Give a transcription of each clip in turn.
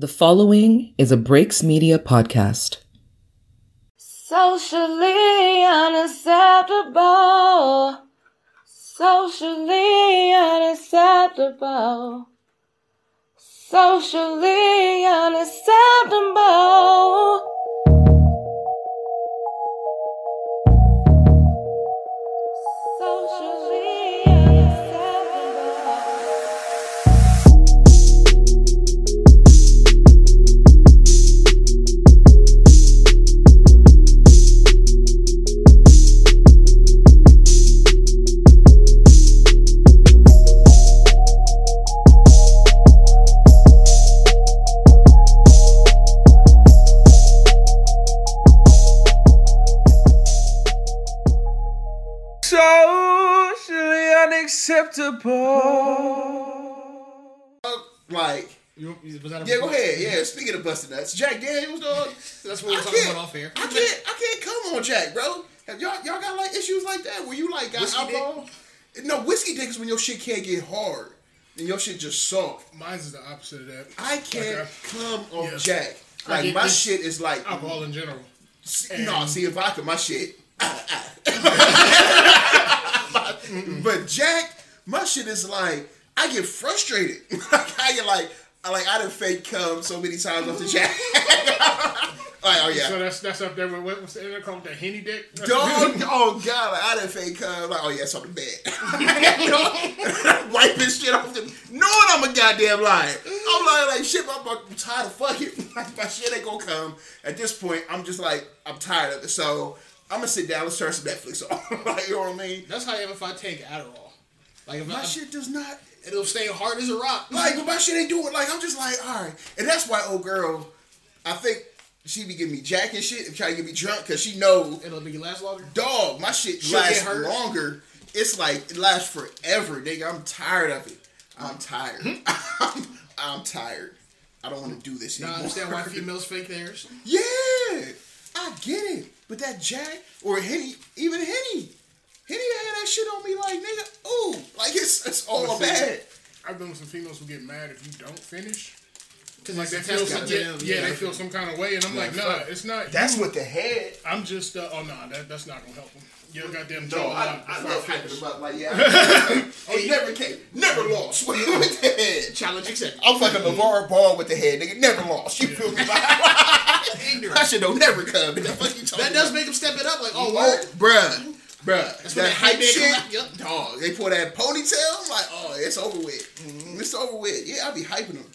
The following is a Breaks Media podcast. Socially unacceptable. Socially unacceptable. Socially unacceptable. Like, You, was that yeah, go ahead. Yeah, speaking of busting nuts, Jack Daniels, dog. That's what we I were talking about off air. I can't, I can't come on Jack, bro. Have y'all, y'all got like issues like that where you like got Whiskey dick? alcohol? No, whiskey dick is when your shit can't get hard and your shit just soft. Mine's is the opposite of that. I can't come on Yeah. Jack. Like get my shit is like alcohol in general. See, no, see if vodka, my shit. but Jack, my shit is like I get frustrated. like I get like I like I done fake cum so many times off the chat. like oh yeah. So that's that's up there with what was it called the henny dick? Dog, oh god, like I done fake cum. Like, oh yeah, it's on the bed. Wiping shit off the knowing I'm a goddamn liar. I'm like, like shit, I'm, I'm tired of fucking. Like my shit ain't gonna come. At this point, I'm just like, I'm tired of it. So I'm gonna sit down, let's turn some Netflix on. like, you know what I mean? That's how I am if I take Adderall. Like if My I, shit does not it'll stay hard as a rock. like but my shit ain't doing like I'm just like, alright. And that's why old girl, I think she be giving me jack and shit and trying to get me drunk because she knows it'll make you last longer. dog, my shit She'll lasts longer. It's like it lasts forever, nigga. I'm tired of it. I'm tired. I'm, hmm? I'm tired. I don't want to do this Now I anymore. understand why females fake theirs. Yeah, I get it. But that Jack or Henny, even Henny, Henny had that shit on me like nigga. Ooh, like it's it's all But bad. I've known some females who get mad if you don't finish. Because Like they feel some, of yeah, yeah, they feel some kind of way, and I'm like, nah, it's not. That's you. what the head. I'm just. Uh, oh no, that, that's not gonna help them. Your goddamn No, jaw. I, I love finish. hyping about like yeah. oh, you never came, never lost with the head. Challenge accepted. I'm fucking LaVar Ball with the head, nigga. Never lost. You feel me? that shit don't never come. That, fuck you talking That does make him step it up. Like, oh, Oh, word. bruh. Bruh. That's that when hype hype shit. come out, yup. Dog. They pull that ponytail. I'm like, oh, it's over with. Mm-hmm. It's over with. Yeah, I be hyping them.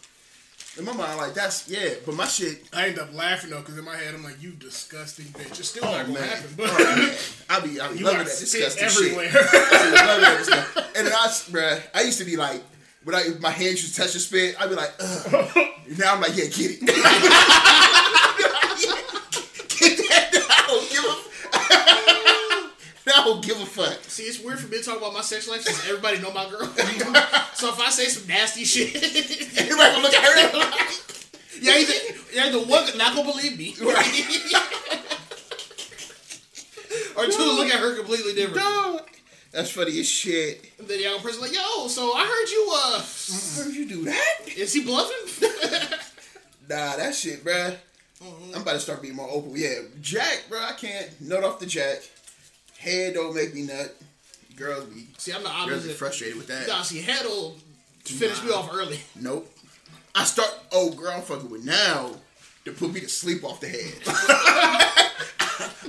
In my mind, like, that's, yeah. But my shit, I end up laughing though, because in my head I'm like, you disgusting bitch. It's still oh, not gonna man. happen, but Oh, man. I be, I be you loving that disgusting everywhere. shit. I be loving that disgusting. And then I, bruh, I used to be like, when I, if my hands used to touch the spit, I'd be like, ugh. now I'm like, yeah, get it. get that. I don't give a I don't give a fuck. See, it's weird for me to talk about my sex life since everybody know my girl. so if I say some nasty shit, Everybody gonna look at her like, yeah, either, yeah, the one not gonna believe me, right? or two look at her completely different. dog. That's funny as shit. And then the young person like, yo, so I heard you. uh How did you do that? Is he bluffing? Nah, that shit, bruh. I'm about to start being more open. Yeah, Jack, bruh, I can't nut off the Jack. Head don't make me nut. Girls be, see, I'm the girls be frustrated with that. Nah, see, head'll finish me off early. Nope. I start. Oh, girl, I'm fucking with now to put me to sleep off the head.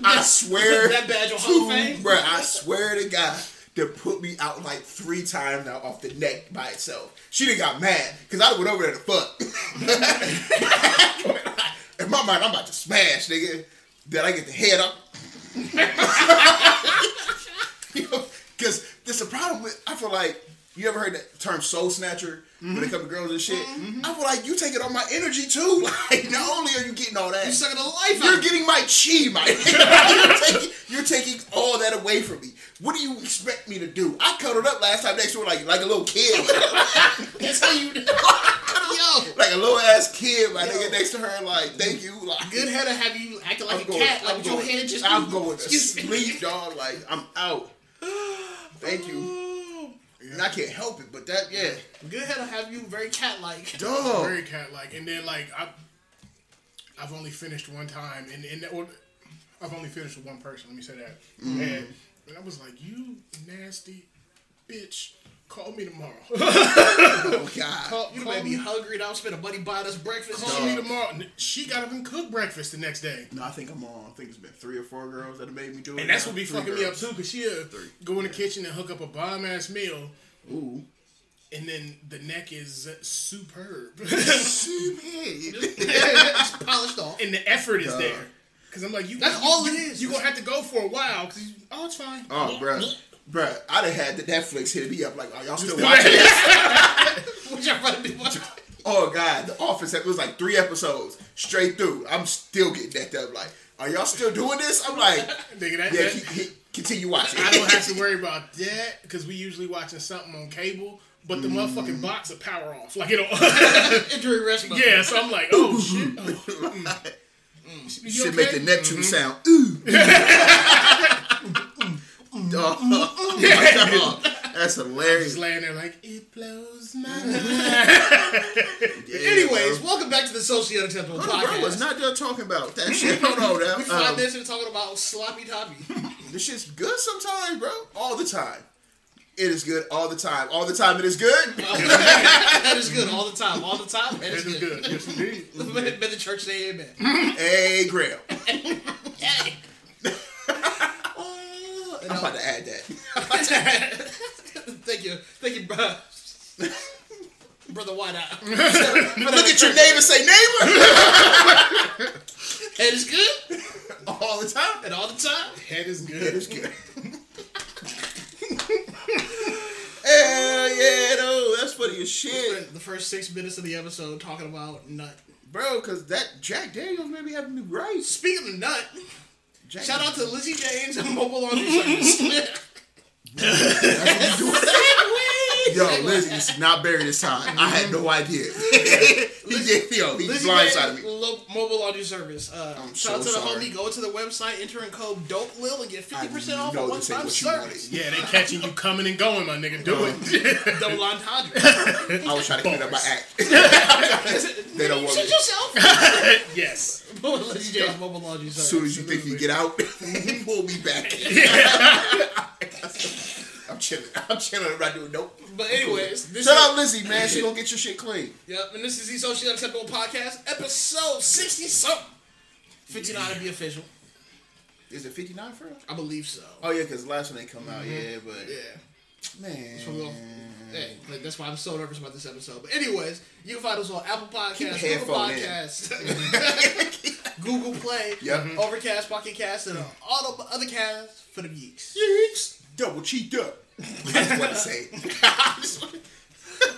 I swear That badge on Hall of to, Fame? bruh, I swear to God, to put me out like three times now off the neck by itself. She done got mad because I went over there to fuck. In my mind, I'm about to smash, nigga. Then I get the head up. Because there's a problem with, I feel like, you ever heard that term soul snatcher when it mm-hmm. comes to girls and shit? Mm-hmm. I feel like you taking all my energy too. Like, not only are you getting all that, You sucking the life you're out. getting my chi, my you're, taking, you're taking all that away from me. What do you expect me to do? I cuddled up last time next to her like like a little kid, That's how you. Yo, like a little ass kid, my nigga next to her, like thank you. Like, good head to have you acting like I'm a going, cat, like I'm with your head just. I'm going to sleep, dog. Like I'm out. Thank you. And I can't help it. But that, yeah, Good head will have you very cat like. dog. Very cat like, and then like I, I've only finished one time, and and or, I've only finished with one person. Let me say that. Mm-hmm. And, and I was like, "You nasty bitch, call me tomorrow. Oh God. call, You made me me, hungry. Now I'm spending money buying us breakfast. call me tomorrow." She got up and cooked breakfast the next day. No, I think I'm on. I think it's been three or four girls that have made me do it. And that's now. what be Three fucking me up too, cause she'll uh, go in the kitchen and hook up a bomb ass meal, Ooh. and then the neck is superb, Stupid. It's polished off. and the effort is there. Cause I'm like, you. That's you- all it you- is. You gonna have to go for a while, cause you, oh, it's fine. Oh, bruh. Bruh, I'd have had the Netflix hit me up like, are y'all still Still watching this? What y'all trying to do? Oh, God. The Office, it was like three episodes straight through. I'm still getting that up. Like, are y'all still doing this? I'm like, Nigga, that, yeah, that- keep, keep- continue watching. I don't have to worry about that because we usually watching something on cable, but the Mm. motherfucking box will power off. Like it. Injury rest. yeah, so I'm like, oh shit. Oh, mm. Mm. Should okay? make the Neptune sound. Ooh. Dog. Oh, my God. That's hilarious. Just laying there like it blows my mind. Yeah, Anyways, bro. welcome back to the Socially Unacceptable Bro, Podcast. was not done talking about that shit. Hold on now. we five Um, minutes into talking about sloppy toppy. this shit's good sometimes, bro. All the time. It is good all the time. All the time it is good. that is good all the time. All the time. That is This good. good. Yes, indeed. Been been to church say amen. hey, Grail. Hey. And I'm about to add that. Thank you. Thank you, bro. Brother Whiteowl. Look at your neighbor say neighbor Head is good. all the time. And all the time. Head is good. is good. Hell yeah, no, that's funny as shit, the first six minutes of the episode talking about nut. bro. Because that Jack Daniels maybe having me right. Speaking of nut, Jack shout out to Lizzie Janes and Mobile Laundry Service. Yo, Lizzie is not buried this time. I had no idea. he did, yo, he Lizzie blindsided Janes, me. Lo- Mobile Laundry Service. Uh, I'm shout out so to the homie. Go to the website, enter in code DOPELIL and get 50% off know a one-time service. Yeah, they catching you coming and going, my nigga. Do it. Double entendre. I was trying to clean up my act. they don't want Shut me. yourself. yes. Lizzie Janes Mobile Laundry Service. As soon as you think you get out, we'll be back. I'm chilling. I'm chilling. I'm not doing nope. But anyways, this Shout is, out Lizzie, man. She gonna get your shit clean. Yep, and this is the Socially Unacceptable Podcast, episode 60 something. 59 to be official. Is it 59 for real? I believe so. Oh yeah, because last one they come out. Mm-hmm. Yeah, but Yeah. man, Hey, like, that's why I'm so nervous about this episode. But anyways, you can find us on Apple Podcasts, Google. Podcasts, Google Play, Yep. Overcast, Pocket Cast, and all the other casts for the geeks. Yeeks. Double cheeked up. I just want to say. it.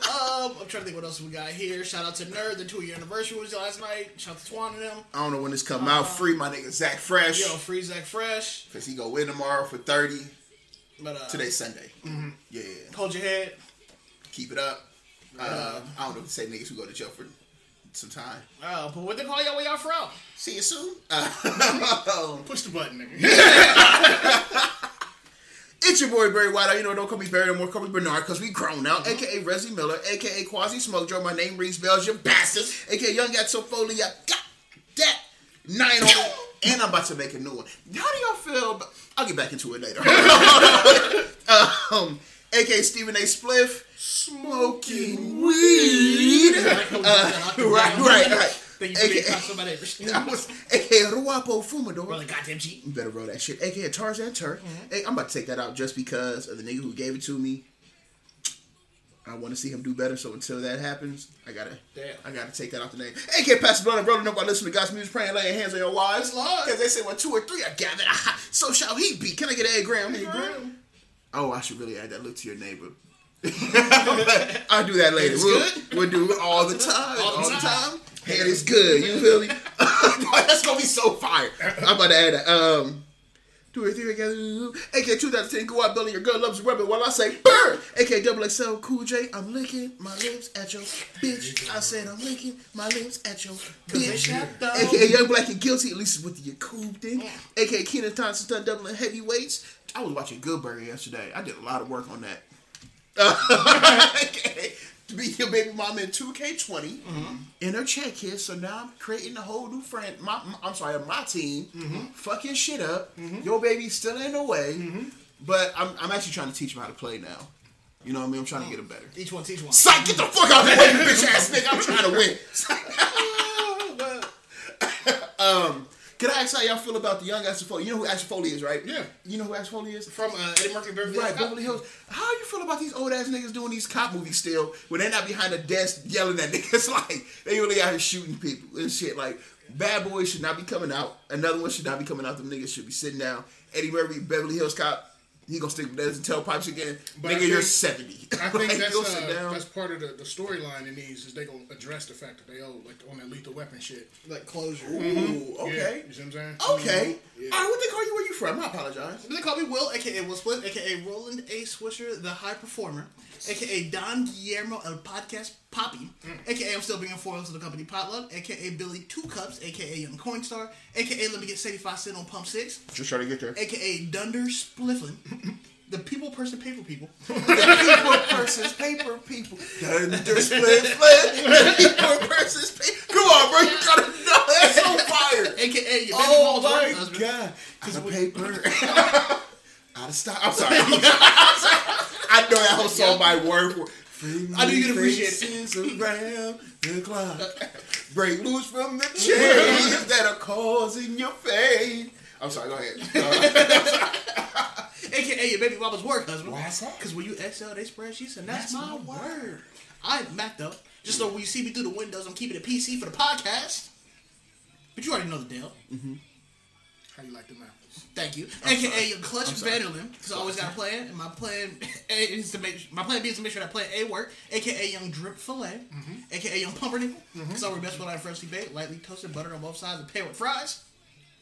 Um, I'm trying to think what else we got here. Shout out to Nerd, the two year anniversary was last night. Shout out to Twan and them. I don't know when this come out. Free my nigga Zach Fresh. Yo, free Zach Fresh. Cause he go win tomorrow for 30. But uh, Today's Sunday. Yeah. hold your head. Keep it up. Uh, I don't know if to say niggas who go to jail for some time. Uh, but what they call y'all where y'all from? See you soon. Uh, Push the button, nigga. It's your boy Barry White. You know, don't call me Barry no more. Call me Bernard because we grown now. AKA Rezzy Miller. AKA Quasi Smoke Joe. My name rings bells. You bastards. AKA Young Got So. Got that nine on. And I'm about to make a new one. How do y'all feel? About, I'll get back into it later. um, AKA Stephen A. Spliff. Smoking weed. Uh, right, right, right. Thank you for being AKA, across my was AKA Ruapo Fumador. Brother, goddamn G. You better roll that shit. AKA Tarzan Turk. Mm-hmm. Hey, I'm about to take that out just because of the nigga who gave it to me. I want to see him do better. So until that happens, I gotta, Damn. I gotta take that off the name. AK Pastor Blood and Rolling Up. I listen to God's music, praying, laying hands on your wives. Because they say when two or three are gathered, so shall he be. Can I get a gram? Hey, gram. Oh, I should really add that look to your neighbor. I'll do that later. We'll, we'll do it all the time. All the All the time. Head is good. You feel me? Boy, that's gonna be so fire. I'm about to add that. Um, two or three together. AK 2010. Go out building your gun loves rubber while I say burn. AK Double XL Cool J. I'm licking my lips at your bitch. I said I'm licking my lips at your bitch. AK Young Black and Guilty. At least it's with the Yakub thing. AK Kenan Thompson done doubling heavyweights. I was watching Good Burger yesterday. I did a lot of work on that. okay. To be your baby mama in 2K20 Mm-hmm. in her check here, so now I'm creating a whole new friend. My, my- I'm sorry, my team Mm-hmm. fucking shit up. Your baby's still in the way, but I'm, I'm actually trying to teach him how to play now. You know what I mean? I'm trying to get him better. Each one, teach one. Psych, get the fuck out of the way, you bitch ass nigga. I'm trying to win. um, can I ask how y'all feel about the young Axel Foley? You know who Axel Foley is, right? Yeah. You know who Axel Foley is? From uh, Eddie Murphy, Beverly Right, Beverly Hills. How you feel about these old ass niggas doing these cop movies still when they're not behind a desk yelling at niggas like they really out here shooting people and shit? Like Bad Boys should not be coming out. Another one should not be coming out. Them niggas should be sitting down. Eddie Murphy, Beverly Hills cop. He gonna stick with those and tell again. But I Nigga, you're seventy. I think Like, that's uh, that's part of the, the storyline in these is they gonna address the fact that they owe like on that lethal weapon shit. Like closure. Ooh, Yeah, okay. you see what I'm saying? Okay. Yeah. All right, what they call you? Where you from? I apologize. They call me Will, aka Will Spliff, aka Roland A. Swisher, the High Performer, aka Don Guillermo El Podcast Poppy, mm. aka I'm still bringing foils to the company Potluck, aka Billy Two Cups, aka Young Coinstar, aka Let Me Get 75 Cent on Pump 6, Just trying to get there. aka Dunder Splifflin, the People Person Paper People, the people versus paper people. Thunder split split. People versus paper. Come on, bro. You gotta know that's so fire. aka your baby Oh mama's my work husband. god. Out of paper. Out of stock. I'm sorry. I know that whole song by word for I knew you'd appreciate it. around the clock. Break loose from the chains that are causing your pain. I'm sorry, go ahead. Uh, aka your baby mama's work husband. Why's that? Because when you exhale, they spread sheets, and that's, my, word. I'm Mac though. Just so when you see me through the windows, I'm keeping it PC for the podcast. But you already know the deal. How you like them apples? Thank you. AKA your clutch Vanderlyn, because I always got a plan, and my plan A is to make my plan B is to make sure that plan A work. AKA young drip fillet, AKA mm-hmm. young pumpernickel, mm-hmm. because I best when I freshly baked, lightly toasted, buttered on both sides, and paired with fries,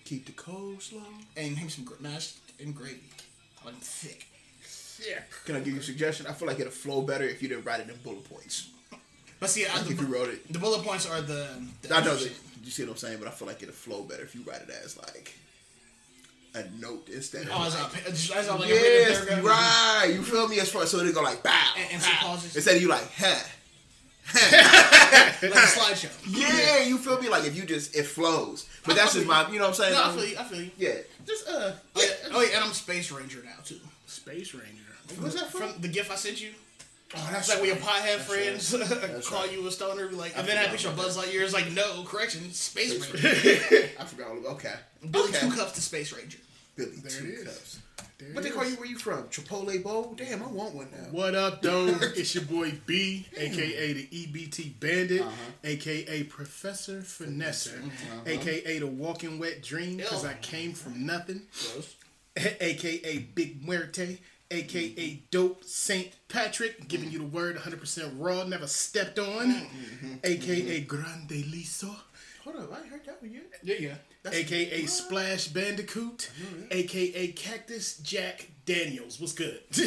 Keep the coleslaw. and maybe some gr- mashed and gravy. I like them thick. Can I give you a suggestion? I feel like it'll flow better if you didn't write it in bullet points. But see, I, Like if you wrote it. the bullet points are the. the I know that you see what I'm saying, but I feel like it'll flow better if you write it as like a note instead of Oh, like, as I, just, as I like a written yes, paragraph. right. You feel me? As far so they go like bow, And- and bow. pauses. instead of you like huh. like a slideshow. Yeah, you feel me? Like if you just it flows, but I that's just my, you know what I'm saying? No, I feel you. I feel you. Yeah, just uh, Oh, yeah. yeah. oh, yeah, and I'm Space Ranger now too. Space Ranger. What's that from? From the gift I sent you. Oh, that's like when your pothead friends call right. you a stoner, be like, I and then I forgot picture about Buzz Lightyear is like, no, correction, Space Ranger. I forgot. all about- Okay, Billy okay. Two Cups to Space Ranger. Billy There two it is. cups. There What they call is. you? Where you from? Chipotle Bowl? Damn, I want one now. What up, though? it's your boy B, aka the EBT Bandit, Uh-huh. aka Professor Finesser, aka mm-hmm. the Walking Wet Dream, because I came from nothing, aka Big Muerte, aka mm-hmm. Dope Saint Patrick, giving mm-hmm. you the word 100% raw, never stepped on, aka Grande Liso. Hold up, I heard that one yet. Yeah, yeah. AKA Splash Bandicoot, AKA Cactus Jack Daniels. What's good? Yeah,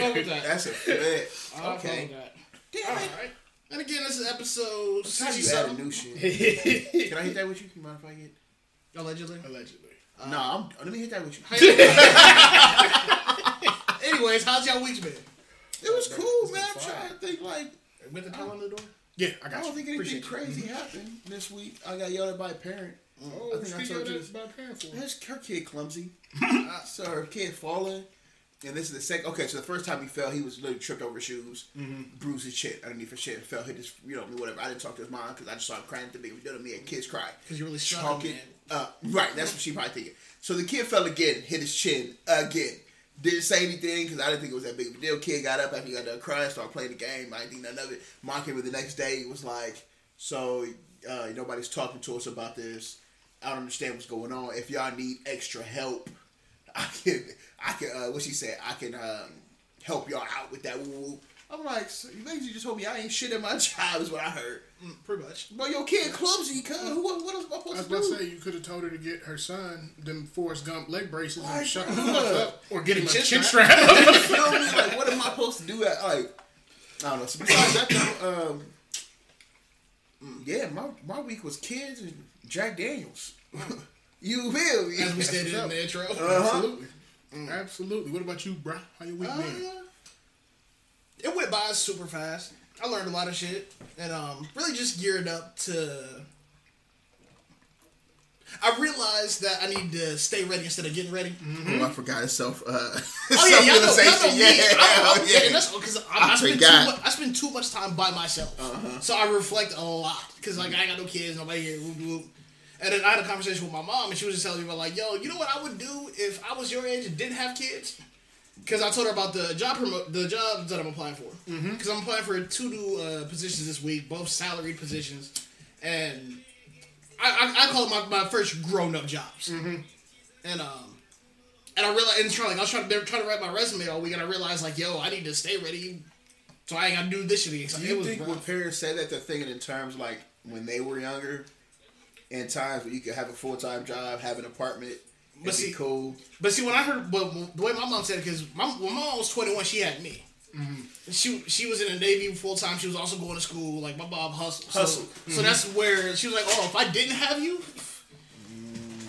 fuck with that. that's a flex. I fuck Okay, with that. damn it. Alright. And again, this is episode How you add a 67. new shit? Can I hit that with you? You mind if I get? Allegedly. Allegedly. Uh, no, I'm, let me hit that with you. Anyways, how's y'all weeks been? It was cool, man. I'm trying to think like With the toe on the door? Yeah, I got. I don't you. think anything Appreciate you. crazy mm-hmm. happened this week. I got yelled at by a parent. Oh, I think I told you that, this. about parent for. His, her kid clumsy. so her kid falling. And this is the second. Okay, so the first time he fell, he was literally tripped over his shoes, mm-hmm. bruised his chin underneath his chin, and fell, hit his, you know, whatever. I didn't talk to his mom because I just saw him crying at the baby. Done me and kids cry. 'Cause you're really Chalk struggling, it up. Right, that's what she probably thinking. So the kid fell again, hit his chin again. Didn't say anything because I didn't think it was that big of a deal. Kid got up after he got done crying, started playing the game. I didn't think none of it. Mom came the next day. was like, "So uh, nobody's talking to us about this. I don't understand what's going on. If y'all need extra help, I can. I can. Uh, what she said? I can um, help y'all out with that." Woo woo. I'm like, so you basically just told me I ain't shit at my job. Is what I heard. Mm, pretty much. But your kid clumsy, cuz. What, what else am I I was supposed about to to say you could have told her to get her son them Forrest Gump leg braces Right, and shut the bruh. fuck up, or get him a Chin chin strap. strap. you feel me? Like, what am I supposed to do? At like, I don't know. So besides that, though, um, yeah, my my week was kids and Jack Daniels. you feel me? As we stated in the intro. Uh-huh. Absolutely. Absolutely. What about you, bro? How your week Uh, been? It went by super fast. I learned a lot of shit, and um, really just geared up to. I realized that I need to stay ready instead of getting ready. Oh, I forgot his self. Uh, Oh yeah, y'all know, y'all know self-realization. me. Yeah, I, I, yeah. and that's because I, I I, spend too much, I spend too much time by myself, so I reflect a lot. Because like I ain't got no kids, nobody here. Whoop, whoop. And then I had a conversation with my mom, and she was just telling me about like, yo, you know what I would do if I was your age and didn't have kids? Because I told her about the job promo- the jobs that I'm applying for. Because I'm applying for two new uh, positions this week, both salaried positions, and I, I, I call it my, my first grown up jobs. And um, and I realized, and trying like I was trying to trying to write my resume all week, and I realized like, yo, I need to stay ready, so I ain't got to do this shit again. So Do you think rough. when parents say that they're thinking in terms like when they were younger, in times where you could have a full time job, have an apartment, But see- be cool? But see, when I heard, but the way my mom said it, because my, when my mom was 21, she had me. She she was in the Navy full time. She was also going to school. Like my mom hustled. So, Hustled. So that's where she was like, oh, if I didn't have you,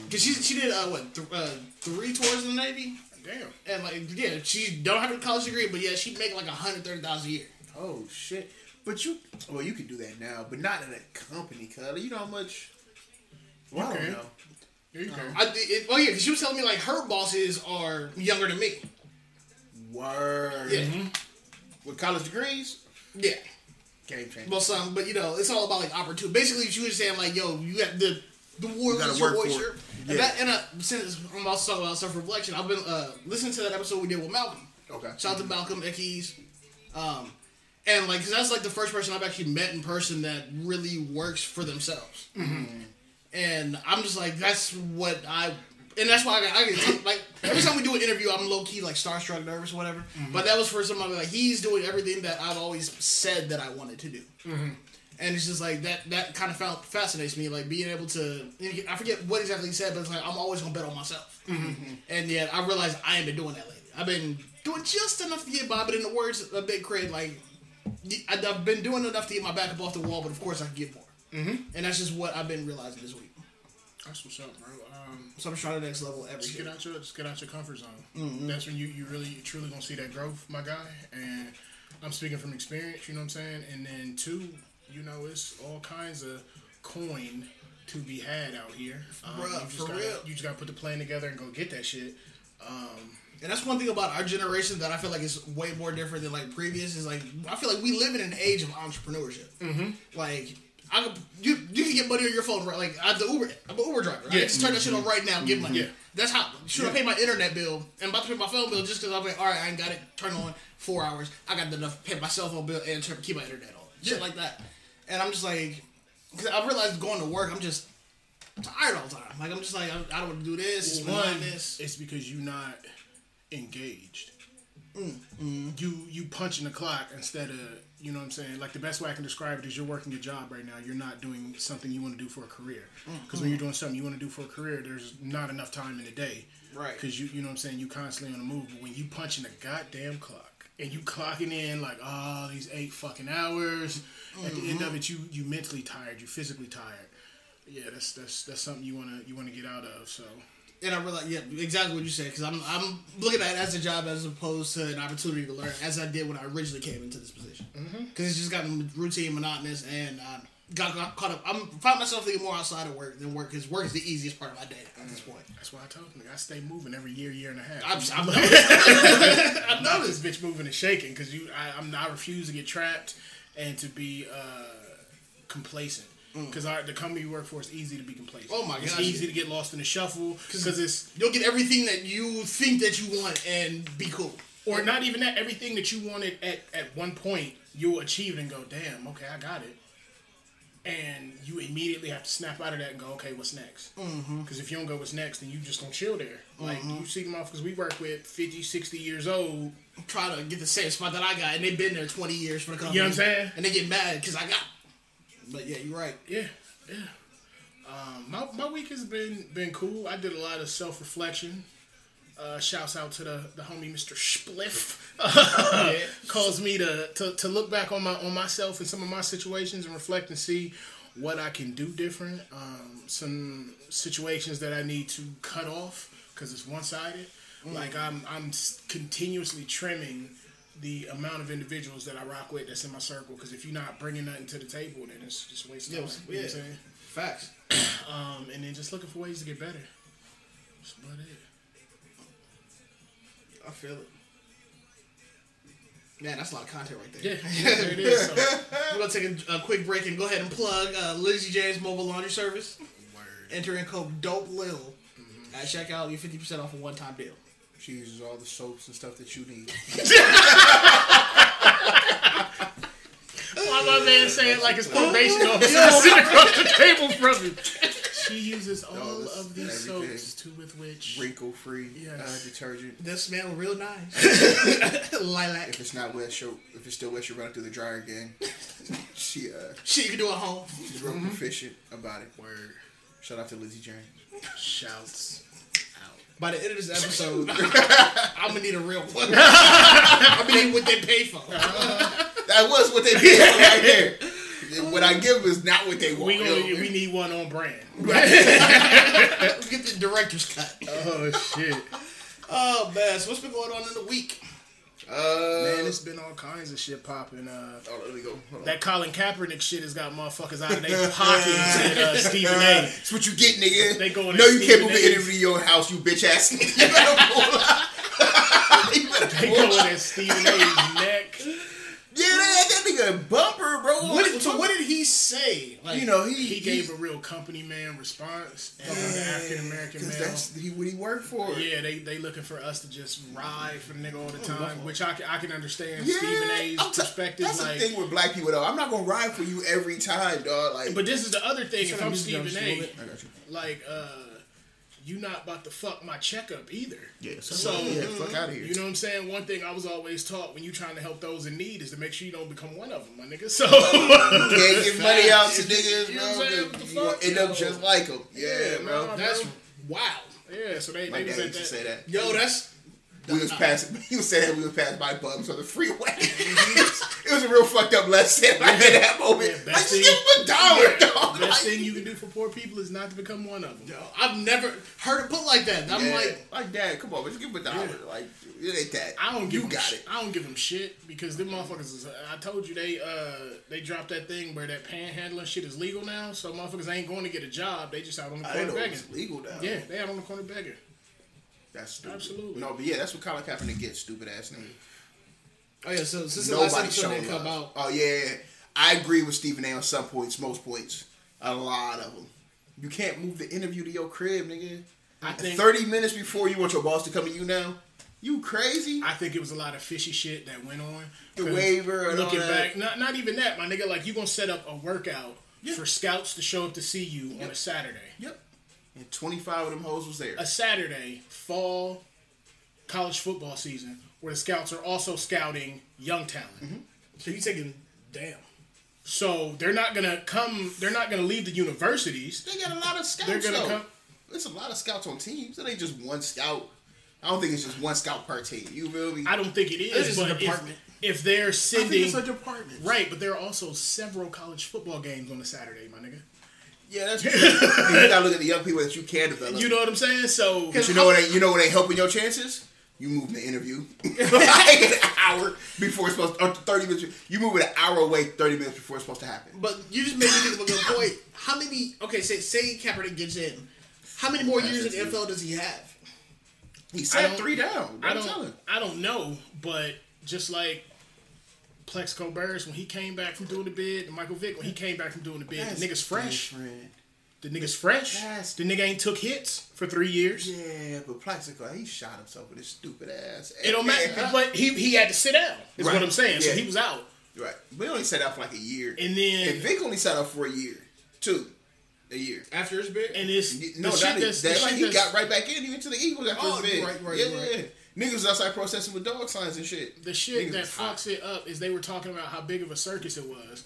because she she did uh, what th- uh, three tours in the Navy, Damn. and like yeah, she don't have a college degree, but yeah, she'd make like a hundred thirty thousand a year. Oh shit! But you, well, you can do that now, but not in a company, cuz you know how much. Well, I don't know. There you go. I it, oh yeah, she was telling me like her bosses are younger than me. Word. Yeah, With college degrees, yeah. game changer. Well, some, but you know, it's all about like opportunity. Basically, she was saying like, "Yo, you got the the war is your work for oyster." it. And Yeah. that, and uh, since I'm also talking about self reflection, I've been uh, listening to that episode we did with Malcolm. Okay. Shout out to Malcolm Ickes. Um, and like, 'cause that's like the first person I've actually met in person that really works for themselves. And I'm just like, that's what I. And that's why I, get- I get like every time we do an interview, I'm low key like starstruck, nervous, whatever. Mm-hmm. But that was for somebody like he's doing everything that I've always said that I wanted to do. Mm-hmm. And it's just like that that kind of fascinates me like being able to i forget what exactly he said but it's like i'm always gonna bet on myself. Mm-hmm. And yet i realized i ain't been doing that lately. I've been doing just enough to get by but in the words of big craig like i've been doing enough to get my back up off the wall but of course i can get more. Mm-hmm. and that's just what i've been realizing this week That's what's up, bro. Um, so i'm trying to next level every just get out your just get out your comfort zone. Mm-hmm. That's when you, you really truly gonna see that growth, my guy. And I'm speaking from experience. You know what I'm saying. And then two, you know, it's all kinds of coin to be had out here. Um, Bruh, you just for gotta, real. You just gotta put the plan together and go get that shit. And that's one thing about our generation that I feel like is way more different than like previous. Is like I feel like we live in an age of entrepreneurship. Mm-hmm. Like I could, you you can get money on your phone right. Like I'm the Uber I'm an Uber driver. I Yeah. can just turn that shit on right now, and get money. Yeah. That's how should I pay my internet bill I'm about to pay my phone bill just because I'm like all right I ain't got it turn on four hours. I got enough to pay my cell phone bill and turn, keep my internet on. Shit Yeah. like that. And I'm just like, cause I realized going to work I'm just tired all the time. Like I'm just like I, I don't want to do this. It's One, this. it's because you're not engaged. Mm, You you punching the clock instead of you know what I'm saying. Like the best way I can describe it is you're working your job right now. You're not doing something you want to do for a career. Mm-hmm. Because when you're doing something you want to do for a career, there's not enough time in the day. Right. Because you you know what I'm saying. You constantly on the move. But when you punching the goddamn clock and you clocking in like oh these eight fucking hours, at the end of it mm-hmm. you you mentally tired. You physically tired. Yeah, that's that's that's something you wanna you wanna get out of. So. And I realize, yeah, exactly what you said. Because I'm, I'm looking at it as a job as opposed to an opportunity to learn, as I did when I originally came into this position. Because it's just gotten routine, monotonous, and I got, got caught up. I'm found myself thinking more outside of work than work, because work is the easiest part of my day at this point. That's why I told him I stay moving every year, year and a half. I've, I've noticed. I know this bitch moving and shaking because you, I, I'm, I refuse to get trapped and to be uh, complacent. Because the company you work for is easy to be complacent. Mm. Oh my god, It's gosh. easy to get lost in the shuffle because it's You'll get everything that you think that you want and be cool. or not even that everything that you wanted at at one point you'll achieve it and go, damn, okay, I got it. And you immediately have to snap out of that and go, okay, what's next? Because Mm-hmm. if you don't go, what's next, then you just gonna chill there. Like you see them off because we work with 50, 60 years old Try to get the same spot that I got, and they've been there 20 years for the company. You know what I'm saying? And they get mad because I got. But yeah, you're right. Yeah, yeah. Um, my my week has been been cool. I did a lot of self reflection. Uh, shouts out to the, the homie Mr. Spliff. Calls me to, to to look back on my on myself and some of my situations and reflect and see what I can do different. Um, some situations that I need to cut off because it's one sided. Like I'm I'm continuously trimming the amount of individuals that I rock with that's in my circle. Because if you're not bringing nothing to the table, then it's just a waste of Yeah, time. You know what I'm yeah. saying? Facts. Um, and then just looking for ways to get better. That's about it. I feel it. Man, that's a lot of content right there. Yeah, there it is. So, We're gonna take a, a quick break and go ahead and plug uh, Lizzie Janes Mobile Laundry Service. word. Enter in code Dope Lil at checkout. You fifty percent off a one time deal. She uses all the soaps and stuff that you need. Why my man saying like it's probation officer sitting across the table from you? She uses all Those, of these everything. soaps to with which Wrinkle free uh, Yes. It detergent. does smell real nice. Lilac. If it's not wet, she'll if it's still wet, she'll run it through the dryer again. she uh Shit, you can do at home. she's real proficient about it. word Shout out to Lizzie Janes. shouts out. By the end of this episode, I'm gonna need a real one. I mean, what they pay for. Uh-huh. That was what they did right there. What I give is not what they want. We gonna, we need one on brand. Let's get the director's cut. Oh shit, Oh man, so what's been going on in the week? Uh, man! It's been all kinds of shit popping. Uh, oh, let me go. That Colin Kaepernick shit has got motherfuckers out of their pockets and uh, Stephen A. That's what you get, nigga. They going No, you can't move the interview your house, you bitch ass. You better pull out. You better They going at Stephen A's neck. Yeah, they had that nigga a bumper, bro. What did, so what did he say? Like, you know, he He gave a real company man response, and the African American because male. that's he, what he worked for. Yeah, they they looking for us to just ride for the nigga all the time, which I can, I can understand Yeah, Stephen A's t- perspective. That's like, the thing with black people, though. I'm not gonna ride for you every time, dog. Like, but this is the other thing. If I'm Mr. Stephen Jones, A, a little bit. I got you. like, uh, you not about to fuck my checkup either. Yeah, so, So yeah, fuck mm-hmm. out of here. You know what I'm saying? One thing I was always taught when you trying to help those in need is to make sure you don't become one of them, my nigga. So You can't give money out to You know niggas, I'm saying? bro. What the You fuck? end up just like them. Yeah, Yeah, bro. nah, That's bro. wow. yeah, so they, My they was dad at used to that. say that. Yo, that's We was passing. He was saying we was passing by bums on the freeway. it was a real fucked up lesson. Like in that moment, Yeah, like thing- give him a dollar, Yeah, dog. Best Like, thing you can do for poor people is not to become one of them. yo, I've never heard it put like that. I'm yeah, like, like, dad, come on, but just give him a dollar. Like, it ain't that. I don't give You got sh- it. I don't give them shit because them motherfuckers is. I told you they uh they dropped that thing where that panhandling shit is legal now, so motherfuckers ain't going to get a job. They just out on the corner didn't know it begging. legal now. Yeah, they out on the corner begging. That's stupid. Absolutely. No, but yeah, that's what Colin Kaepernick gets. Stupid ass nigga. oh yeah. So since the last episode come out, Oh yeah, I agree with Stephen A. on some points, most points, a lot of them. You can't move the interview to your crib, nigga. I think Thirty minutes before you want your boss to come to you now. You crazy? I think it was a lot of fishy shit that went on. The waiver and looking back, not not even that, my nigga. Like you gonna set up a workout for scouts to show up to see you on a Saturday. And twenty five of them hoes was there. a Saturday, fall college football season, where the scouts are also scouting young talent. Mm-hmm. so you're taking damn. So they're not gonna come. They're not gonna leave the universities. They got a lot of scouts. They're gonna though. come. There's a lot of scouts on teams. It ain't just one scout. I don't think it's just one scout per team. You feel me? I don't think it is. It's a but if, department. if they're sending, I think it's a department. right, but there are also several college football games on a Saturday, my nigga. Yeah, that's true. You gotta look at the young people that you can develop. You know what I'm saying? So But you know what? Ain't, you know what ain't helping your chances? You move the interview like an hour before it's supposed, or thirty minutes. You move it an hour away, thirty minutes before it's supposed to happen. But you just made me think of a good point. How many? Okay, say say Kaepernick gets in. How many more years in the NFL does he have? He I sat three down. I don't. I don't know, but just like Plaxico Burress when he came back from doing the bid, and Michael Vick when he came back from doing the bid, the nigga's fresh. Different. The nigga's fresh. That's- The nigga ain't took hits for three years. Yeah, but Plexico, he shot himself with his stupid ass. It don't matter. But he he had to sit down. Is Right. what I'm saying. So he was out. Right. But he only sat out for like a year. And then And Vick only sat out for a year. Two. A year. After his bid? and it's No, the that, shit is, that's, the that, like, shit he that's- got right back in. He went to the Eagles after Oh, his bid. right, right, yeah, right. Niggas was outside protesting with dog signs and shit. the shit Niggas that hot. fucks it up is they were talking about how big of a circus it was.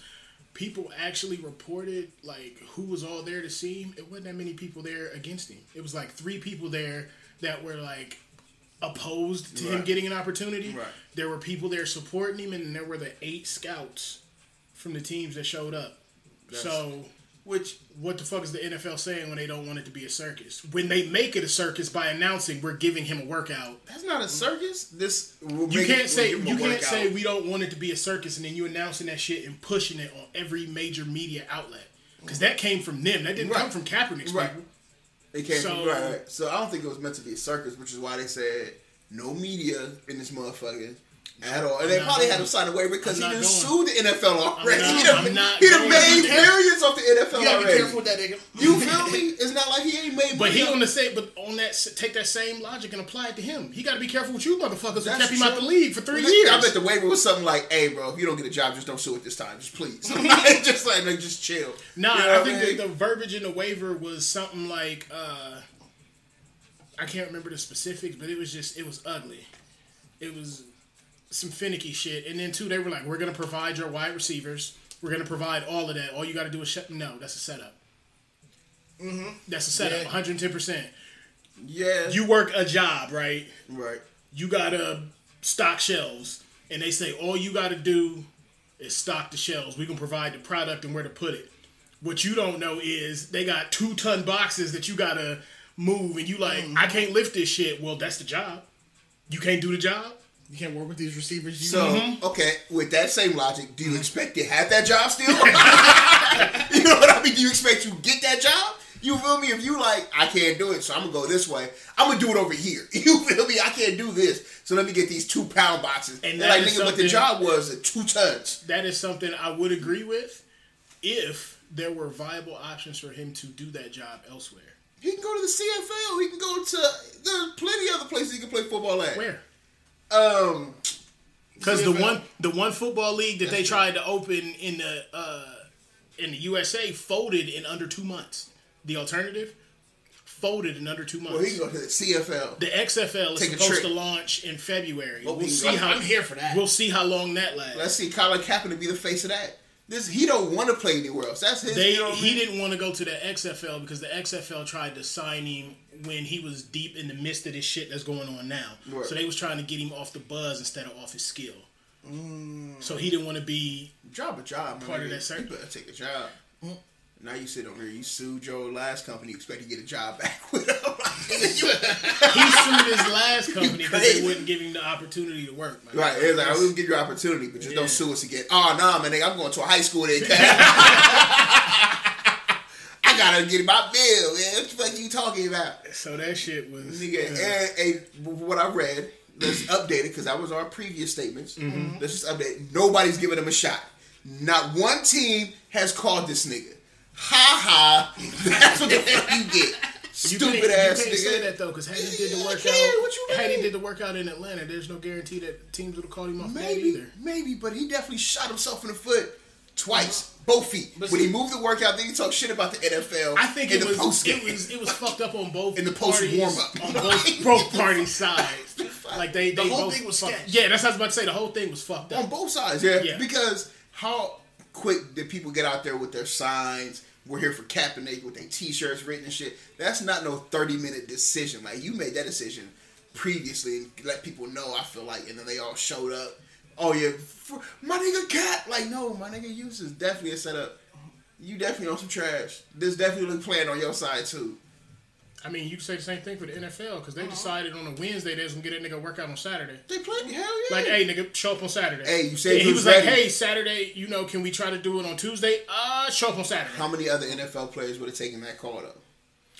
People actually reported like who was all there to see him. It wasn't that many people there against him. It was like three people there that were like opposed to him getting an opportunity. Right. There were people there supporting him, and there were the eight scouts from the teams that showed up. so Which What the fuck is the NFL saying when they don't want it to be a circus? When they make it a circus by announcing we're giving him a workout. that's not a circus. This will You can't it- say will you can't say we don't want it to be a circus and then you announcing that shit and pushing it on every major media outlet. Because that came from them. That didn't Right. come from Kaepernick's Right. people. It came So- from, right, right. So I don't think it was meant to be a circus, which is why they said no media in this motherfucker at all. And they probably had him sign a waiver because I'm he going. sued the NFL already. not- he done, I'm not he done made millions off the NFL You gotta be careful with that nigga. You feel me? It's not like he ain't made But he on the same, but on that, take that same logic and apply it to him. He got to be careful with you motherfuckers who That's kept him out the league for three Well, years. I bet the waiver was something like, "Hey, bro, if you don't get a job, just don't sue it this time. Just please, just like, like, just chill." Nah, You know I think mean? the verbiage in the waiver was something like uh I can't remember the specifics, but it was just it was ugly. It was some finicky shit. And then two, they were like, "We're gonna provide your wide receivers. We're gonna provide all of that. All you got to do is shut." No, that's a setup. Mm-hmm. That's a setup. 110. percent yeah, You work a job, right? right. you gotta stock shelves, and they say all you gotta do is stock the shelves. We can provide the product and where to put it. What you don't know is they got two ton boxes that you gotta move, and you like, I can't lift this shit. Well, that's the job. You can't do the job. You can't work with these receivers. You So Mm-hmm. okay, with that same logic, do you expect to have that job still? you know what I mean? Do you expect you get that job? You feel me? If you like, I can't do it, so I'm gonna go this way. I'm gonna do it over here. You feel me? I can't do this, so let me get these two pound boxes. And And like nigga, what the job was uh, two tons. That is something I would agree with if there were viable options for him to do that job elsewhere. He can go to the CFL. He can go to. There's plenty other places he can play football at. Where? Um, Because the one the one football league that they That's tried to open in the uh, in the USA folded in under two months. The alternative folded in under two months. well, he can go to the CFL. the XFL is Take a supposed to launch in February. Hope we'll see how I'm here for that. We'll see how long that lasts. Let's see Colin Kaepernick to be the face of that. This he don't want to play anywhere else. That's his. They you know he mean? didn't want to go to the XFL because the XFL tried to sign him when he was deep in the midst of this shit that's going on now. Right. So they was trying to get him off the buzz instead of off his skill. Mm. So he didn't want to be Drop a job, Part of that circle. You better take a job. Mm. Now you sit on there, you sued your last company, you expect to get a job back with them. he sued his last company because they wouldn't give him the opportunity to work. man. right, it's like, oh, I will give you an opportunity, but just Yeah. don't sue us again. Oh, nah, man, nigga, I'm going to a high school then, cat. I gotta get my bill, man. What the fuck are you talking about? So that shit was. Nigga, and, and what I read, let's update it because that was our previous statements. Mm-hmm. Let's just update. Nobody's giving him a shot. Not one team has called this nigga. Ha ha. That's what the fuck you get. You Stupid can't, ass you can't say that though, because had he did the workout, you had he did the workout in Atlanta, there's no guarantee that teams would have called him off Maybe, either. maybe, but he definitely shot himself in the foot twice, both feet. when he moved the workout, then he talked shit about the NFL. I think in it the was post it was it was fucked up on both In the post warm-up. on both both parties sides. Like they, The whole both thing was fucked- sketch. Yeah, that's what I was about to say. The whole thing was fucked up. on both sides, yeah. Yeah. Because how quick did people get out there with their signs? We're here for Kaepernick with their T-shirts written and shit. That's not no thirty minute decision. Like you made that decision previously and let people know. I feel like, and then they all showed up. Oh yeah, for, my nigga cat. Like no, my nigga, you is definitely a setup. You definitely on some trash. This definitely look playing on your side too. I mean, you can say the same thing for the NFL because they decided on a Wednesday they was gonna get that nigga workout on Saturday. They played hell yeah. Like, hey, nigga, show up on Saturday. Hey, you said Yeah, he was was like, hey, Saturday, you know, can we try to do it on Tuesday? Uh, show up on Saturday. how many other NFL players would have taken that call though?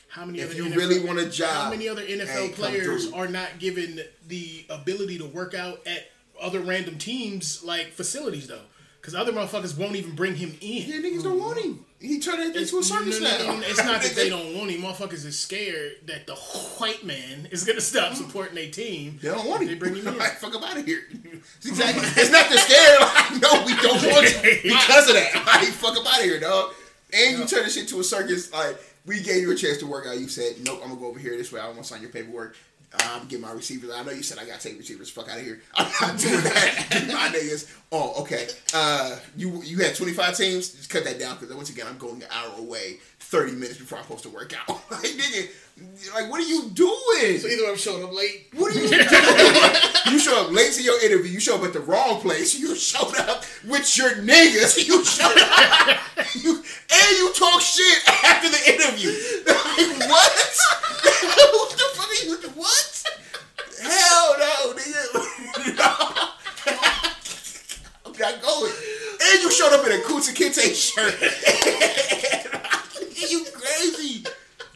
How many If other you NFL, really want a job, How many other NFL come players are not given the ability to work out at other random teams like facilities though? Because other motherfuckers won't even bring him in. Yeah, niggas don't want him. He turned that into a circus no, no, no, It's not that they don't want him. Motherfuckers is scared that the white man is gonna stop mm. supporting their team. They don't want him. They bring him in. Like, fuck him out of here. It's exactly. It's not they're scared. Like, no, we don't want you because of that. Like, fuck him out of here, dog. And you turn this shit to a circus. Like, we gave you a chance to work out. You said, nope, I'm gonna go over here this way. I don't want to sign your paperwork. I'm getting my receivers. I know you said I gotta take receivers. Fuck out of here. I'm not doing that. Get my niggas. Oh, okay. Uh, you you had 25 teams. Just cut that down because once again, I'm going an hour away, 30 minutes before I'm supposed to work out. like, nigga, like, what are you doing? So either I'm showing up late. What are you doing? you show up late to your interview. You show up at the wrong place. You showed up with your niggas. You showed up. You, and you talk shit after the interview. Like, what? what the fuck are you? What? Hell no, nigga. I'm not going. And you showed up in a Kunta Kinte shirt. you crazy.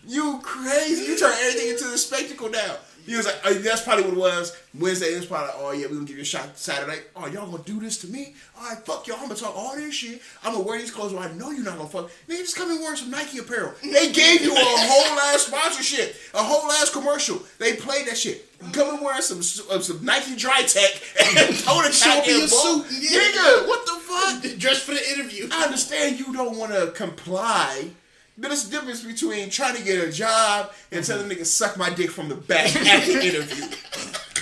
You crazy. You turn everything into a spectacle now. He was like, oh, that's probably what it was. Wednesday, it was probably oh yeah, we gonna give you a shot Saturday. Oh, y'all gonna do this to me? All right, fuck y'all. I'm gonna talk all this shit. I'm gonna wear these clothes where I know you're not gonna fuck. Nigga, just come and wear some Nike apparel. They gave you a whole ass sponsorship, a whole ass commercial. They played that shit. Come and wear some uh, some Nike Dry Tech and throw the Show goddamn your suit, yeah. Nigga, what the fuck? Dress for the interview. I understand you don't want to comply, there's a difference between trying to get a job and telling niggas suck my dick from the back at the interview.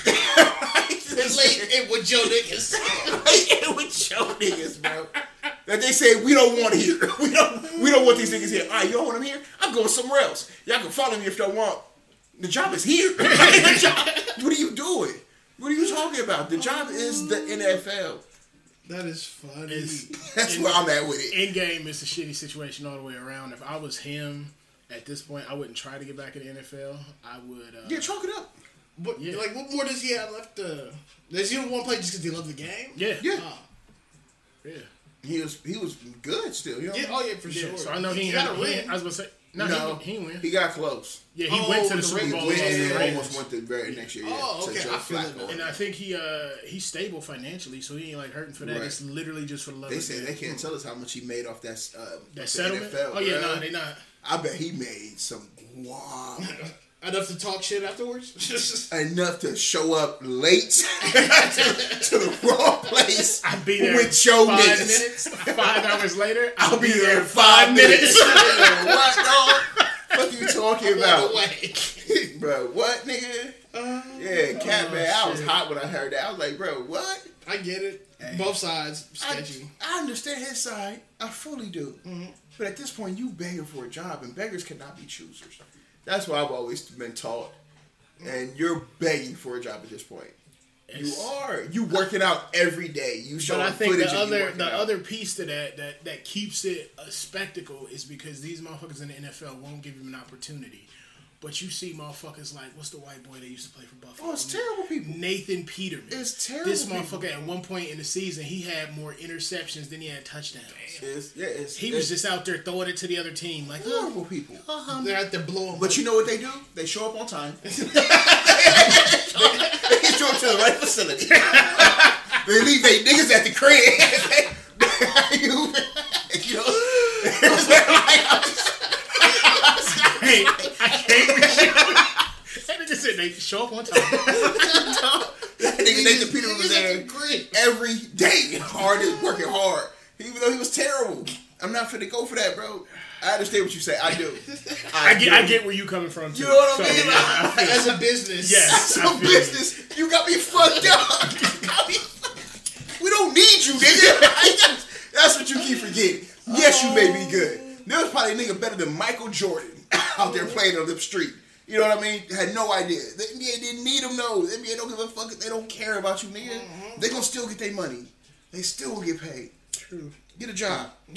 In with Joe niggas. It with your niggas, bro. That they say we don't want here. We don't. We don't want these niggas here. All right, you don't want them here. I'm going somewhere else. Y'all can follow me if y'all want. The job is here. The job- what are you doing? What are you talking about? The job is the NFL. That is funny. It's, That's where I'm at with it. in game, it's a shitty situation all the way around. If I was him at this point, I wouldn't try to get back in the NFL. I would. Uh, Yeah, chalk it up. But Yeah. Like, what more does he have left? To, does he want to play just because he loves the game? yeah, Yeah, Oh. yeah. he was he was good still. You know? Yeah, oh yeah, for Yeah, sure. So I know he ain't got had to to win. win. I was gonna say no, No, he, he. He got close. yeah, he Oh, went to the the Super Bowl. Went and the almost went the very next year. Yeah, Oh, okay, I feel it. And I think he uh he's stable financially, so he ain't like hurting for that. Right. It's literally just for the love They say they can't tell us how much he made off that uh, That settlement. NFL, oh yeah, no, they not. I bet he made some guap Enough to talk shit afterwards. enough to show up late to, to the wrong place. I'll be there with Joe five niggas. minutes. Five hours later, I'll be there in five minutes. what, dog? What you talking about, bro? What, nigga? Uh, yeah, cat oh, man. I was hot when I heard that. I was like, bro, what? I get it. Both sides I, sketchy. I understand his side. I fully do. Mm-hmm. But at this point, you begging for a job, and beggars cannot be choosers. That's what I've always been taught. And you're begging for a job at this point. You are. You working out every day. You show But I think footage the other the out. other piece to that that that keeps it a spectacle is because these motherfuckers in the NFL won't give him an opportunity. But you see motherfuckers like what's the white boy that used to play for Buffalo? Oh, it's terrible people. Nathan Peterman. It's terrible This people. motherfucker at one point in the season he had more interceptions than he had touchdowns. It's, yeah, it's, He it's was just out there throwing it to the other team like, huh, horrible people. They're at the blow 'em But up. you know what they do? They show up on time. they show up to the right facility. they leave they niggas at the crib. you, you know, it's like, hey, I can't with you. That nigga said they show up on time. that nigga Nathan Peter was there every day, hard working hard. Even though he was terrible, I'm not finna go for that, bro. I understand what you say. I do. I get, do. I get where you coming from too. You know what I So, mean? yeah, I feel As a business. Yes. That's I some feel you. business. You got me fucked up. Me fucked- We don't need you, nigga. That's, that's what you keep forgetting. Yes, you may be good. There was probably a nigga better than Michael Jordan out there playing on the street. You know what I mean? Had no idea. The NBA didn't need him, no. The NBA don't give a fuck. They don't care about you, nigga. They gonna still get their money. They still gonna get paid. True. Get a job.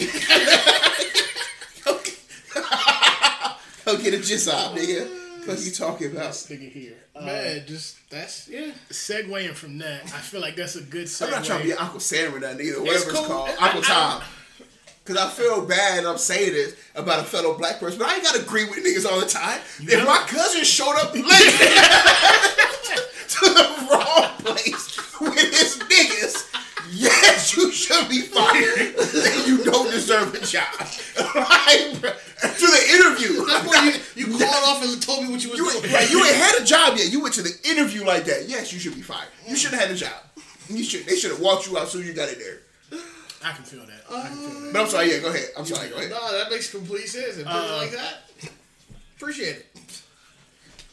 Go get a job, nigga. What you talking about? This nigga here. Uh, Man, just that's yeah. segueing from that, I feel like that's a good segue. I'm not trying to be Uncle Sam or nothing either, whatever it's, cool. called. I- Uncle I- Tom. Cause I feel bad I'm saying this about a fellow black person, but I ain't gotta agree with niggas all the time. if know- my cousin showed up late to the wrong place with his niggas, yes, you should be fired. You don't deserve a job. Bruh, to the interview. That's you, you called off and told me what you was You, doing. right, you ain't had a job yet. You went to the interview like that. Yes, you should be fired. You should have had a job. You should. They should have walked you out as soon as you got in there. I can feel that. I can feel that. But I'm sorry. Yeah, go ahead. I'm sorry. Go ahead. No, that makes complete sense. And Uh, like that. Appreciate it.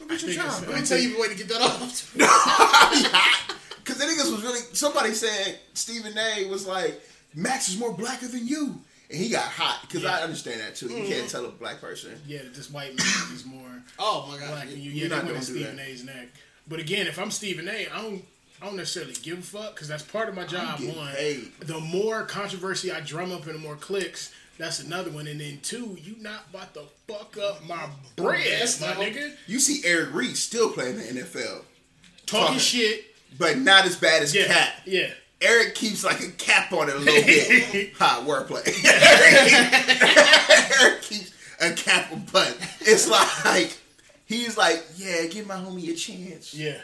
Your job. Let me tell you a way to get that off. Because the niggas was really. Somebody said Stephen A. was like Max is more blacker than you, and he got hot. Because I understand that too. You can't tell a black person. Yeah, that this white man is more Oh my god. black than you. You're Yeah, not they gonna do Stephen that. A's neck. But again, if I'm Stephen A, I don't. I don't necessarily give a fuck because that's part of my job. One, paid. the more controversy I drum up and the more clicks, That's another one. And then two, you not about to fuck up my bread, my nigga. You see Eric Reid still playing the NFL, Talking Talking. shit. but not as bad as Yeah. Kap. Yeah. Eric keeps like a cap on it a little bit. Hot wordplay. Eric keeps a cap on butt. It's like he's like, yeah, give my homie a chance. Yeah.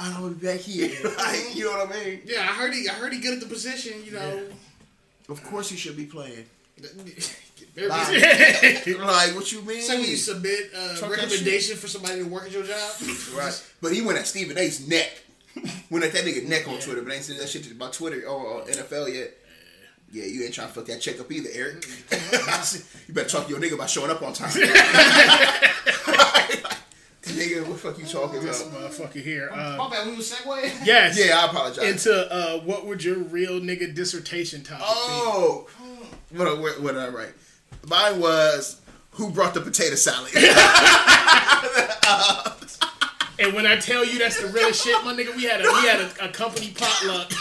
I'm gonna be back here. like, you know what I mean? Yeah, I heard he. I heard he good at the position. You know. Of course he should be playing. Like, like, what you mean? So when you submit a Talk recommendation for somebody to work at your job, Right. But he went at Stephen A's neck. went at that nigga neck on Twitter, but ain't said that shit about Twitter or uh, NFL yet. Yeah, you ain't trying to fuck that check up either, Eric. you better talk to your nigga about showing up on time. Nigga, what the fuck you talking This about? motherfucker here. Uh, my bad. We was segue. yes. Yeah, I apologize. Into uh, what would your real nigga dissertation topic oh, what, what, what did I write? Mine was who brought the potato salad. And when I tell you that's the realest shit, my nigga, we had a we had a, a company potluck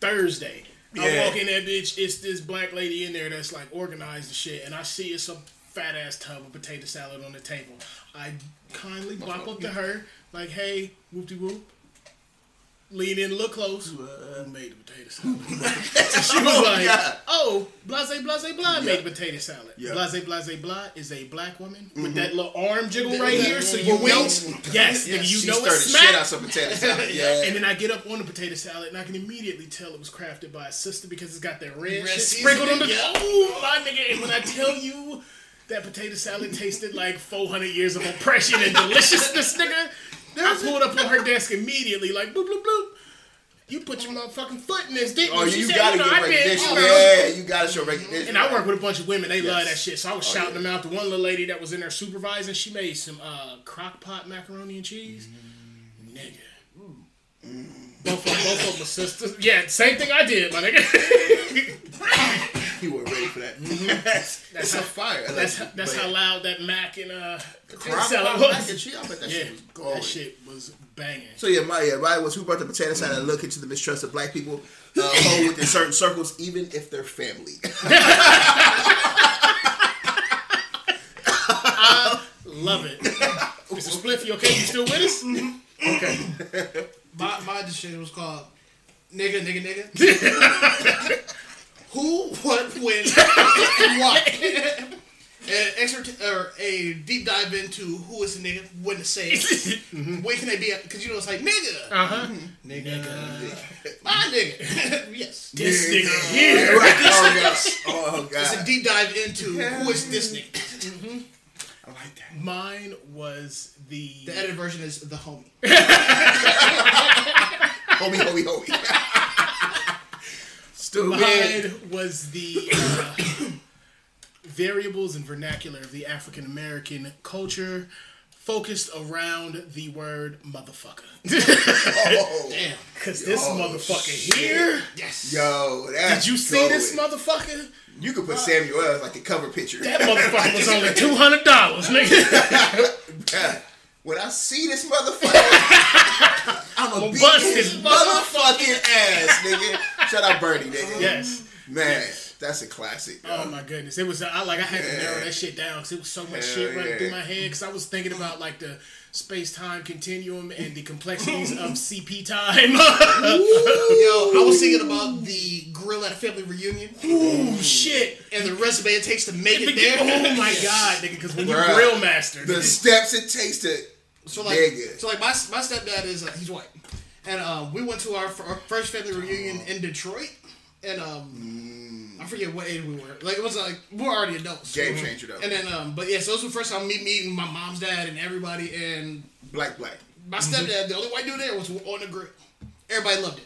Thursday. I walk in that bitch, it's this black lady in there that's like organized and shit, and I see it's a fat ass tub of potato salad on the table. I kindly bop up to her, like, hey, whoop de whoop. Lean in, look close. Who uh, made the potato salad? she was oh, like, God. "Oh, blase blase blah made the potato salad. Yeah. Blase blase blah is a black woman with mm-hmm. that little arm jiggle right here, so you With know, wings? yes, nigga, you she know stirred it's the shit smack. out some potato salad. Yeah. And then I get up on the potato salad, and I can immediately tell it was crafted by a sister because it's got that red, Red shit sprinkled on the. yeah. Oh my nigga! And when I tell you that potato salad tasted like 400 years of oppression and deliciousness, nigga, I pulled up on her desk immediately, like bloop bloop bloop. You put your motherfucking foot in this, didn't Oh, you? She you said, gotta you know, get I did, recognition. Yeah, you gotta show recognition. And I work with a bunch of women. They love that shit. So I was Oh, shouting yeah. them out. The one little lady that was in there supervising, she made some uh, crock pot macaroni and cheese. Mm. Nigga. Both of, both of my sisters. Yeah, same thing I did, my nigga. He wasn't ready for that. that's, that's a fire. I that's like it, that's how loud that mac and uh potato salad was. mac and cheese, I bet that yeah, shit was going. that shit was banging. So yeah, my yeah, mine was who brought the potato salad and look into the mistrust of black people uh, hold within certain circles, even if they're family. I love it. Mr. Spliff, you okay? You still with us? Okay. My my decision was called nigga nigga nigga. Who, what, when, why? An expert or a deep dive into who is the nigga, when to say it, when can they be? Because you know it's like nigga, Uh huh. nigga, my nigga. yes, This nigga here. Right. Oh yes. Oh god, it's a god. deep dive into who is this nigga. I like that. Mine was the. The edited version is the homie. Homie, homie, homie. Stupid. Mine was the uh, variables and vernacular of the African American culture focused around the word motherfucker. Oh, Damn. Because this Oh, motherfucker shit. here. Yes. yo, that's Did you see this motherfucker? You could put Samuel as like the cover picture. That motherfucker was only two hundred dollars, nigga. When I see this motherfucker, I'm gonna beat bust his his motherfucking ass, nigga. Shout out Bernie, nigga. yes. Man, that's a classic. yo. Oh my goodness, it was uh, I like I had to narrow that shit down because it was so much Hell shit running yeah. through my head because I was thinking about like the space time continuum and the complexities of CP time. Yo, I was thinking about the grill at a family reunion oh shit. and the resume it takes to make it Nigga, there. Oh my god, nigga! Because when you Bruh. grill master, The nigga, steps it takes to So like, Nigga. so like my my stepdad is uh, he's white, and um, we went to our, f- our first family reunion in Detroit, and um, I forget what age we were. Like it was like we're already adults. game changer though. And then um, but yeah, so it was the first time me meeting my mom's dad and everybody, and Black, black. my stepdad, the only white dude there was on the grill. Everybody loved it.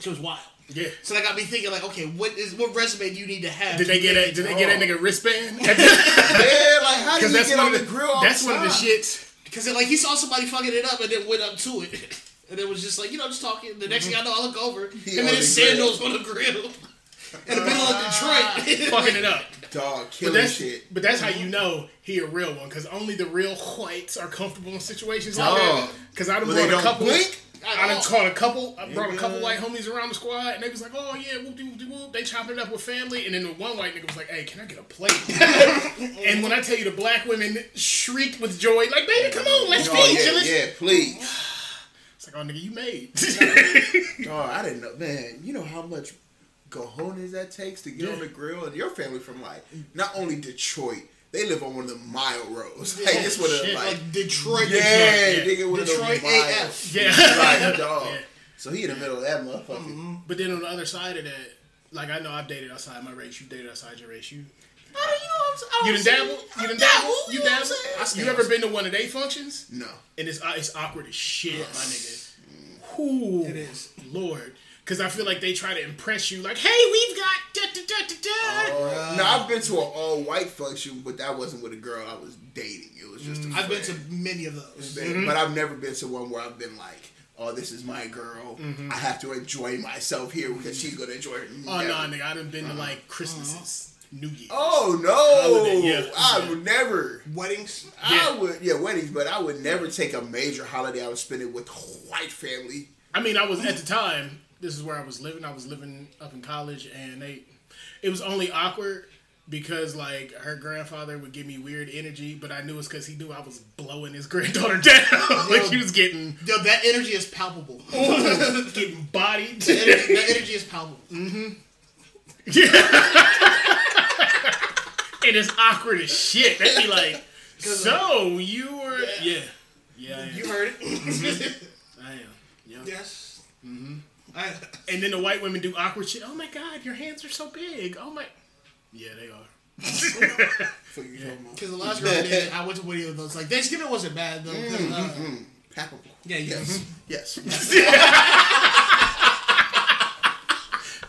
So it was wild. yeah. So that got me thinking, like, okay, what is what resume do you need to have? Did to they get that? Did they get that nigga wristband? Yeah, like how do you that's get one on of the the grill? all That's the one of the shits. Because like he saw somebody fucking it up and then went up to it. And it was just like, you know, just talking. The next thing I know, I look over, He him on and his the grill. sandals on the grill. In the middle of Detroit. Fucking it up. Dog But killing that's, shit. but that's how you know he a real one because only the real whites are comfortable in situations like that. Because I done Well, they a don't couple. blink. I done oh. caught a couple. I brought a couple white homies around the squad, and they was like, "Oh yeah, whoop de whoop de whoop." They chopping it up with family, and then the one white nigga was like, "Hey, can I get a plate?" and when I tell you the black women shrieked with joy, like, "Baby, come on, let's Oh feed yeah, you." Let's-" yeah, please. It's like, "Oh nigga, you made." Oh, I didn't know, man. You know how much cojones that takes to get Yeah. on the grill, and your family from like not only Detroit, they live on one of the mile roads. Like it's one of Shit. like, Like Detroit, yeah, Detroit, nigga, one of Detroit the mile. AF. yeah. Like, dog. Yeah. So he in the middle of that motherfucker. Mm-hmm. But then on the other side of that, like I know I've dated outside my race. You dated outside your race. You I don't- you know, I'm, I don't done dabble? You I done dabble, dabble? You know dabble? saying? You ever been to one of they functions? No. And it's uh, it's awkward as shit, my nigga. Whew, It is. Lord. Because I feel like they try to impress you, like, hey, we've got da da da da da. Uh, no, I've been to an all white function, but that wasn't with a girl I was dating. It was just a mm. I've been to many of those. Mm-hmm. But I've never been to one where I've been like, oh, this is my girl. Mm-hmm. I have to enjoy myself here because she's going to enjoy it. Oh, no, nigga, I done been to, uh-huh. like, Christmases, New Year's. Oh, no. Holiday, yeah. I Yeah. would never. Weddings. I would, yeah, weddings, but I would never take a major holiday I would spend it with white family. I mean, I was, at the time, this is where I was living. I was living up in college, and they, it was only awkward because, like, her grandfather would give me weird energy, but I knew it's because he knew I was blowing his granddaughter down. like, he was getting, Yo, that energy is palpable. getting bodied. that, energy, that energy is palpable. and it's awkward as shit. They'd be like, so you were, yeah, yeah, I am. You heard it. I am. Yeah. yes. Mm-hmm. I, And then the white women do awkward shit. Oh my god, your hands are so big. Oh my. Yeah, they are. For you. Because the last girl I I went to one of those. Like Thanksgiving wasn't bad though. 'cause, uh, Palpable. yeah, yes. Yes.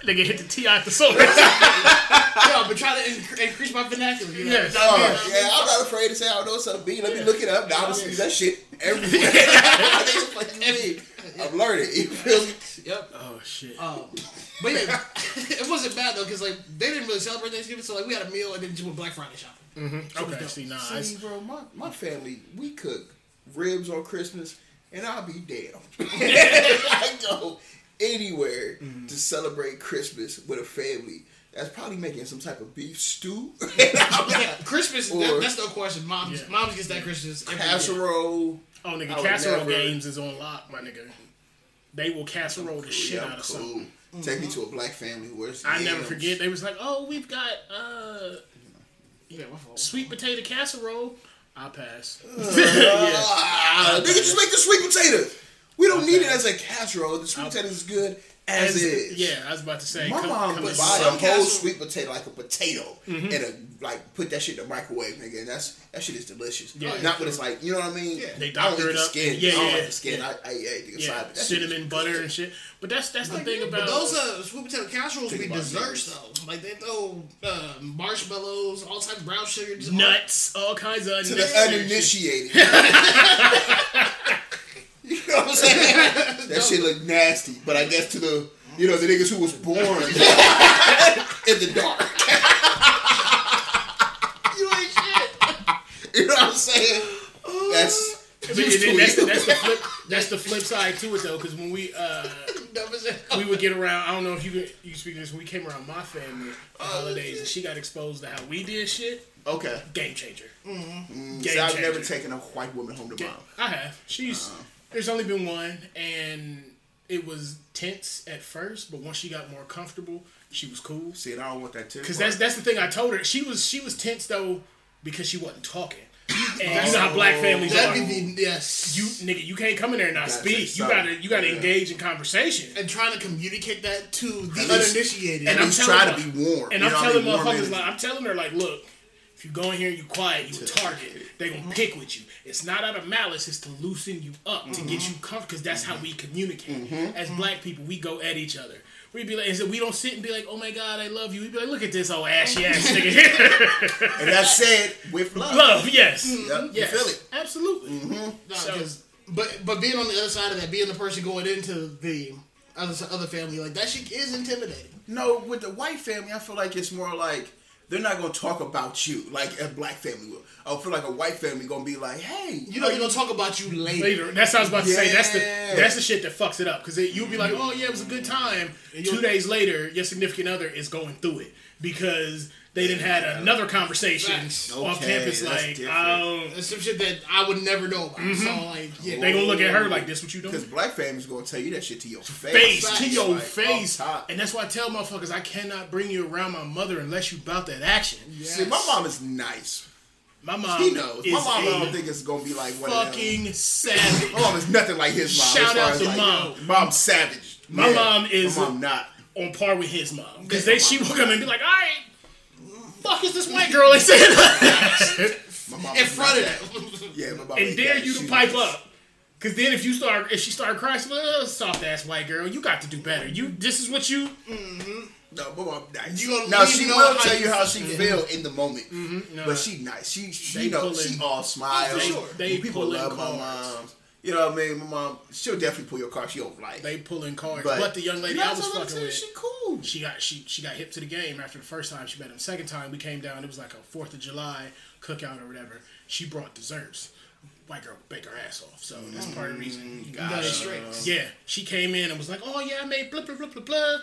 Nigga hit the T out the soul. Yo, I've been trying to inc- increase my vernacular. You know? Yes. Oh, yeah, I'm not afraid to say I don't know something. B. Let me look it up. Now I see that shit everywhere. What you mean? I'm learning. You feel me? Yep. oh shit. Um, but yeah, it wasn't bad though because like they didn't really celebrate Thanksgiving, so like we had a meal and then just went Black Friday shopping. okay, see, nah. I, See, bro, my, my family, we cook ribs on Christmas, and I'll be damned. I go anywhere to celebrate Christmas with a family that's probably making some type of beef stew, Yeah, Christmas. Or- that, that's no question. Mom's Yeah. mom's gets that Christmas every year. casserole. Oh, nigga, I casserole never- games is on lock, my nigga. They will casserole the shit Yeah, out of cool. something. Take me to a black family where it's I never forget. They was like, oh, we've got uh, Yeah, my fault. sweet potato casserole. I pass. Ah, nigga, just make the sweet potatoes. We don't need it as a casserole. The sweet potatoes is good as, As- is. Yeah, I was about to say. My come- mom come would and buy a some whole sweet potato like a potato Mm-hmm. and a like put that shit in the microwave, nigga. And that's that shit is delicious. Yeah. Not what it's like you know what I mean. Yeah. They I don't doctor eat it the up. skin. Yeah, I don't yeah, like the skin. yeah. I, I eat everything Yeah, aside. But that shit is cinnamon butter and shit. But that's that's the thing about those uh, sweet potato casseroles be desserts though. Like they throw uh, marshmallows, all types of brown sugar, just all- nuts, all kinds of to the uninitiated. you know what I'm saying? That shit look nasty. But I guess to the you know the niggas who was born in the dark. You ain't shit. You know what I'm saying? That's But then that's, the, that's the flip. That's the flip side to it though, because when we uh, That was it. we would get around. I don't know if you could, you speak this. When we came around my family for holidays, and she got exposed to how we did shit. okay. Game changer. Mm, Game See, I've changer. never taken a white woman home to Ga- mom. I have. She's. Uh-huh. There's only been one, and it was tense at first, but once she got more comfortable, she was cool. See, and I don't want that too. Because that's that's the thing I told her. She was she was tense though because she wasn't talking. And you know how black oh. families are. That'd be yes. You nigga, you can't come in there and not Gotta speak. say You gotta you gotta Yeah. engage in conversation. and trying to communicate that to the least- uninitiated. and At I'm least telling try her- to be warm. And you I'm know what I telling mean? Warm motherfuckers like I'm telling her like, look, if you go in here and you quiet, you a target. They gonna pick with you. It's not out of malice. It's to loosen you up to get you comfortable. Because that's how we mm-hmm. communicate. Mm-hmm. As mm-hmm. black people, we go at each other. We be like, and so we don't sit and be like, oh my god, I love you. We be like, look at this old ashy ass nigga. and that's said with love. Love, yes, Yep, you yes, feel it. absolutely. No, So- but but being on the other side of that, being the person going into the other other family, like that shit is intimidating. No, with the white family, I feel like it's more like they're not gonna talk about you like a black family will. I feel like a white family gonna be like, hey, You know, you're gonna talk about you later. later. That's what I was about to say. That's the that's the shit that fucks it up because you'll be like, oh yeah, it was a good time. Two days later, your significant other is going through it because they didn't had another conversation Facts. off Okay, campus. Like, different. um, That's some shit that I would never know about. Mm-hmm. So like, yeah, they gonna look at her like this. What you doing? because doing? black families gonna tell you that shit to your face, Face to your Like, face, and that's why I tell motherfuckers I cannot bring you around my mother unless you bout that action. See, my mom is nice. My mom, He knows. is My mom, I don't think it's gonna be like one of them. fucking savage. My mom is nothing like his mom. Shout out to like, mom. Mom's savage. My Yeah. mom is- My mom not. On par with his mom because Yeah, they she my will come and be like, all right, fuck is this white girl they said, in front of that. them. Yeah, my mom and dare that. you to pipe nice. up. Cause then if you start if she started crying, she's like, oh, soft ass white girl, you got to do better. You this is what you mm-hmm. No, my mom nice. You gonna now she know will how tell you you how she feel. feel in the moment, mm-hmm. no. but she nice. She she They know pulling- she all smile. Oh, for sure. They people pulling love my mom. You know what I mean? My mom, she'll definitely pull your car. She don't like. they pulling cards. but, But, the young lady I was fucking with, she cool. she got she she got hip to the game after the first time she met him. Second time we came down, it was like a Fourth of July cookout or whatever. She brought desserts. White girl bake her ass off, so that's part of the reason. Mm, you got it straight. Yeah, she came in and was like, "Oh yeah, I made blah blah blah blah blah."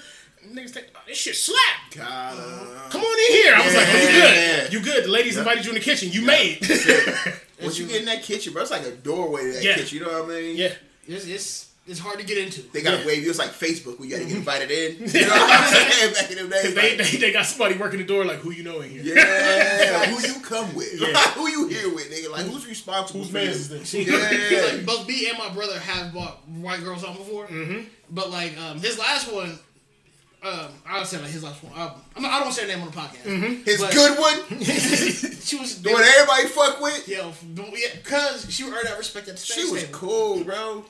Niggas take oh, this shit slap. God, Come on in here. I was like, oh, "You Yeah. good? You good?" The ladies invited you in the kitchen. You made. once you get in that kitchen, bro, it's like a doorway to that Yeah. kitchen. You know what I mean? yeah, It's, it's it's hard to get into. They got to Yeah. wave you. It's like Facebook where you got to get invited in. You know what I'm saying? Back in them days. they, like, they they got somebody working the door like, "Who you know in here?" yeah, who you come with? Yeah. who you here with, nigga? Like, who's responsible Whose for man this? is this? Yeah. like both me and my brother have bought white girls on before, mm-hmm. but like um, his last one, um, I don't say like his last one. Um, I, mean, I don't want to say her name on the podcast. Mm-hmm. His good one, She was the one everybody fuck with. Yo, yeah, because she earned that respect at the space She was table. cool, bro.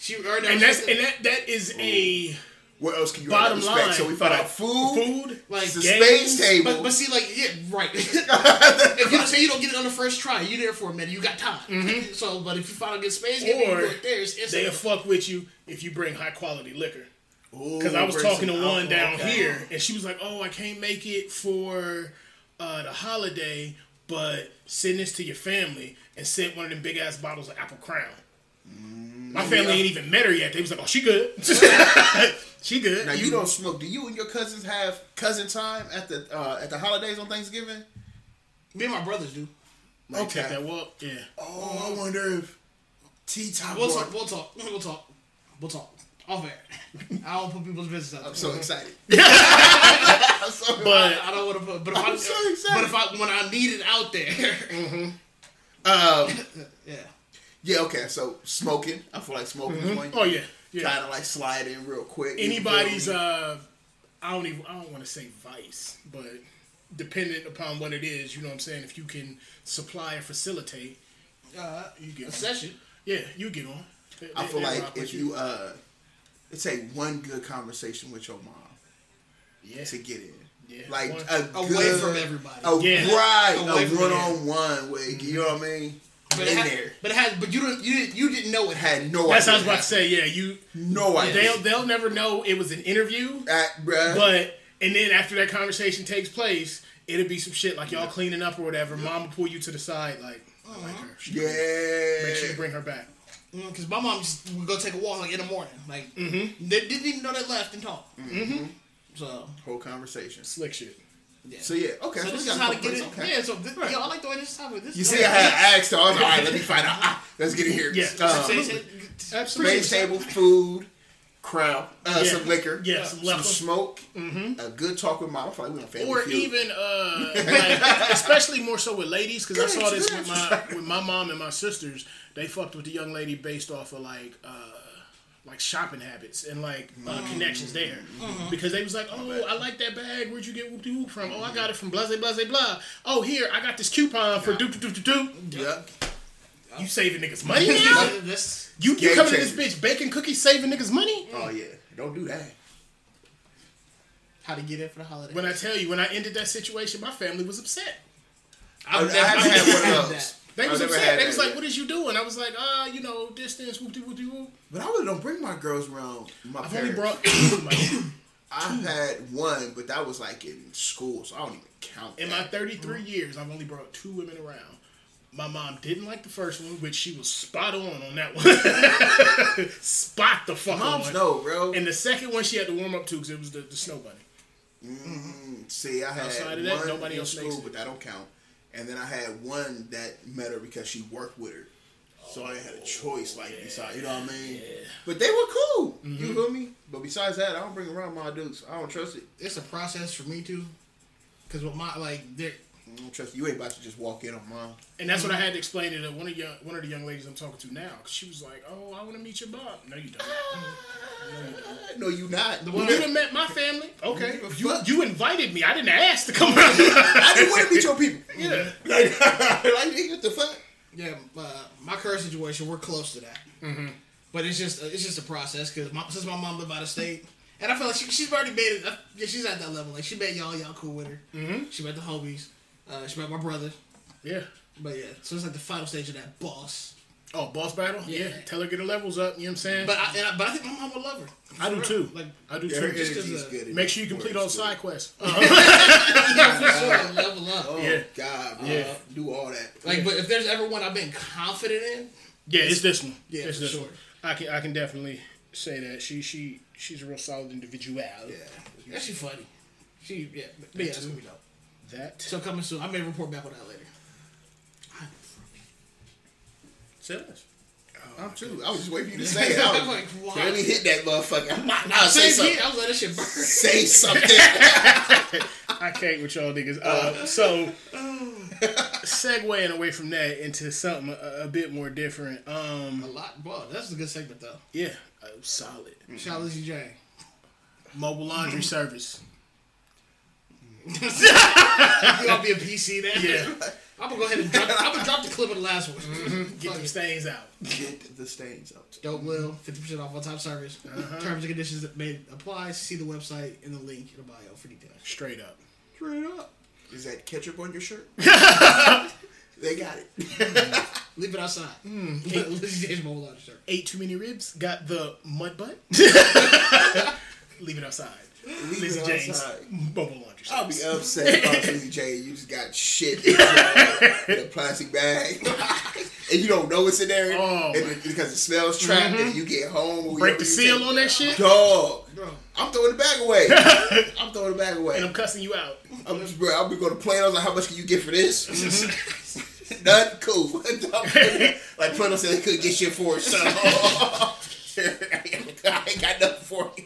She earned that And that's and that that is a What else can you bottom respect? line. So we found like, out food, food, like the games, space table. But, but see, like, yeah, right. if you say you don't get it on the first try, you there for a minute, you got time. So, but if you find a good space, game, you Mm-hmm. Or go there. It's, it's they'll a, fuck with you if you bring high quality liquor. Ooh, Because I was talking to one down okay. here, and she was like, "Oh, I can't make it for uh, the holiday, but send this to your family and send one of them big ass bottles of Apple Crown." My family ain't even met her yet. They was like, "Oh, she good. she good." Now you don't smoke. Do you and your cousins have cousin time at the uh, at the holidays on Thanksgiving? me and my brothers do. I'll take that walk. Yeah. Oh, I wonder if tea time. We'll talk. We'll talk. We'll talk. We'll talk. Off air. I don't put people's business out. I'm so excited. I'm so But I don't want to put. But if I'm I, so excited. But if I when I need it out there, Mm-hmm. um, yeah. yeah, okay. So smoking, I feel like smoking is one. oh yeah, yeah. Kind of like slide in real quick. Anybody's uh, I don't even I don't want to say vice, but dependent upon what it is, you know what I'm saying. If you can supply or facilitate, Uh, you get a on. session. Yeah, you get on. I they- feel they like rock with if you uh, let's say one good conversation with your mom yeah, to get in. Yeah. Like One- a Away good, from everybody. A, Yeah. Right, Away a one on one with you know what I mean. But it, in had, there, but it had, but you didn't, you didn't, you didn't know it had. no. that's what I was about to say. Yeah, you No idea. they'll they'll never know it was an interview, At, bruh. but and then after that conversation takes place, it'll be some shit like y'all cleaning up or whatever. Mom will pull you to the side like, I like uh-huh. her. She yeah. Make sure you bring her back. Because Mm, my mom just would go take a walk like in the morning. Like Mm-hmm. they didn't even know they left and talk. Mm-hmm. So Whole conversation. Slick shit. yeah. So yeah, okay. So we this got is how to get it. places, Okay. Yeah. So this, yo, I like the way this is happening. This You see, I had asked her. I was like, all right, let me find out. Ah, let's get in here. Yeah. Um, Say- say- Absolutely. space table, food, crowd, uh, Yeah. some liquor, Yeah, some some liquor. smoke, a good talk with mom. I feel like we on family or feud. even uh like, especially more so with ladies because I saw this with my with my mom and my sisters. They fucked with the young lady based off of like uh like shopping habits and like uh, connections there because they was like, oh, I like that bag. Where'd you get whoop whoop from? Oh, I got it from blase blase blah. Oh, here I got this coupon for do do do do do. Yep. You saving niggas money now? this. You you Game coming to this bitch baking cookies saving niggas money? Oh yeah, don't do that. How to get it for the holiday? When I tell you, when I ended that situation, my family was upset. I, I never- haven't I've had one of those. They was upset. They was like, yet. "What is you doing?" I was like, "Uh, you know, distance, whoop de whoop de whoop." But I really don't bring my girls around my I've only brought I've had one, but that was like in school, so I don't even count. In that. my 33 years, I've only brought two women around. My mom didn't like the first one, which she was spot on on that one. spot the fuck moms on. know, bro. And the second one she had to warm up to because it was the, the snow bunny. See, I had Outside of that, one nobody in else school, but that don't count. And then I had one that met her because she worked with her. So I had a choice, like besides, you know what I mean. Yeah. But they were cool. Mm-hmm. You feel me? But besides that, I don't bring around my dudes. I don't trust it. It's a process for me too. Cause with my like, they're I don't trust you. Ain't about to just walk in on mine. And that's what I had to explain to the, one of young, one of the young ladies I'm talking to now. 'cause she was like, "Oh, I want to meet your mom." No, you don't. No, you not. The Well, you done met my family. Okay, you you invited me. I didn't ask to come around. I didn't want to meet your people. yeah. Like, like what the fuck? yeah. Uh, my current situation, we're close to that. Mm-hmm. But it's just uh, it's just a process because since my mom lived out of state, and I feel like she, she's already made it. Uh, yeah, she's at that level. Like she met y'all, y'all cool with her. Mm-hmm. She met the homies. Uh, she met my brother. Yeah. But yeah, so it's like the final stage of that boss. Oh, boss battle. Yeah. Yeah. Tell her get her levels up. You know what I'm saying? But I, I but I think my mom would love her. I do For too. Like I do Yeah, too. Just energy 'cause, is uh, good. make sure you complete all the Works side good. quests. yeah, for sure, level up. Oh Yeah. God, Yeah. yeah. Do all that. Like, but if there's ever one I've been confident in, yeah, it's this one. Yeah, it's for this sure. one. I can I can definitely say that she she she's a real solid individual. Yeah. yeah, she funny. She yeah, but yeah, that's gonna be dope. That So coming soon. I may report back on that later. says. I'm too. I was just waiting for you to say it. I I'm was like, wow. barely hit that motherfucker. I'm not. Nah, say something. here. I was letting shit burn. Say something. I can't with y'all niggas. Uh, so, segueing away from that into something a, a bit more different. Um, A lot. Well, that's a good segment though. yeah, uh, solid. Shout out Lizzie J. Mobile laundry service. You gonna be a PC there? Yeah, I'm gonna go ahead and drop. I'm gonna drop the clip of the last one. get them stains out. Get the stains out. Dope will fifty percent off on top service. Uh-huh. Terms and conditions that may apply. See the website in the link in the bio for details. Straight up. Straight up. Is that ketchup on your shirt? they got it. Leave it outside. Lizzie J's mobile laundry shirt. Ate too many ribs. Got the mud butt. Leave it outside. Leave Lizzie it Jane's outside. mobile laundry I'll be upset if I was Lizzie J. You just got shit in a plastic bag, and you don't know what's in there, Oh, and it- because it smells trapped, and mm-hmm. you get home, Break you- the seal on that shit, Dog, Bro, I'm throwing the bag away. I'm throwing the bag away. and I'm cussing you out. I'm just, bro, I'll be going to play. I was like, how much can you get for this? Mm-hmm. None. Cool. like Plano said, they couldn't get shit for it, so I ain't got nothing for you.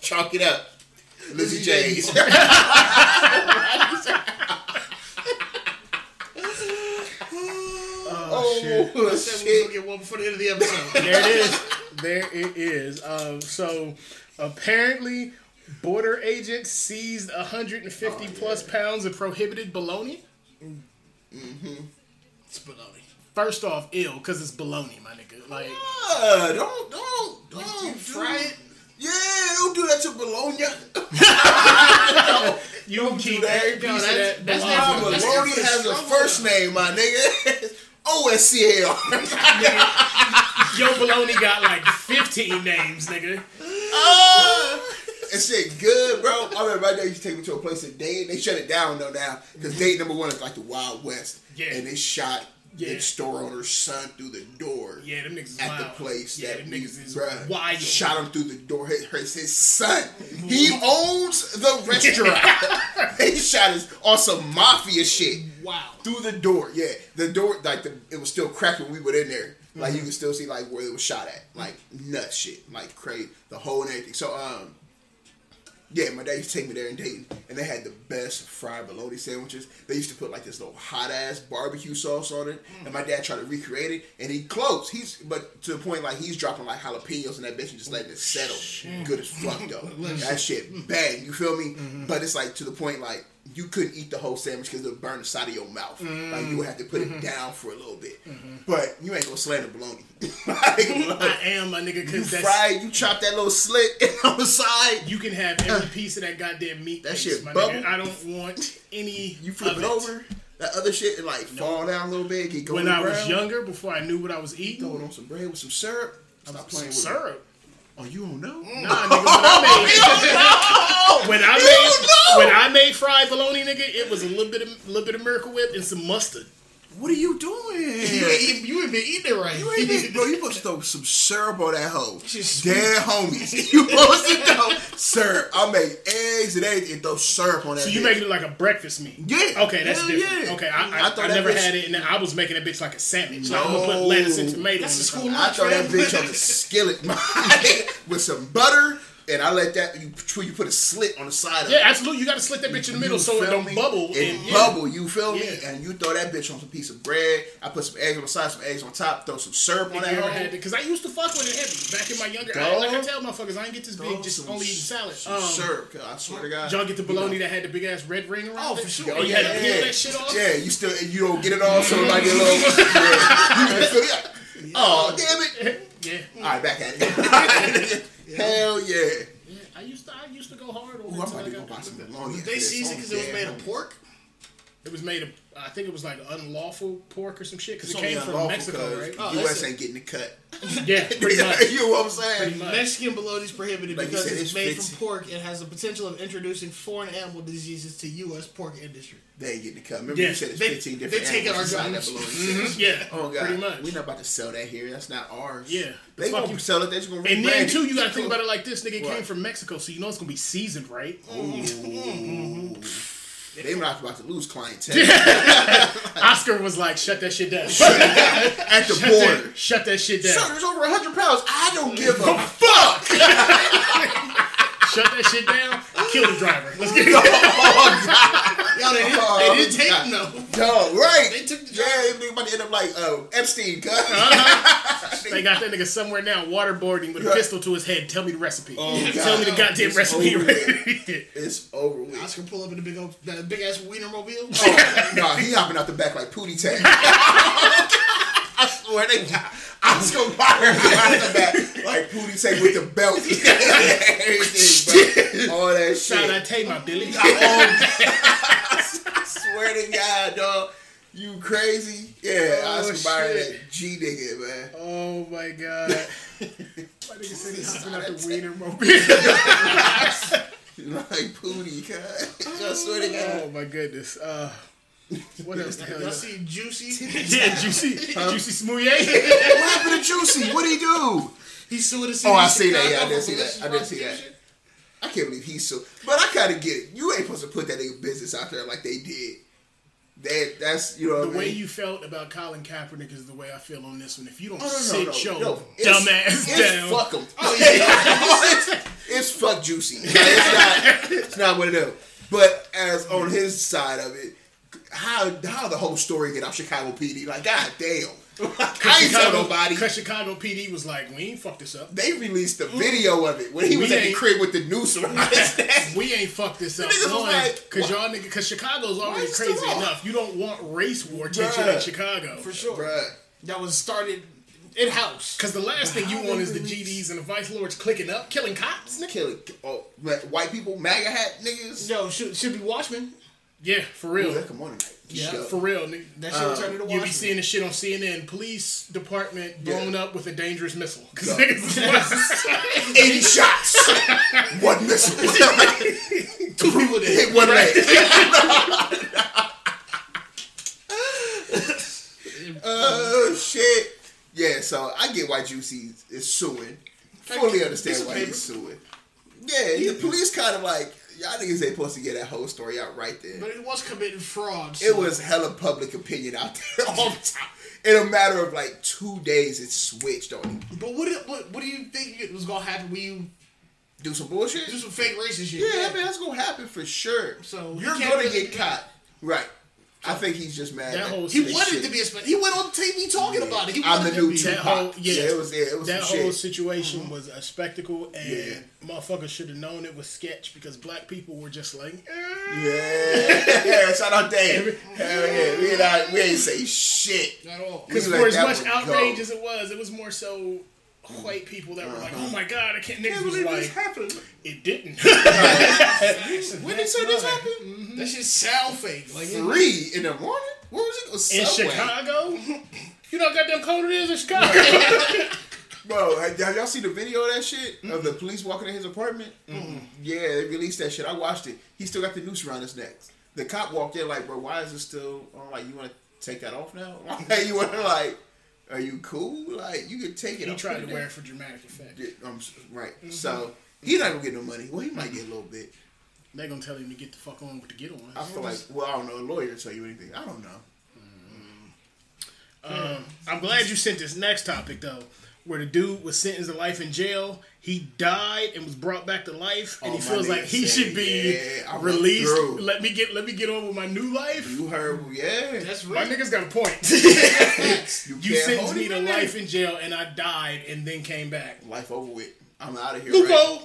Chalk it up. Lizzie J's. Oh, shit. oh, I said we was gonna get one before the end of the episode. There it is. There it is. Um, so apparently, border agents seized 150 plus pounds of prohibited bologna. Mm-hmm. It's baloney. First off, ill because it's bologna, my nigga. Like, Uh, don't, don't, don't. You fry it. Yeah, don't do that to bologna. you can keep that. every No, of that's- that oh, that's bologna. not- that's bologna has a first name, my nigga. O-S-C-A-R. Your bologna got like 15 names, nigga. And shit good, bro. I remember my dad used to take me to a place in Dayton. They shut it down though now because Dayton number one is like the Wild West. Yeah. And they shot Yeah. the store owner's son through the door Yeah, them niggas at wild. the place. Yeah, that them we, niggas is bruh, wild. Shot him through the door. His, his, his son. He owns the restaurant. he shot his on some mafia shit Wow. through the door. Yeah, the door like the it was still cracked when we were in there. Like you could still see like where it was shot at, like nut shit, like crazy, the hole and everything. So um, yeah, my dad used to take me there in Dayton, and they had the best fried bologna sandwiches. They used to put like this little hot ass barbecue sauce on it, mm. and my dad tried to recreate it, and he close. He's but to the point like he's dropping like jalapenos in that bitch and just letting it settle. Good as fuck though. that shit bang. You feel me? Mm-hmm. But it's like to the point like you couldn't eat the whole sandwich because it'll burn the side of your mouth. Like you would have to put it mm-hmm. down for a little bit. Mm-hmm. But you ain't gonna slander bologna. Mm-hmm. like, I am, my nigga, you because that's. fry, you chop that little slit on the side. You can have every piece of that goddamn meat. That shit my bubble. nigga. I don't want any. You flip it over, that other shit it like fall down a little bit. Get going When I was younger, before I knew what I was eating, throw it on some bread with some syrup. Stop playing with syrup. Oh, you don't know? Nah, nigga, when I made when I made when I made fried bologna, nigga, it was a little bit of little bit of Miracle Whip and some mustard. What are you You doing? ain't, you ain't been eating it right. You ain't been, bro. You supposed to throw some syrup on that hoe. Just- Dead homies. You supposed to throw syrup. I make eggs and eggs and throw syrup on that. So you bitch. making it like a breakfast meat? Yeah. Okay, that's Hell different. yeah. Okay, I, I, I I, never bitch- had it, and I was making that bitch like a sandwich. Like I'm No. gonna put lettuce and tomato. That's on the the school top. I throw that bitch on the skillet with some butter, and I let that you you put a slit on the side of Yeah, it. absolutely. You got to slit that bitch in the middle You so it don't me? bubble. It and, yeah. bubble. You feel me? And you throw that bitch on some piece of bread. I put some eggs on the side, some eggs on top. Throw some syrup on You that ever hoe. had it? Because I used to fuck with it heavy back in my younger. I, Dog. like I tell motherfuckers, I ain't get this big, just only eating salad. Some Um, syrup. I swear to God. Y'all get the bologna that had the big ass red ring around Oh, for sure. Oh, you had to peel that shit off? Yeah, you still you don't get it all, so like a little. Yeah, you can feel it. Oh damn it! Yeah. All right, back at it. Hell yeah! Yeah, I used to I used to go hard over Ooh, it I'm about to go buy some bologna. They seasoned because oh, it was made of pork. It was made of I think it was like unlawful pork or some shit because it came from Mexico, right? Oh, U.S. ain't getting the cut. Yeah, pretty much. you know what I'm saying? Pretty. Mexican bologna is prohibited Like because said, it's it's made from pork and has the potential of introducing foreign animal diseases to U.S. pork industry. They ain't getting the cut. Remember Yeah, you said it's they- 15 they different taking animals our inside guns. that bologna. Mm-hmm. Yeah, Oh god, pretty much. We're not about to sell that here. That's not ours. Yeah. they Fuck won't you. sell it. They're just gonna And then too, you got to think about it like this: nigga What? came from Mexico, so you know it's gonna be seasoned, right? Mm-hmm. They were not about to lose clientele Oscar was like, "Shut that shit down." at the Shut border. that, shut that shit down. Sir, there's over 100 pounds. I don't give a fuck. Shut that shit down. Kill the driver. Let's get it. oh god. Yo, they didn't, Oh, they didn't take God. him though. No, right. They took the Yeah, they about to end up like uh, Epstein, cuz. They got that nigga somewhere now waterboarding with a pistol to his head. Tell me the recipe. Oh, Tell me the God. goddamn It's recipe. over Right? It's over with. Oscar pull up in the big old, that big ass Wienermobile. Oh, nah, he hopping out the back like Pootie Tang. I swear they Oscar Mayer out the back like Pootie Tang with the belt. Everything, bro. All that shit. Shout shit. out Tay, my Billy. Oh, I swear to God, dog. You crazy? Yeah, Oh, Oscar Mayer, shit. that G nigga, man. Oh my god. My nigga said he's hopping out the wiener mobile. Like Pootie, cuz. I swear to God. Oh my goodness. Uh, what else the hell? Y'all y'all- see Juicy? Yeah, juicy, juicy smoothie. What happened to Juicy? What'd he do? He's suing the city. Oh, I see that. Yeah, I did for see that. I did see that. I can't believe he's so. But I kind of get it. You ain't supposed to put that nigga business out there like they did. That that's you know The I way mean? you felt about Colin Kaepernick is the way I feel on this one. If you don't Oh, no, sit no, your no. Dumbass it's down, Fuck him. Oh yeah, it's, it's fuck juicy. Like, it's not. It's not one of them. But as on his side of it, how how the whole story get out Chicago PD? Like, god damn. I ain't tell nobody. Because Chicago PD was like, we ain't fucked this up. They released the video of it when he We was at the crib with the noose around his neck. We ain't fucked this up. niggas like, Because what? y'all nigga, because Chicago's already crazy enough. You don't want race war tension Bruh. in Chicago. For sure. Bruh. That was started in house. Because the last thing you want is the GDs and the Vice Lords clicking up, killing cops. nigga. Killing oh, white people, MAGA hat niggas. Yo, should, should be Watchmen. Yeah, for Ooh, real. that come on tonight. Yeah, Show. For real. That shit will uh, turn into You be seeing the shit on CNN. Police department blown up with a dangerous missile. 80 shots. One missile. Two people did. Hit one leg. oh shit. Yeah, so I get why Juicy is suing. Fully understand why he's suing. Yeah, the police kind of like y'all niggas ain't supposed to get that whole story out right there. But it was committing fraud. It was hella public opinion out there all the time. In a matter of like two days, it switched on him. But what, do- what what do you think it was gonna happen when you Do some bullshit. do some fake racist shit? Yeah, I mean that's gonna happen for sure. So, you're gonna really- get caught, right? I think he's just mad. That whole He Shit. wanted to be a spe- He went on TV talking about it. He I'm the to new be. Tupac. whole- yeah. it was yeah, it was that whole shit. situation was a spectacle, and Yeah. motherfuckers should have known it was sketch because black people were just like, eh. Yeah, shout out Dave. Hell yeah, we ain't, we ain't say shit. At all. Because let for as much outrage go. as it was, it was more so white people that were like, Uh-huh. "Oh my god, I can't." Niggas Can't was believe this like, happened. "It didn't." When they say this happened? Mm-hmm. That shit sound fake. Like Three in the morning. Where was it? In. Chicago, you know how goddamn cold it is in Chicago. Bro, have y'all seen the video of that shit of the police walking in his apartment? Yeah, they released that shit. I watched it. He still got the noose around his neck. The cop walked in like, bro, why is it still? on? like, you want to take that off now? Like, you want to like, are you cool? Like, you could take it. He tried to wear it for dramatic effect. Yeah, um, right. So he's not gonna get no money. Well, he might get a little bit. They're gonna tell him to get the fuck on with the get on. I feel like, well, I don't know. A lawyer tell you anything. I don't know. Um, I'm glad you sent this next topic though, where the dude was sentenced to life in jail. He died and was brought back to life, and Oh, he feels like he said, should be yeah, released. Let me get let me get on with my new life. You heard? Yeah. That's My real. nigga's got a point. You, you sentenced me to life in jail, and I died and then came back. Life over with. I'm out of here. Right?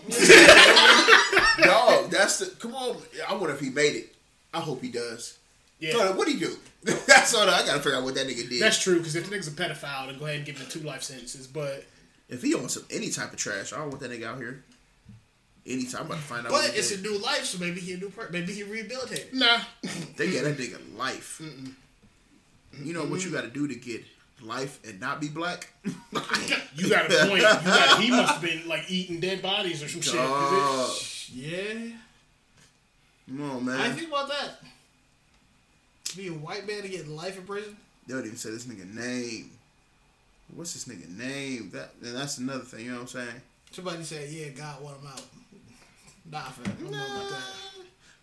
Lupo. Dog, that's the. Come on. I wonder if he made it. I hope he does. Yeah, So, what'd he do? that's all. I gotta figure out what that nigga did. that's true. Because if the nigga's a pedophile, then go ahead and give him two life sentences. But if he owns some any type of trash, I don't want that nigga out here. Anytime I'm about to find out. But what he it's a new life, so maybe he a new person. Maybe he rehabilitated. nah, They get that nigga life. You know what you got to do to get life and not be black? you got a point. You got, he must have been like eating dead bodies or some shit. 'cause Dog. Yeah. Come on, man. I think about that. Be a white man to get life in prison. They don't even say this nigga name. What's this nigga name? That and that's another thing. You know what I'm saying? Somebody said, "Yeah, God want him out." Nah, fam. I don't know about that.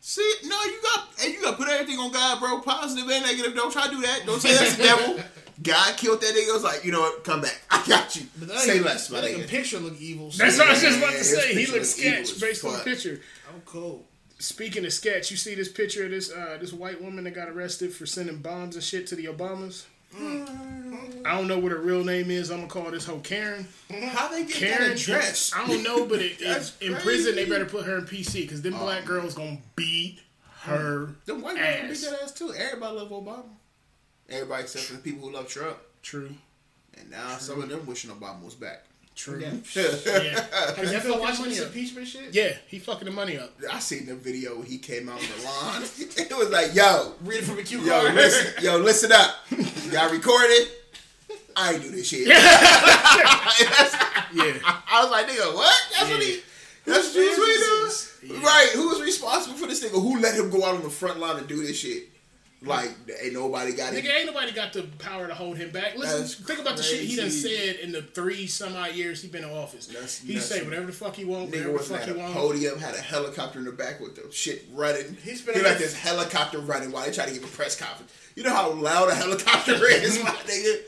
See, no, you got and you got to put everything on God, bro. Positive and negative. Don't try to do that. Don't say that's the devil. God killed that nigga. It was like, you know what? Come back. I got you. But that Say nigga- less, my That nigga nigga. picture look evil. So That's what I was just about to say. He picture looks sketch as based on the picture. I'm cold. Speaking of sketch, you see this picture of this uh, this white woman that got arrested for sending bombs and shit to the Obamas. I don't know what her real name is. I'm gonna call this hoe Karen. How they get Karen that address? I don't know, but it, That's it's, in prison they better put her in PC because them black girls gonna beat her The white people beat that ass too. Everybody love Obama. Everybody except for the people who love Trump. True, And now some of them wishing Obama was back. true. Yeah. Yeah, Have you ever fucking watched money this up. impeachment shit? yeah, he fucking the money up. I seen the video when he came out on the lawn. it was like, yo, Read it from a cue yo, card. listen, yo, listen up. Y'all recorded? I ain't do this shit. Yeah, I was like, nigga, what? That's what he. That's what he was doing. Right? Who was responsible for this nigga? Who let him go out on the front line and do this shit? Like, ain't nobody got it. Nigga, ain't nobody got the power to hold him back. Listen, That's think about the shit he done said in the three some odd years he been in office. That's- he that's- say whatever the fuck he want, Nigga whatever the fuck he want. podium, had a helicopter in the back with the shit running. He's been at like this helicopter running while they try to give a press conference. You know how loud a helicopter is, my nigga?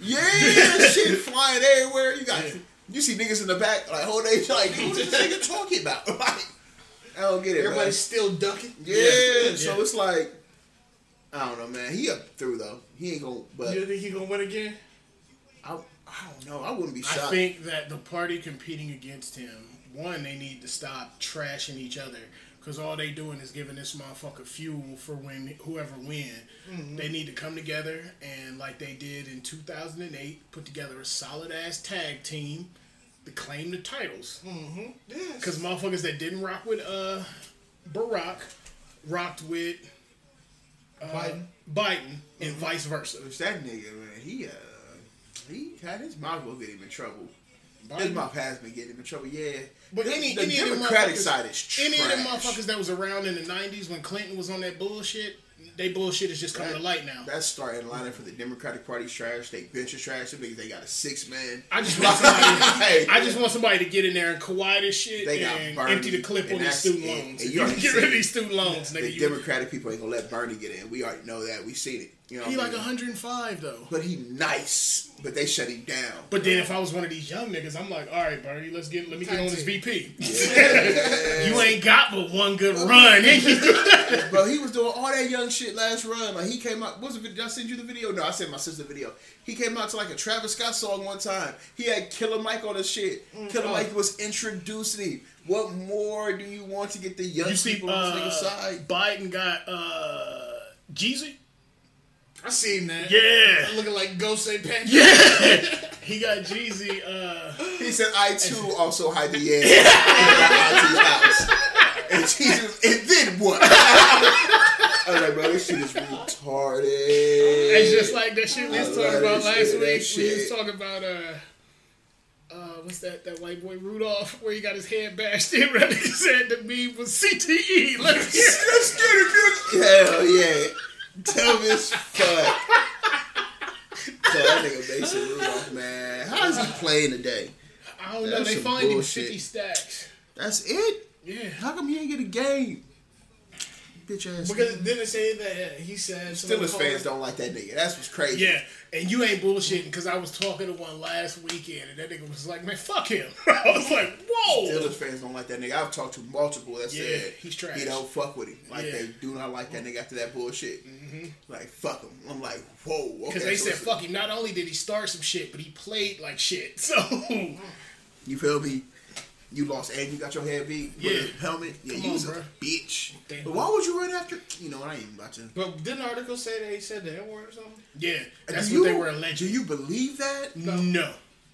Yeah, shit flying everywhere. You got you see niggas in the back like whole day like what is this nigga talking about? Like I don't get it. Everybody's man. still ducking. Yeah, so it's like I don't know, man. He up through though. He ain't gonna. But You think he gonna win again? I, I don't know. I wouldn't be shocked. I think that the party competing against him, one, they need to stop trashing each other because all they doing is giving this motherfucker fuel for when whoever win. They need to come together and, like they did in 2008, put together a solid ass tag team to claim the titles. Yes. Because motherfuckers that didn't rock with uh Barack rocked with uh, Biden. Biden and vice versa. Which that nigga, man, he uh, he had his mouth will get him in trouble. His Biden- mouth has been getting him in trouble. Yeah, But the, any, the any of Democratic motherfuckers- side is trash. Any of them motherfuckers that was around in the '90s when Clinton was on that bullshit, they bullshit is just coming to light now. That's starting lining for the Democratic Party's trash. They bench is trash. Niggas, they got a six man. I just want somebody. Hey. I just want somebody to get in there and Kawhi this shit They got and Bernie, empty the clip on these student it. loans. And you you get rid of these student loans, The nigga. You, Democratic people ain't gonna let Bernie get in. We already know that. We seen it. You know, he like mean? 105 though. But he nice. But they shut him down. But then if I was one of these young niggas, I'm like, all right, Bernie, let's get let me get on this Tag VP. you ain't got but one good run. Bro, he was doing all that young shit last run. Like he came out. What's the video? Did I send you the video? No, I sent my sister the video. He came out to like a Travis Scott song one time. He had Killer Mike on his shit. Mm, Killer oh. Mike was introducing him. What more do you want to get the young you see, people on this nigga's uh, side? Biden got uh, Jeezy. I seen that. Yeah. Looking like Ghost St. Patrick. He got Jeezy. Uh, He said, "I too also hide the air in my auntie's house." And Jesus, and then what? I was like, bro, this shit is retarded. It's just like that shit we was talking about last shit, week. We was talking about uh uh, what's that? That white boy Rudolph, where he got his head bashed in. Right? He said the meme was CTE. Let's get it. Let's get it, dude. Hell yeah. Dumb as fuck. So that nigga Mason Rudolph, man. How is he playing today? I don't know. That's They some fined him bullshit. fifty stacks. That's it? Yeah. How come he ain't get a game? Bitch ass. Because didn't it say that he said someone Steelers fans don't like that nigga. That's what's crazy. Yeah, and you ain't bullshitting because I was talking to one last weekend and that nigga was like, "Man, fuck him." I was like, "Whoa." Steelers fans don't like that nigga. I've talked to multiple that Yeah, said he's trash. he don't fuck with him. Like Yeah. Mm-hmm. they do not like that nigga after that bullshit. Like fuck him. I'm like, whoa. Okay, Because they so said, "Fuck him." Not only did he start some shit, but he played like shit. So You feel me? You lost and you got your head beat with Yeah. a helmet. Yeah, Come you on, was a bitch. Damn. But why would you run after? You know, I ain't about to. But didn't the article say that he said the N word or something? yeah, that's Do what they you- were alleging. Do you believe that? No,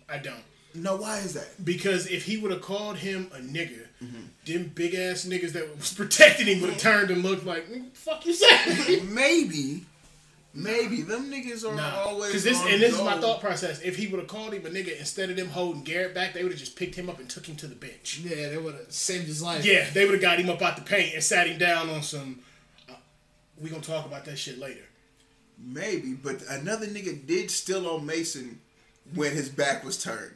I don't. No, why is that? Because if he would have called him a nigga, Mm-hmm. them big ass niggas that was protecting him would have turned and looked like, "Mm, "Fuck you say." Maybe, maybe them niggas are Nah, always. because this and this is my thought process. If he would have called him a nigga instead of them holding Garrett back, they would have just picked him up and took him to the bench. Yeah, they would have saved his life. Yeah, they would have got him up out the paint and sat him down on some. Uh, we gonna talk about that shit later. Maybe, but another nigga did still on Mason when his back was turned.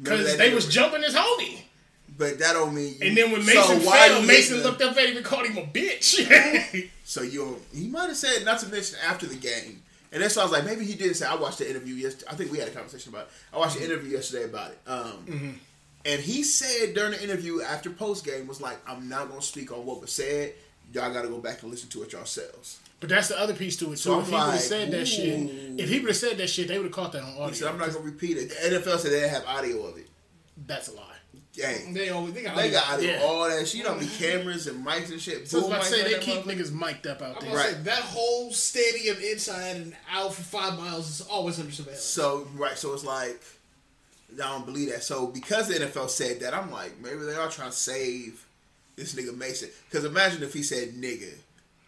Because they was jumping his homie. But that don't mean. And then when So Mason why fell, Mason looked up at him and called him a bitch. So you, he might have said not to mention after the game, and that's why I was like, maybe he didn't say. I watched the interview yesterday. I think we had a conversation about. it. I watched the interview yesterday about it. Um, and he said during the interview after post game was like, I'm not gonna speak on what was said. Y'all got to go back and listen to it yourselves. but that's the other piece to it too. So if he would have like, said that shit, if he would have said that shit, they would have caught that on audio. He said, I'm not gonna repeat it. The NFL said they didn't have audio of it. That's a lie. Dang. They always they got, They got audio, Yeah. all that shit. You know, how many cameras and mics and shit. So I was boom about to say they keep niggas mic'd up out there. gonna say Right. that whole stadium inside and out for five miles is always under surveillance. So right, so it's like I don't believe that. So because the NFL said that, I'm like, maybe they are trying to save this nigga Mason. Because imagine if he said nigga,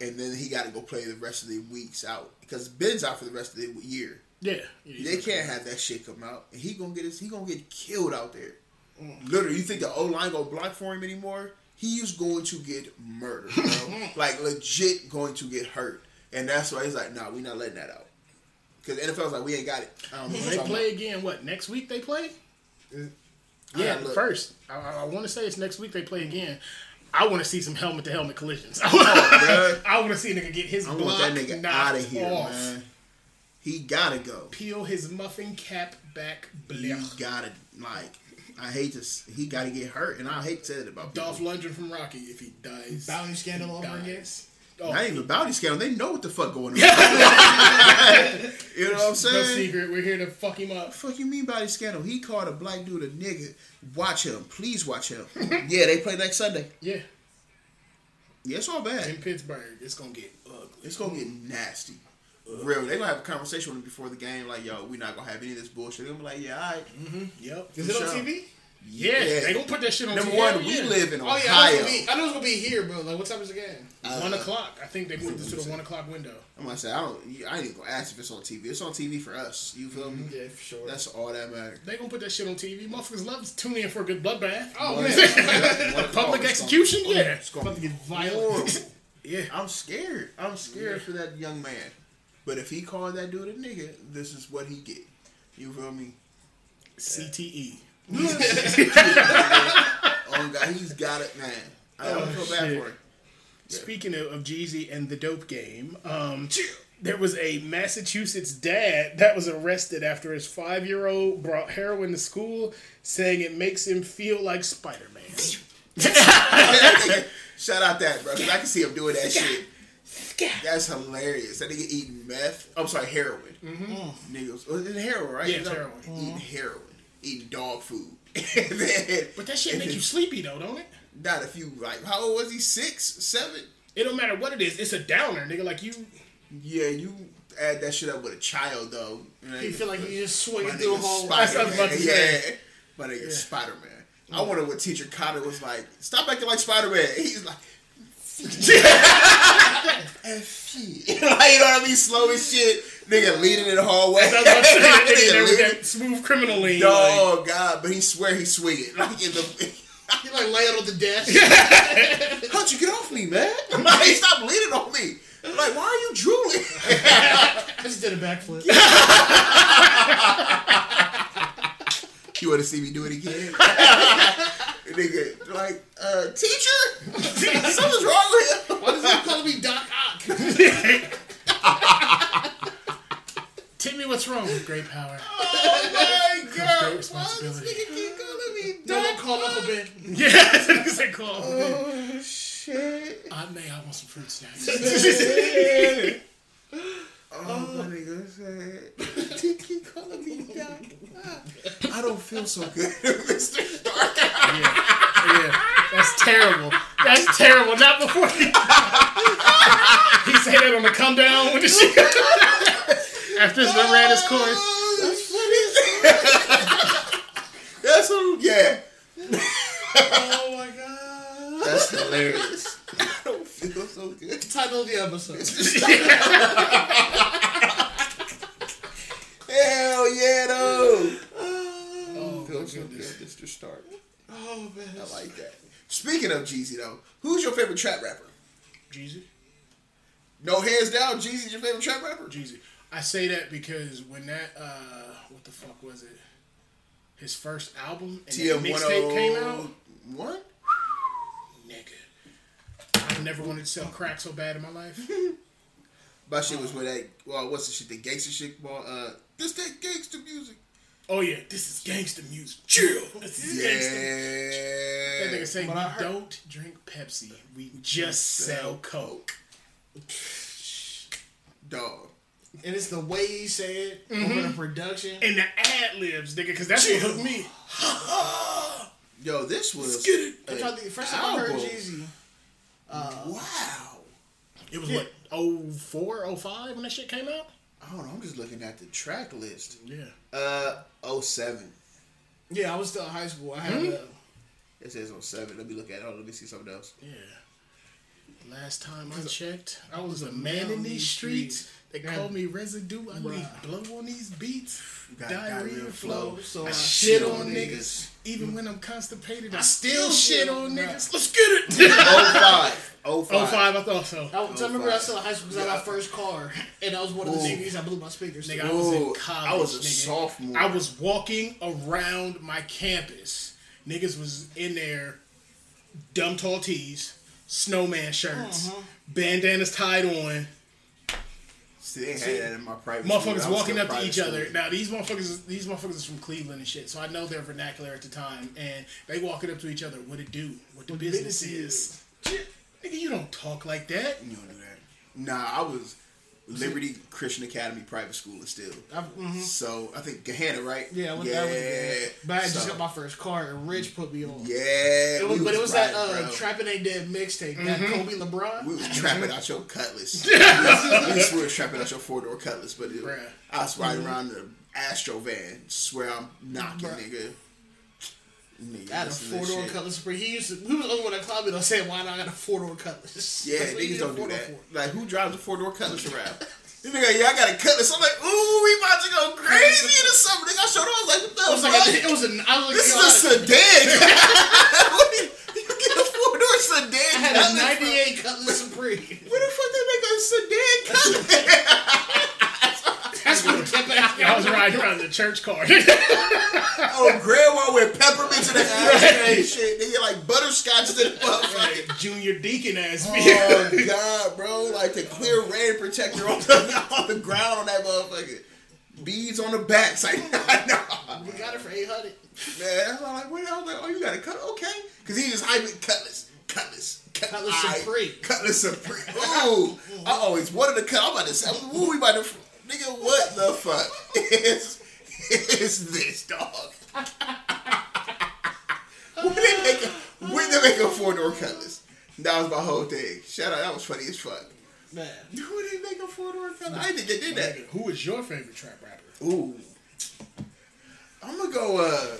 and then he got to go play the rest of the weeks out because Ben's out for the rest of the year. Yeah, yeah. They can't have that shit come out, and he gonna get his, he gonna get killed out there. Literally, you think the O line gonna block for him anymore? He is going to get murdered, bro. like legit going to get hurt, and that's why he's like, nah, we not letting that out. Because NFL's like, we ain't got it. I don't know They you're talking play again. What next week? They play. Mm. Yeah, gotta first. I, I, I want to say it's next week. They play again. I want to see some helmet to helmet collisions. bruh. I want to see a nigga get his I block want that nigga out of here, off. man. He gotta go. Peel his muffin cap back. He gotta like. I hate to. He gotta get hurt, and I hate to say it about people. Dolph Lundgren from Rocky. If he dies, Bounty scandal over again. dies. Oh, Not even bounty scandal. They know what the fuck going on. you know what I'm saying? no secret. We're here to fuck him up. fuck you mean body scandal? He called a black dude a nigga. Watch him. Please watch him. yeah, they play next Sunday. Yeah, Yeah, it's all bad. in Pittsburgh, it's gonna get ugly. It's gonna get nasty. Real. They gonna have a conversation with him before the game, like, yo, we not gonna have any of this bullshit. They're gonna be like, yeah, all right. Mm-hmm, yep. Is it on sure. TV? Yeah, Yeah. they gonna put that shit on. Number TV. one, we yeah. live in Oh yeah, I know, Ohio. it's gonna be, I know it's gonna be here, bro. Like what time is the game? Uh, one o'clock. I think they moved this to the one o'clock window. I'm gonna say I don't. I ain't even gonna ask if it's on TV. It's on TV for us. You feel mm-hmm. me? Yeah, for sure. That's all that matters. They gonna put that shit on TV. Motherfuckers love to tune in for a good bloodbath. oh One- man, one Public execution, gonna- yeah. It's gonna about to be get violent. Yeah. I'm scared. I'm scared for that young man. But if he called that dude a nigga, this is what he get. You feel me? CTE. Oh God, he's got it, man. I don't feel bad shit. for him. Speaking of, of Jeezy and the dope game, um, there was a Massachusetts dad that was arrested after his five year old brought heroin to school, saying it makes him feel like Spider Man. Shout out that bro, 'cause I can see him doing that shit. That's hilarious. That nigga eating meth. I'm sorry, heroin. Mm-hmm. Mm. Niggas, oh, was it heroin, right? Yeah, it's You know, heroin. Eating mm. heroin, eating dog food. then, But that shit make you sleepy though, don't it? Not if you like. How old was he? Six, seven? It don't matter what it is. It's a downer, nigga. Like you, Yeah, you add that shit up with a child though. You feel like you just swinging through a nigga whole. That's what I was about to Spider-Man. say. Yeah, my nigga Spider Man. I mm. wonder what teacher Connor was like. Stop acting like Spider Man. He's like, F like, you know what I mean? Slow as shit. Nigga leading in the hallway. That's what I'm saying. That nigga Nigga there with leading- that smooth criminal lean. like- Oh God! But he swear he swinging. Like in the, He like laying on the desk. how'd you get off me, man? Like, stop leaning on me. I'm like, why are you drooling? I just did a backflip. you want to see me do it again? Nigga, like, uh, teacher, something's wrong with him. Why does he call me Doc Ock? Timmy, what's wrong with great power? Oh my god! great God! Why this responsibility. nigga keep calling me Don't Doc? call up a bit. Yeah, that's what he said. Call. Oh shit! Aunt May, I want some fruit snacks. Oh, my nigga said, he keep calling me Doc. I don't feel so good, Mr. Stark. yeah, that's terrible. That's terrible. Not before he, he say that on the come down with the shit. After the ran his course. That's funny. That's what, yeah. Oh my god. That's hilarious. I don't feel so good. Title of the episode. Hell yeah, though. Oh, Feel so good, goodness. Mr. Stark. Oh man. I like that. Speaking of Jeezy, though, who's your favorite trap rapper? Jeezy? No hands down, Jeezy's your favorite trap rapper? Jeezy. I say that because when that, uh, what the fuck was it? His first album and that TM mixtape came out? 101? Nigga. I never wanted to sell crack so bad in my life. My shit was with that, well, what's the shit, the gangster shit? Well, uh, this that gangster music. Oh yeah, this is gangster music. Chill. This is gangster. That nigga Yeah. say But we heard- don't drink Pepsi. We just sell Coke. Dog. And it's the way he said over the mm-hmm. production. And the ad libs, nigga, because that's what hooked me. Yo, this was. Let's get it. A trying to think, the first time I heard album. Jeezy, uh, Wow. It was what, 04, 05 when that shit came out? I don't know. I'm just looking at the track list. Yeah. Uh, 07. yeah, I was still in high school. I had uh, It says 07. Let me look at it. Oh, let me see something else. Yeah. Last time I checked, I was a man in these streets. They call me residue. I leave blow on these beats. Diarrhea flow. so I I shit on niggas. Even when I'm constipated, I still still shit shit on on- niggas. Let's get it. 05. 05. 05, I thought so. I, I remember I was still in high school because I got my first car, and I was one of the Ooh. niggas I blew my speakers. to. Nigga, I was in college. I was a nigga. sophomore. I was walking around my campus. Niggas was in there, dumb tall tees, snowman shirts, Uh-huh. bandanas tied on. See, they had that in my private Motherfuckers walking up to each school. other. Now these motherfuckers, these motherfuckers is from Cleveland and shit, so I know their vernacular at the time, and they walking up to each other. What it do? What the business is? Nigga, you don't talk like that. You don't do that. Nah, I was Liberty Christian Academy private school and still. I, mhm. So I think Gahanna, right? Yeah, what yeah. that was. But I just got my first car, and Rich put me on. Yeah, It was, but it was that uh. Trapping Ain't Dead mixtape, that Kobe LeBron. We was trapping out your cutlass. we was- we was trapping out your four door cutlass, but it, I was riding around the Astro van. Swear I'm knocking, Bruh. nigga. Nigga, I had a four door cutlass. But he used to, he was the only one that called me though saying, "Why not I got a four door cutlass?" Yeah, niggas don't do that. for. Like, who drives a four door cutlass around? This nigga, yeah, I got a cutlass. I'm like, ooh, we about to go crazy into something. Nigga, I showed him. I was like, what the It was fuck? like a, it was a. I was like, this is a sedan. what do you, you can get a four door sedan? I had a cutlass from- '98 Cutlass Supreme. Where the fuck they make a sedan cutlass? That's what kept asking. I was riding around the church car. oh, grandma with peppermints in the ashtray and shit. Nigga like butterscotch to the motherfucker. Junior deacon ass Oh god, bro! Like the clear rain protector on the on the ground on that motherfucker. Beads on the back. It's like, nah, We got it for 800. man. That's all like, what? I was like, oh, you got a cut? Okay, because he just hyping cutlass, cutlass, cut- Cutlass aight, Supreme. cutlass supreme. Ooh, I always wanted to cut. I'm about to say, ooh, we about to, nigga, what the fuck is is this dog? when they make a when they make a four door cutlass? That was my whole thing. Shout out, that was funny as fuck. Man. When they make a four door cutlass? I didn't think they did that. Who is your favorite trap rapper? Ooh. I'm gonna go uh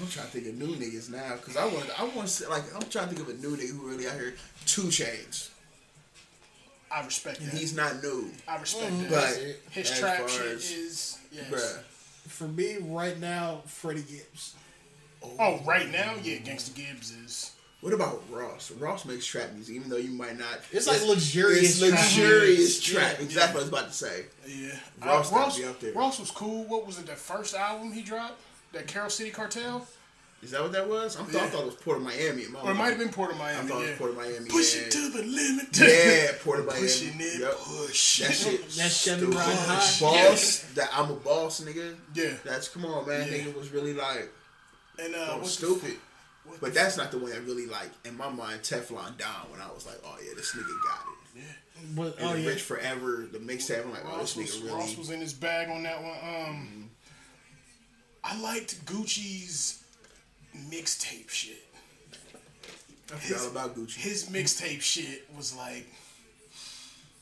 I'm trying to think of new niggas now because I want I want to like I'm trying to think of a new nigga who really out here. 2 Chainz. I respect And that. he's not new, I respect that. but His as trap shit is yes. bruh. For me, right now, Freddie Gibbs. Oh, right now, yeah, Gangsta Gibbs is. What about Ross? Ross makes trap music, even though you might not. It's like luxurious It's luxurious music. trap. Yeah, exactly what I was about to say. Yeah, Ross uh, Ross, be up there. Ross was cool. What was it? That first album he dropped, that Carol City Cartel, Is that what that was? I thought, I thought it was Port of Miami. or it might have been Port of Miami. I Miami. thought it was Port of Miami. Push yeah. it to the limit. Yeah, Port of Miami. Pushing it, Yep. push. That shit. That Chevy stupid. High. Boss. That I'm a boss, nigga. Yeah. That's come on, man. Yeah. Nigga was really like And uh, oh, what's the- stupid. what But that's not the one that really like in my mind Teflon Don when I was like, oh yeah, this nigga got it. But, And oh, the yeah. Rich Forever, the mixtape. I'm like, oh, Ross this was, nigga Ross was in his bag on that one. Um, I liked Gucci's mixtape shit. I forgot all about Gucci. His mixtape shit was like,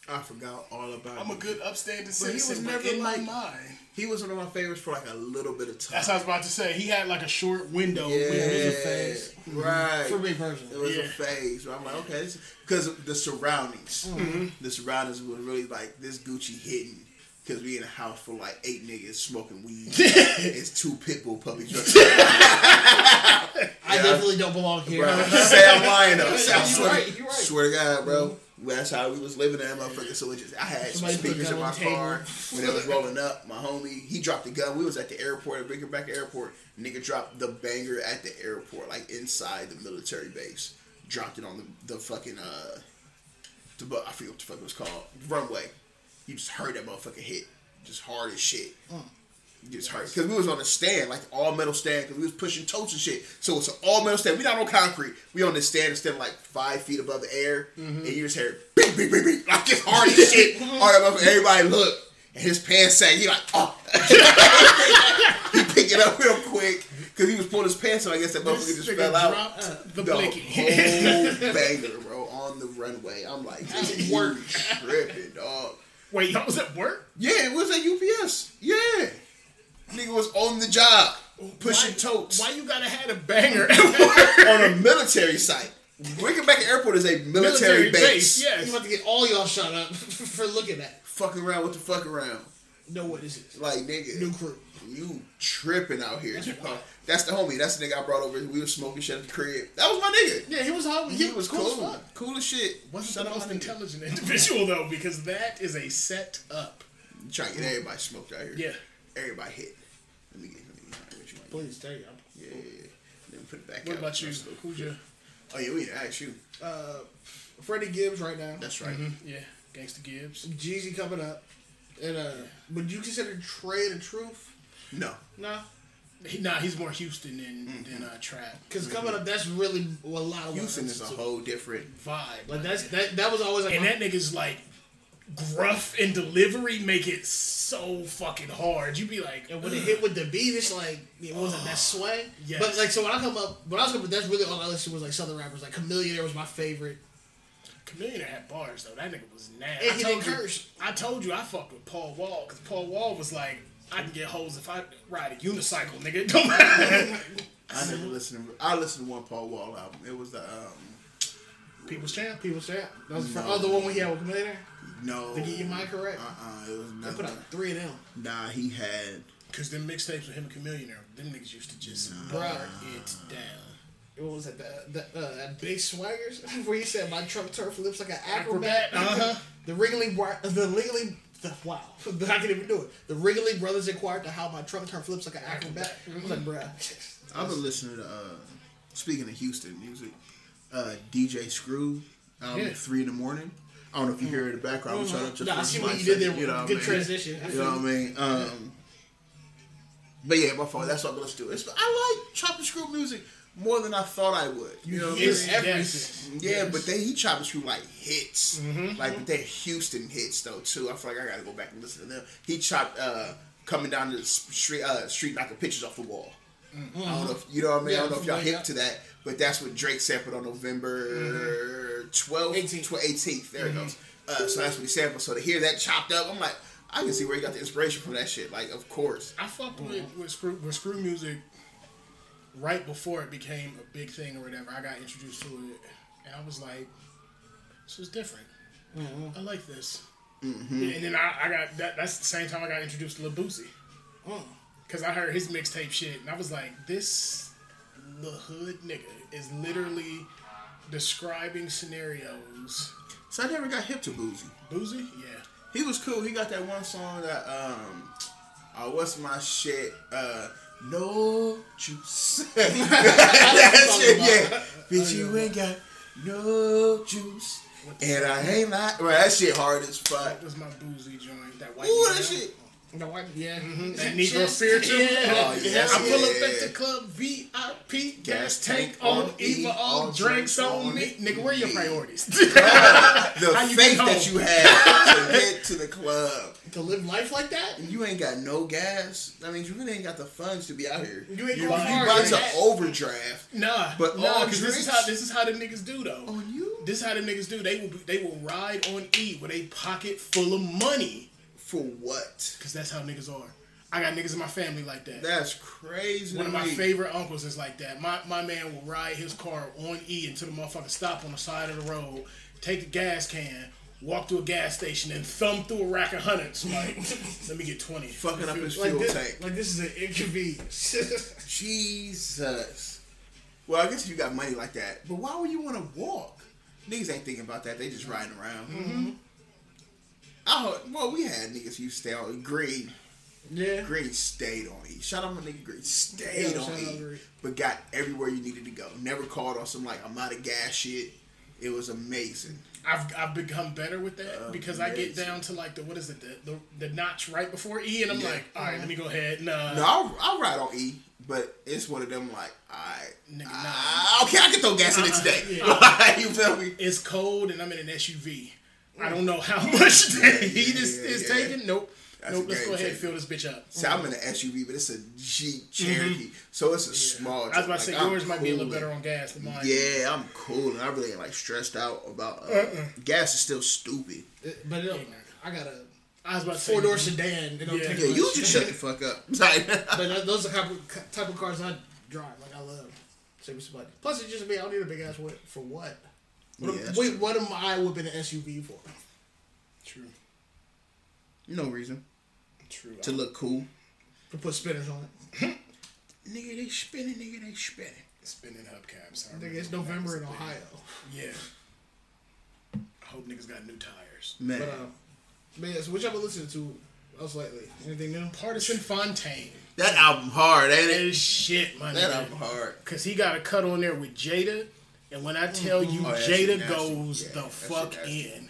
I forgot all about. I'm a good upstanding But he was but never in like- my mind. He was one of my favorites for like a little bit of time. That's what I was about to say. He had like a short window. yeah, with was a phase. right. For me personally. It was Yeah. a phase. Where I'm like, okay, because the surroundings. Mm-hmm. The surroundings were really like this Gucci hitting. Because we in a house for like eight niggas smoking weed. it's two pit bull puppies. I definitely don't belong here. Bro, say I'm lying though. Say, I You're swear, right, right. swear to God, bro. That's how we was living in that motherfucker. So it just, I had Somebody put a speakers in my table. car when it was rolling up. My homie, he dropped the gun. We was at the airport, at Rickenbacker Airport. Nigga dropped the banger at the airport, like inside the military base. Dropped it on the, the fucking uh, the I forget what the fuck it was called, runway. You just heard that motherfucker hit, just hard as shit. Mm. You just heard because we was on a stand, like all metal stand, because we was pushing totes and shit. So it's an all metal stand. We not on concrete. We on this stand, stand like five feet above the air, mm-hmm. and you just hear beep beep beep beep, like just hard as shit. Hard above. Everybody look, and his pants sag. He like oh, he picked it up real quick because he was pulling his pants, and I guess that motherfucker just fell out. dropped uh, the The blicky. whole banger, bro, on the runway. I'm like, this work tripping, dog. Wait, y'all was at work? Yeah, it was at UPS. Yeah. Nigga was on the job, pushing Why- totes Why you gotta have a banger at work? on a military site. Rickenbacker Airport is a military, base. You Yes. about to get all y'all shot up for looking at. Fucking around with the fuck around. Know what this is? Like, nigga. New crew. You tripping out here. That's the homie. That's the nigga I brought over. We were smoking shit at the crib. That was my nigga. Yeah, he was hot. He, was cool. as fuck. Cool as shit. Wasn't the most my nigga. intelligent individual though, because that is a set up. Trying to get everybody smoked out here. Yeah. Everybody hit. Let me get, let me get what you like. Please, tell you. Yeah, yeah, yeah. Then put it back What out. about you? Who's your? Oh, yeah, we need to ask you. Uh, Freddie Gibbs right now. That's right. Yeah, Gangsta Gibbs. Jeezy coming up. And uh, would you consider Trae tha Truth? No. No, He, nah, he's more Houston than than uh, trap because coming up, that's really a lot of Houston is a whole different. vibe. Like that's that. That was always like and my- that nigga's like gruff and delivery make it so fucking hard. You'd be like, And when it hit with the beat, it's like it wasn't that sway. Yes. But like so when I come up, when I was coming, up, that's really all I listened to was like Southern rappers. Like Chamillionaire was my favorite. Chamillionaire had bars though. That nigga was nasty. And I told didn't you, curse. I told you I fucked with Paul Wall because Paul Wall was like, I can get hoes if I ride a unicycle, nigga. Don't matter. I never listened. To, I listened to one Paul Wall album. It was the um, People's champ. People say that was the No. fir- oh the one where he had with Chamillionaire. no. To get your mind correct. Uh uh It was They put nothing. out three of them. Nah, he had. Because them mixtapes with him and Chamillionaire, them niggas used to just Bruh. burn it down. What was it? The, the, uh, that big swaggers where he said my truck turf looks like an Acrobat, acrobat. uh-huh. The Wrigley, the legally, the wow, I can't even do it. The Wrigley brothers inquired to how my truck turn flips like an acrobat. I was like, bruh. I've been listening to. Uh, speaking of Houston music, uh, DJ Screw, um, Yeah. three in the morning. I don't know if you hear it in the background. Shout trying to Nah, I see what you did there. You know Good transition. You know what I mean? Um, but yeah, my fault. That's what I'm gonna do. It's, I like chop and screw music more than I thought I would. You know what I mean? It's everything. Yes. Yeah, but they he chopped screw like hits, like but they're Houston hits though too. I feel like I gotta go back and listen to them. He chopped uh, coming down the street, uh, street knocking pictures off the wall. I don't know if you know what I mean. I don't know if y'all hip to that, but that's what Drake sampled on November 12th, 18th. 18th. There it goes. Uh, so that's what he sampled. So to hear that chopped up, I'm like, I can see where he got the inspiration from that shit. Like, of course. I fucked with, with screw with screw music right before it became a big thing or whatever, I got introduced to it, and I was like, "This is different. I like this." Mm-hmm. And then I, I got that. That's the same time I got introduced to Lil Boosie, because I heard his mixtape shit, and I was like, "This the hood nigga is literally describing scenarios." So I never got hip to Boozy. Boosie, yeah. He was cool. He got that one song that um, uh, what's my shit? Uh, no juice. that shit, yeah. Bitch, oh, you ain't got no juice, and I ain't. Well, that shit hard as fuck. That was my Boosie joint. That white. Ooh, that shit. No, I, yeah. mm-hmm. That Negro spiritual. Yeah. Oh, yes, I pull up at the club, VIP, gas Gas tank on on E E, for all all drinks on me. Nigga, where are your priorities? The How you faith that you had to get to the club. To live life like that? You ain't got no gas. I mean, you really ain't got the funds to be out here. You ain't You going You about to overdraft nah, But nah, because this is how this is how the niggas do though. on you This is how the niggas do. They will they will ride on E with a pocket full of money, for what? because that's how niggas are. I got niggas in my family like that. That's crazy. One of my favorite uncles is like that. My my man will ride his car on E until the motherfucker stop on the side of the road, take a gas can, walk to a gas station, and thumb through a rack of hundreds. Like, let me get twenty. fucking up his Like fuel this, tank. like this is an inconvenience. Jesus. Well, I guess if you got money like that, but why would you want to walk? Niggas ain't thinking about that. They just riding around. Mm-hmm. I heard, well, we had niggas who stay on Green. yeah. Green stayed on E. Shout out my nigga Green. Stayed Yeah, on E, but got everywhere you needed to go. Never called on some like I'm out of gas shit. It was amazing. I've, I've become better with that uh, because I get down to like the what is it the, the the notch right before E and I'm Yeah. like all right let me go ahead nah, uh, No, I'll, I'll ride on E, but it's one of them like, alright, Nigga, uh, nah. ah, okay, I can throw gas in it Uh-uh, today. yeah. you feel me? it's cold and I'm in an SUV I don't know how much that heat is, yeah, is yeah. taking nope That's nope let's go ahead and fill this bitch up See, I'm in an SUV, but it's a Jeep Cherokee, so it's a small. Mm-hmm. I was about to like, say I'm yours might be a little better on gas than mine Yeah, I'm cool, and I really ain't like stressed out about uh, gas. Is still stupid. But it, I got a I was about to say four door sedan. It don't Yeah. take Yeah, you just shut the fuck up. Sorry. But that- those are the type of, cars I drive. Like I love. Save me some money. Plus, it's just me. I don't need a big ass whip for what? What, Yeah, wait, true. what am I whipping an SUV for? true no reason true to look cool. To put spinners on it. Nigga, they spinning. Nigga, they spinning. spinning hubcaps I I think it's November in. Ohio. yeah I hope niggas got new tires Man, But uh, but yeah, so which I've been listening to else lately? Anything new? Pardison Fontaine that album hard, ain't that it? is shit my That nigga album hard. Cause he got a cut on there with Jada, and when I tell you Oh, Jada shit nasty. goes Yeah, the fuck nasty. in,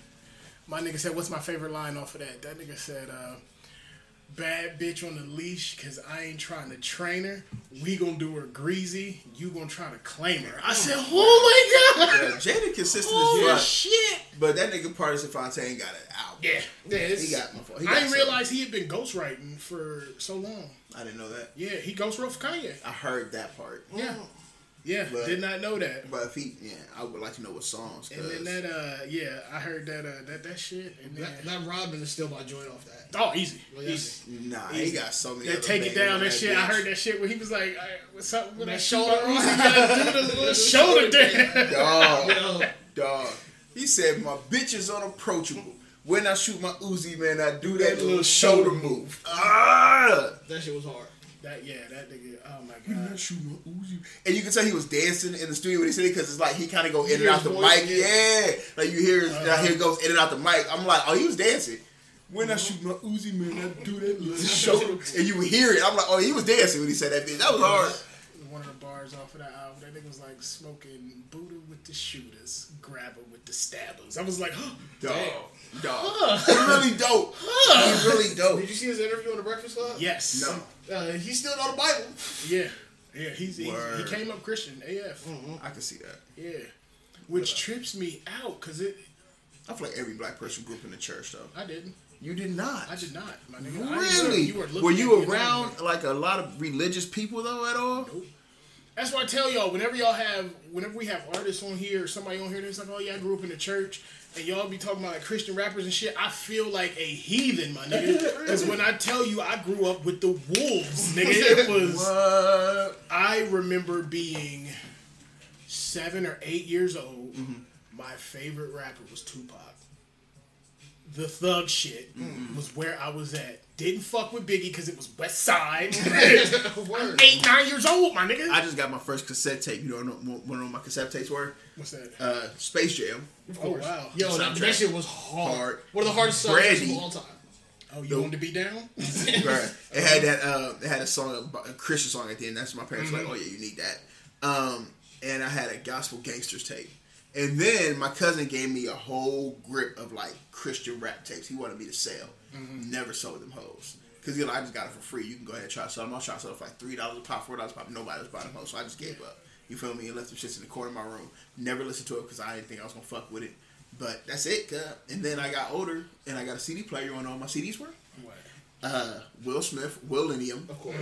my nigga said, "What's my favorite line off of that?" That nigga said, uh, "Bad bitch on the leash, cause I ain't trying to train her. We gonna do her greasy. You gonna try to claim her." I said, "Oh my god, Yeah, Jada consistent oh as fuck. shit!" But that nigga Pardison Fontaine got it out. Yeah, Yeah, He got my fault. He I got didn't realize he had been ghostwriting for so long. I didn't know that. Yeah, he ghostwrote for Kanye. I heard that part. Yeah, yeah, But- did not know that. But if he, yeah, I would like to know what songs. And then that, uh, yeah, I heard that, uh, that that shit, and then that, that Rodman is still my joint off that. oh, easy, Well, yeah. easy. nah, he got so many. They other take it down on that shit. I heard that shit where he was like, "All right, "What's up with that That shoulder?" shoulder- do the little shoulder dance. Dog, Yo, dog. He said my bitch is unapproachable. When I shoot my Uzi, man, I do that little shoulder move. Ah! that shit was hard. That yeah, that nigga. My When I my Uzi. And you can tell he was dancing in the studio when he said it because it's like he kind of go in and out the mic. yeah. Like you hear, his, Uh-huh. here goes in and out the mic. I'm like, oh, he was dancing. When I shoot my Uzi, man, I do that little shoulder. And you would hear it. I'm like, oh, he was dancing when he said that bitch. That was hard. One of the bars off of that album, that nigga was like smoking Buddha with the shooters, grabber with the stabbers. I was like, oh, Dog. Dog. He really dope. He's really dope. Did you see his interview on the Breakfast Club? yes, No. Uh, he still know the Bible. yeah, yeah. He's, he's he came up Christian AF. I can see that. Yeah, which trips me out because it. I feel like every black person grew up in the church, though. I didn't. You did not. I did not. My nigga. I didn't know Really? You were, looking were you me around like- like a lot of religious people though at all? Nope. That's why I tell y'all, whenever y'all have, whenever we have artists on here, or somebody on here that's like, oh yeah, I grew up in the church. And y'all be talking about like Christian rappers and shit, I feel like a heathen, my nigga. Because when I tell you I grew up with the wolves, nigga, it was. What? I remember being seven or eight years old. Mm-hmm. My favorite rapper was Tupac. The thug shit was where I was at. Didn't fuck with Biggie because it was West Side. I'm eight, nine years old, my nigga. I just got my first cassette tape. You don't know what to know what my cassette tapes were? What's that? Uh, Space Jam. oh wow. Yo, that, that shit was hard. Hard. One of the hardest songs Brandy. of all time. Oh, you want to be down? Right. It had that. Uh, it had a song, a Christian song at the end. That's my parents were like, oh yeah, you need that. Um, and I had a gospel gangsters tape. And then my cousin gave me a whole grip of like Christian rap tapes. He wanted me to sell. Never sold them hoes. Cause you know I just got it for free. You can go ahead and try to sell them. I was trying to sell them for like three dollars a pop, four dollars a pop. Nobody was buying them hoes, so I just gave up. You feel me? And left them shits in the corner of my room. Never listened to it because I didn't think I was gonna fuck with it. But that's it. cuz. And then I got older and I got a CD player on all my CDs were. What? Uh, Will Smith, Willennium, Of course.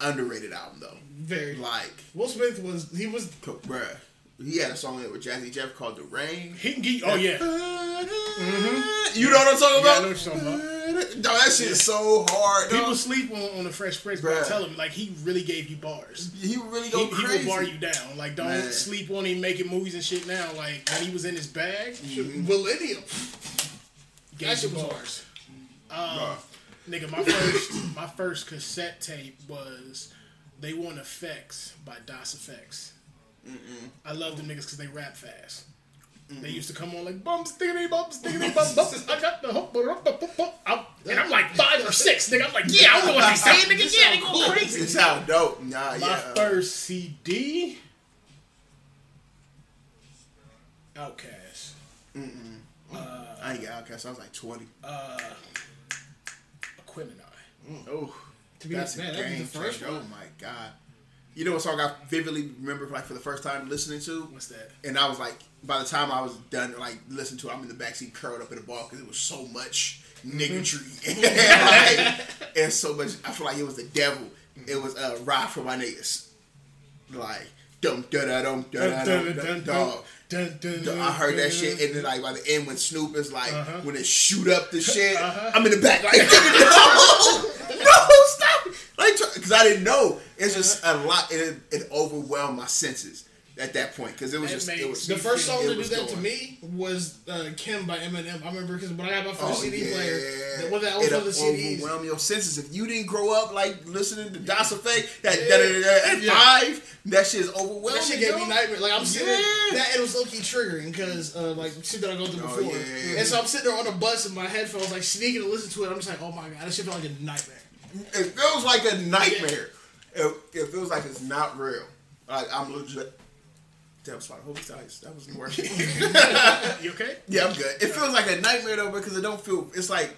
underrated album though. Very. Like, Will Smith was he was co- bruh, he had a song with Jazzy Jeff called "The Rain." He can get. Oh yeah. Mm-hmm. You know what I'm talking Yeah, I about? know what you're talking about. Dog, that shit is so hard. People Dog. sleep on, on the Fresh Prince, but I tell him like he really gave you bars. He really He, go he crazy. will bar you down. Like don't Man. sleep on him making movies and shit now. Like when he was in his bag, mm-hmm. Millennium. gave That shit you was bars. Bruh. Um, nigga, my first my first cassette tape was They Want EFX by Das EFX. I love them niggas because they rap fast. They used to come on like bumps, diggity bumps, diggity bumps, bumps. I got the hook, bump, bump, bump, bump. And I'm like five or six, nigga. I'm like, yeah, I don't know what they saying, nigga. Yeah, they go crazy. This how dope. Nah, yeah. My first CD, OutKast. I ain't got OutKast. I was like 20. Uh, Aquemini. Oh, To be that's man, a that was game the first changer. one. Oh my god. You know what song I vividly remember like for the first time listening to? What's that? And I was like, by the time I was done, like listening to it, I'm in the backseat curled up in the ball because it was so much niggatry and, like, and so much. I feel like it was the devil. It was a uh, ride for my niggas, like dum da da dum da da dum dog. Dun, dun, I heard that shit, and then like by the end when Snoop is like Uh-huh. when it shoot up the shit, I'm in the back like no, no, stop, it. like because I didn't know. It's just a lot. It, it overwhelmed my senses at that point because it was That just makes it was The first song it to do was that to me was uh, Kim by Eminem. I remember because when I got my first Oh, CD yeah. player, that was that was It one of the CDs. overwhelm your senses. If you didn't grow up like listening to Das EFX, that da, da, da, da, at Yeah. five, that shit is overwhelming. That shit gave me yo. nightmare. Like I'm sitting Yeah. that it was low key triggering because uh, like shit that I go through Oh, before, yeah. and so I'm sitting there on the bus in my headphones, like sneaking to listen to it. I'm just like, oh my god, that shit felt like a nightmare. It feels like a nightmare. It, it feels like it's not real. Like I'm legit. Damn, spot. Holy dice. That wasn't working. You okay? yeah, I'm good. It feels like a nightmare though because it don't feel. It's like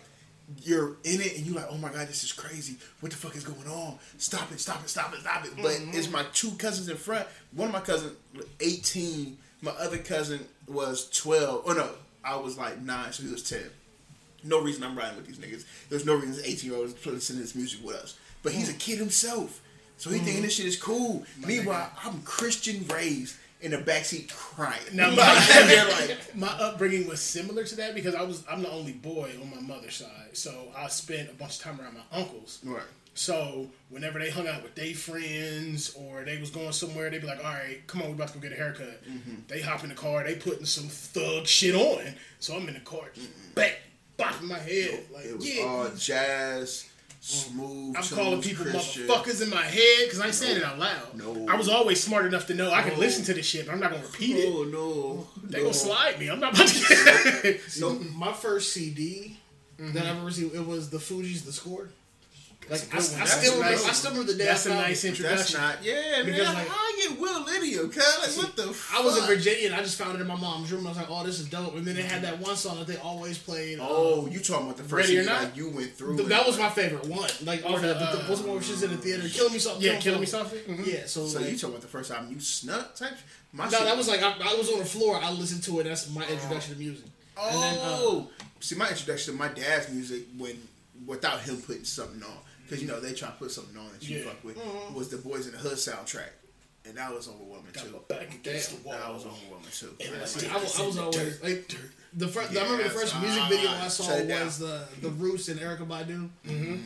you're in it and you're like, oh my god, this is crazy. What the fuck is going on? Stop it! Stop it! Stop it! Stop it! But Mm-hmm. it's my two cousins in front. One of my cousins, 18. My other cousin was 12. Oh no, I was like nine, so he was 10. No reason I'm riding with these niggas. There's no reason this 18 year old is listening to this music with us. But he's a Mm. kid himself. So he thinking this shit is cool. Meanwhile, I'm Christian raised in the backseat crying. Now, my, my upbringing was similar to that because I was I'm the only boy on my mother's side, so I spent a bunch of time around my uncles. right. So whenever they hung out with their friends or they was going somewhere, they'd be like, "All right, come on, we about to go get a haircut." They hop in the car, they putting some thug shit on. So I'm in the car, just bang, bopping my head like, It was yeah. all jazz, smooth. I'm tunes, calling people Christian. motherfuckers in my head because I ain't saying it out loud. No. I was always smart enough to know I can No. listen to this shit, but I'm not gonna repeat it. Oh no, They no. gonna slide me. I'm not about to get. So my first CD that I ever received, it was the Fugees, the score. Like I, I still That's remember, nice. I still remember the day That's I a nice introduction. That's not. Yeah, Because, man. like- how I get Will Lydia? Like, what the? Fuck? I was in Virginia and I just found it in my mom's room. I was like, "Oh, this is dope." And then they had that one song that they always played. uh, Oh, you talking about the first Ready or Not? like you went through? th- it. that was my favorite one. Like, Or the, that, the, the, what's one where she's in the theater, killing me something. Yeah, killing me something. Mhm. Yeah, so, So like, you talking about the first time you snuck type? My no, shit that was like I, I was on the floor. I listened to it. That's my introduction to music. Oh, And then, uh, see, my introduction to my dad's music when without him putting something on, because you know they try to put something on that you Yeah. fuck with, Mm-hmm. was the Boys in the Hood soundtrack. And that was overwhelming Got too. my back against the wall. That was overwhelming too. And I See, see- I was, I was always like the first. I remember the Yes, first music ah, video I saw shut down. was the the Roots and Erykah Badu.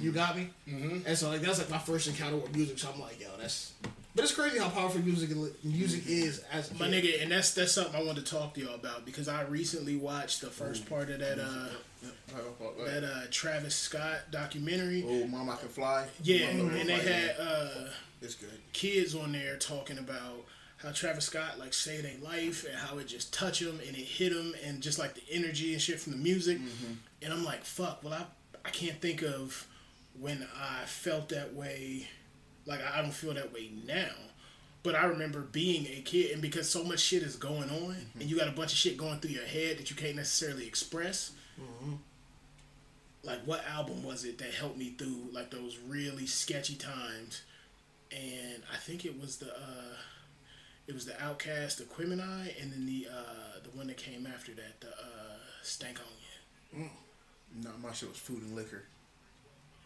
You got me. Mm-hmm. And so like that's like my first encounter with music. So I'm like, yo, that's. But it's crazy how powerful music music is as My kid. nigga, and that's that's something I wanted to talk to y'all about because I recently watched the first part of that uh that uh Travis Scott documentary. Oh, Mama Can Fly. Yeah, Mama and they had uh It's good. kids on there talking about how Travis Scott like saved their life and how it just touched him and it hit him and just like the energy and shit from the music. Mm-hmm. And I'm like, fuck. Well, I I can't think of when I felt that way. Like I I don't feel that way now. But I remember being a kid, and because so much shit is going on, mm-hmm. and you got a bunch of shit going through your head that you can't necessarily express. Mm-hmm. Like, what album was it that helped me through like those really sketchy times? And I think it was the uh, it was the OutKast, the Aquemini, and then the uh, the one that came after that, the uh, Stank Onion. No, my shit was food and liquor.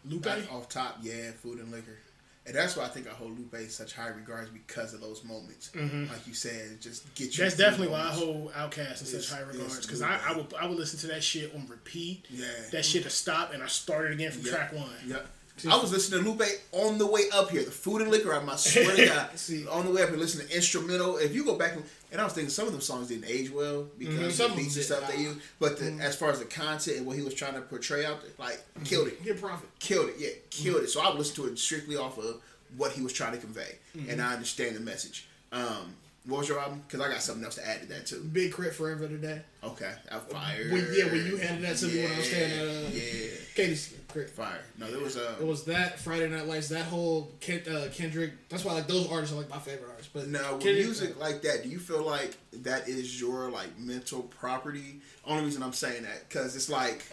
Lupe. Off top, yeah, food and liquor. And that's why I think I hold Lupe in such high regards because of those moments. Like you said, just get you. That's definitely why I hold OutKast in such high regards because I, I would I would listen to that shit on repeat. Yeah. That shit to stop and I started again from Yep. track one. Yep. I was listening to Lupe on the way up here. The food and liquor, I swear to God, See. on the way up here, listening to instrumental. If you go back and, and I was thinking some of them songs didn't age well because Mm-hmm. of Some the of beats and stuff they use. But the, as far as the content and what he was trying to portray out there, like killed it, Get profit. killed it, yeah, killed it. So I would listen to it strictly off of what he was trying to convey, Mm-hmm. and I understand the message. Um, what was your album? Because I got something else to add to that too. Big K.R.I.T. forever today. Okay, I fire. When, yeah, when you handed that to me when I was standing at uh, yeah, Katie's crit. fire. No, there was uh, It was that Friday Night Lights, that whole Ken, uh, Kendrick. That's why like those artists are like my favorite artists. But Now, with Kendrick- music like that, do you feel like that is your like mental property? Only reason I'm saying that because it's like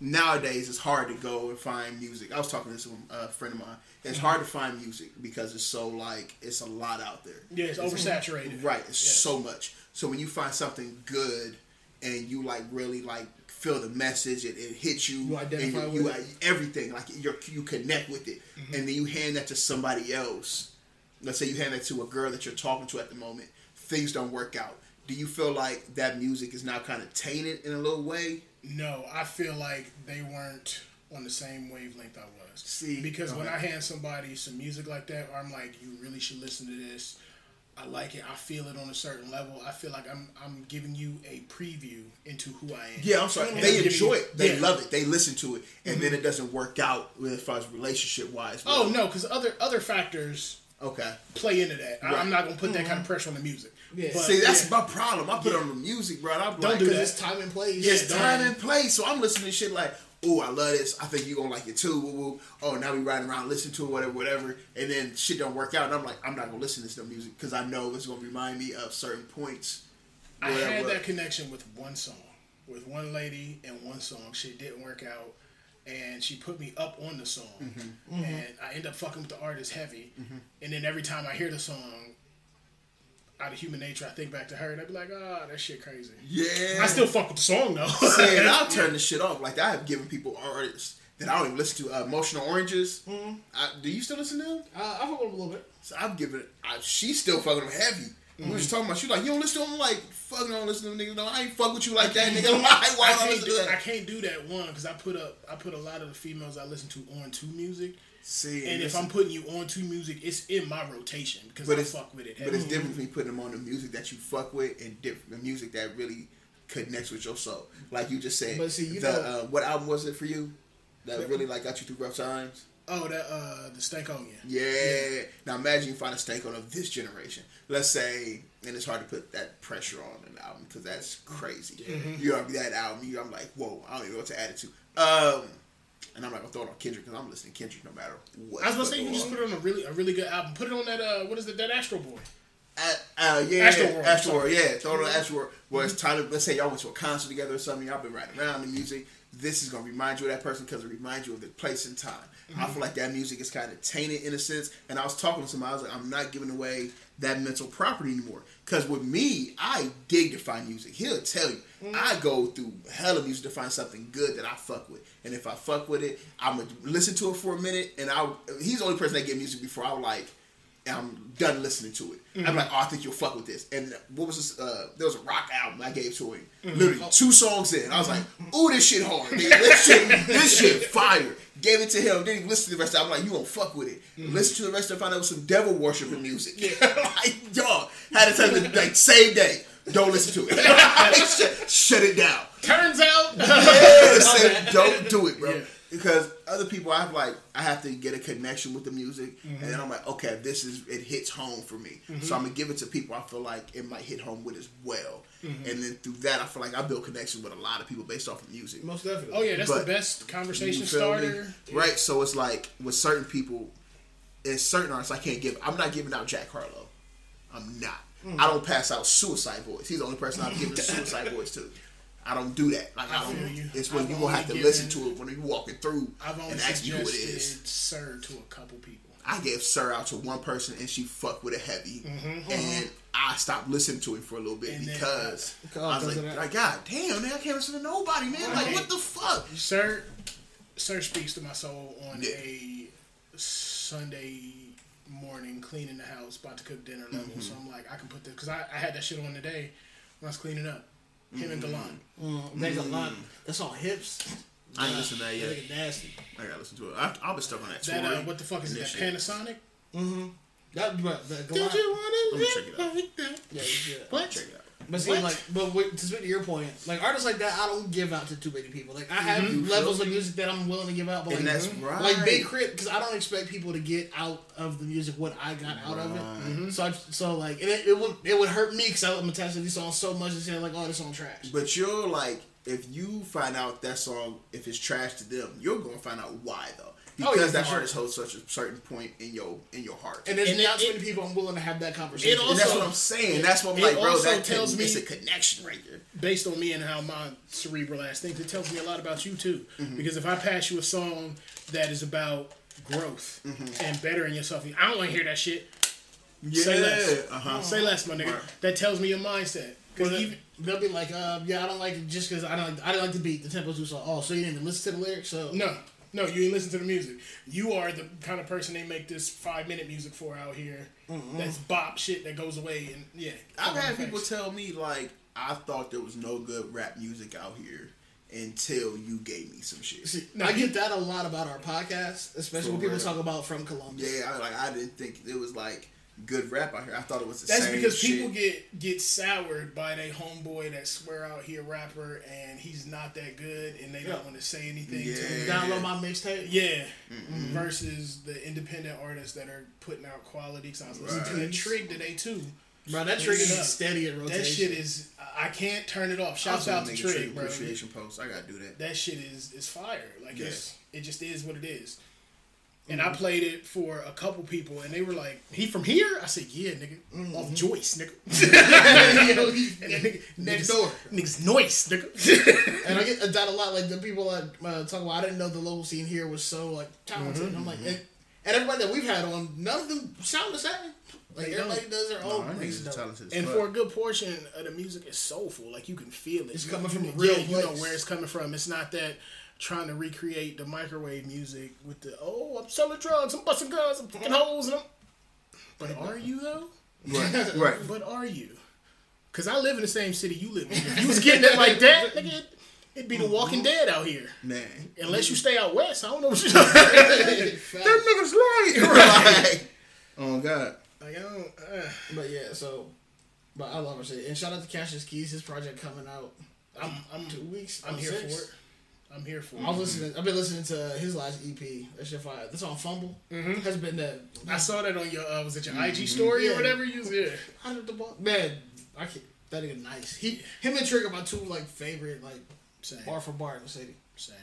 nowadays it's hard to go and find music. I was talking to some uh, friend of mine. It's hard to find music because it's so like it's a lot out there. Yeah, it's oversaturated. Right, it's so much. So when you find something good and you like really like feel the message, it, it hits you, You identify and you, with you, it. everything like you you connect with it, Mm-hmm. and then you hand that to somebody else. Let's say you hand that to a girl that you're talking to at the moment. Things don't work out. Do you feel like that music is now kind of tainted in a little way? No, I feel like they weren't on the same wavelength I was. See, because when. I hand somebody some music like that, or I'm like, you really should listen to this. I like it. I feel it on a certain level. I feel like I'm I'm giving you a preview into who I am. Yeah, I'm sorry. And They enjoy you- it. They yeah. love it. They listen to it, and then mm-hmm. it doesn't work out as far as relationship wise. Oh no, because other other factors Okay. play into that. Right. I'm not gonna put that kind of mm-hmm. pressure on the music. Yeah. But, See, that's yeah. my problem. I put it on the music, bro. and I'm like, do because that. it's time and place. It's Yeah, time and place. So I'm listening to shit like, oh, I love this. I think you're gonna like it too. Woo, woo. Oh, now we riding around listening to it, whatever, whatever. And then shit don't work out, and I'm like, I'm not gonna listen to this no music because I know it's gonna remind me of certain points. I had that connection with one song, with one lady and one song. Shit didn't work out, and she put me up on the song, Mm-hmm. and I end up fucking with the artist heavy. And then every time I hear the song, out of human nature, I think back to her, and I'd be like, "Oh, that shit crazy." Yeah. I still fuck with the song though. saying I'll turn the shit off. Like I have given people artists that I don't even listen to. Uh, Emotional Oranges. I, do you still listen to them? Uh, I fuck with them a little bit. So I've given it. I, she's still fucking them heavy. We were just talking about. She like you don't listen to them. Like fucking don't listen to them niggas. No, I ain't fuck with you like that nigga. Why? Why I can't, do, I can't do that one because I put up I put a lot of the females I listen to on to music, See, and if I'm putting you on to music, it's in my rotation because But I it's- fuck with it. But it's different between putting them on the music that you fuck with and diff- the music that really connects with your soul. Like you just said. But see, you the, know- uh, what album was it for you that really like got you through rough times? oh, that uh, the Stankonia. Yeah. Now imagine you find a Stankonia this generation. Let's say, and it's hard to put that pressure on an album because that's crazy. You already that album. You, I'm like, whoa, I don't even know what to add it to. Um, and I'm not gonna throw it on Kendrick because I'm listening to Kendrick no matter what. I was gonna say you fucking just put it on a really a really good album. Put it on that uh, what is it? That Astro Boy. Uh, uh, yeah, Astro World, Astro World, yeah. Throw it on Astro World. Where it's time let's say y'all went to a concert together or something, y'all been riding around the music. This is going to remind you of that person because it reminds you of the place and time. I feel like that music is kind of tainted in a sense. And I was talking to somebody, I was like, I'm not giving away that mental property anymore. Because with me, I dig to find music. He'll tell you. I go through hella music to find something good that I fuck with. And if I fuck with it, I'm to listen to it for a minute. And I, he's the only person that get music before I like, I'm done listening to it. Mm-hmm. I'm like, oh, I think you'll fuck with this. And what was this? Uh, there was a rock album I gave to him. Mm-hmm. Literally two songs in, I was like, ooh, this shit hard. Nigga. This shit, this shit fire. Gave it to him. Then he listened to the rest. of it. I'm like, you won't fuck with it. Mm-hmm. Listen to the rest of it. Found out it was some devil worshiping music. like, y'all had to tell me like same day. Don't listen to it. shut, shut it down. Turns out, Yeah, don't do it, bro. Because other people, I have like, I have to get a connection with the music, and then I'm like, okay, this is it hits home for me. So I'm gonna give it to people I feel like it might hit home with as well. And then through that, I feel like I build connection with a lot of people based off of music. Most definitely. oh yeah, that's But- the best conversation You feel me? starter. right? So it's like with certain people, in certain artists, I can't give. I'm not giving out Jack Harlow. I'm not. Hmm. I don't pass out Suicide Boys. He's the only person I've given the Suicide Boys to. I don't do that. Like I, I don't. you. It's when I've you gonna have to only listen to it when you're walking through I've only and ask me who it suggested is. Sir to a couple people. I gave Sir out to one person and she fucked with it heavy, Mm-hmm. and I stopped listening to him for a little bit And because Oh, I was like, like, God damn, man, I can't listen to nobody, man. Like, what the fuck? Sir, Sir speaks to my soul on Yeah. a Sunday morning cleaning the house, about to cook dinner level. Mm-hmm. So I'm like, I can put this because I, I had that shit on today when I was cleaning up. Him and Mm-hmm. Galan. Mm, There's a lot. That's all hips. I ain't listened to that That yet. nigga nasty. I gotta listen to it. I, I'll be stuck on that. That uh, what the fuck is it? and That this shit. Panasonic? That, but the Did Goliath- you want to me check it out. like that? Yeah, yeah. What? Check it out. But see, What? like, but wait, to speak to your point, like artists like that, I don't give out to too many people. Like, I have You levels of mm-hmm. music that I'm willing to give out, but And like, that's mm-hmm. right. like Big K.R.I.T., because I don't expect people to get out of the music what I got out of Mm-hmm. it. So, I, so like, and it, it would it would hurt me because I'm attached to these songs so much and saying like, oh, this song trash. But you're like, if you find out that song, if it's trash to them, you're gonna find out why though. Oh, Because yeah, that for sure. artist holds such a certain point in your in your heart. And there's And not it- too many people I'm willing to have that conversation. it with. And that's what I'm saying. That's what I'm like, bro. That tells tells me- it's a connection right there. based on me and how my cerebral ass thinks, it tells me a lot about you too. Mm-hmm. Because if I pass you a song that is about growth Mm-hmm. and bettering yourself, I don't want to hear that shit. Say less. uh huh. Say less, my nigga. Right. That tells me your mindset. Because Well, even they'll be like, uh, yeah, I don't like it just because I don't like, I don't like the beat, the tempo's too slow. Oh, so you didn't even listen to the lyrics? So no, no, you ain't listen to the music. You are the kind of person they make this five minute music for out here. Mm-hmm. That's bop shit that goes away and yeah. I've had the people tell me like I thought there was no good rap music out here until you gave me some shit. See, No, I get that a lot about our podcast, especially when people real. talk about from Columbus. Yeah, I, like I didn't think it was like good rap out here. I thought it was the That's same because shit. people get get soured by their homeboy that swear out here rapper and he's not that good and they Yeah. don't want to say anything to Yeah. him. Download my mixtape. Yeah, versus the independent artists that are putting out quality. Cause I was listening to Right. that Trig today too. Bro, that Turn trigger it is up. steady in rotation. That shit is I can't turn it off. I Shouts out to make a Trig, Trig bro. appreciation post. I gotta do that. That shit is is fire. Like it's it just is what it is. And Mm-hmm. I played it for a couple people, and they were like, "He from here?" I said, "Yeah, nigga, Mm-hmm. off Joyce, nigga." And the nigga- Next door. niggas noise, nigga. and I get that a lot. Like the people I uh, talk about, I didn't know the local scene here was so like talented. And I'm like, and, and everybody that we've had on, none of them sound the same. Like They everybody don't. does their own. that mix talented and fuck. for a good portion of the music is soulful. Like you can feel it. It's You- coming you from know- a real yeah, You know where it's coming from. It's not that trying to recreate the microwave music with the oh I'm selling drugs, I'm busting guns, I'm fucking holes, and I'm. But are you though? right, right. But are you? Because I live in the same city you live in. If you was getting it like that, nigga, it- it'd be the Walking Dead out here. Man, Unless you stay out west, I don't know what you're talking Facts. that nigga's lying. right. Oh God. Like I don't. Uh, But yeah, so. But I love her shit. And shout out to Cassius Keys, his project coming out I'm I'm two weeks. I'm on here six. for it. I'm here for I was listening. I've been listening to his last EP. That shit fire. That's on Fumble. Mm-hmm. Has been that. I saw that on your uh, was it your IG story or whatever you was yeah. How did the ball? Man, I can't. That nigga nice. He, him and Trigger, my two like favorite like Same. bar for bar in the city. Same.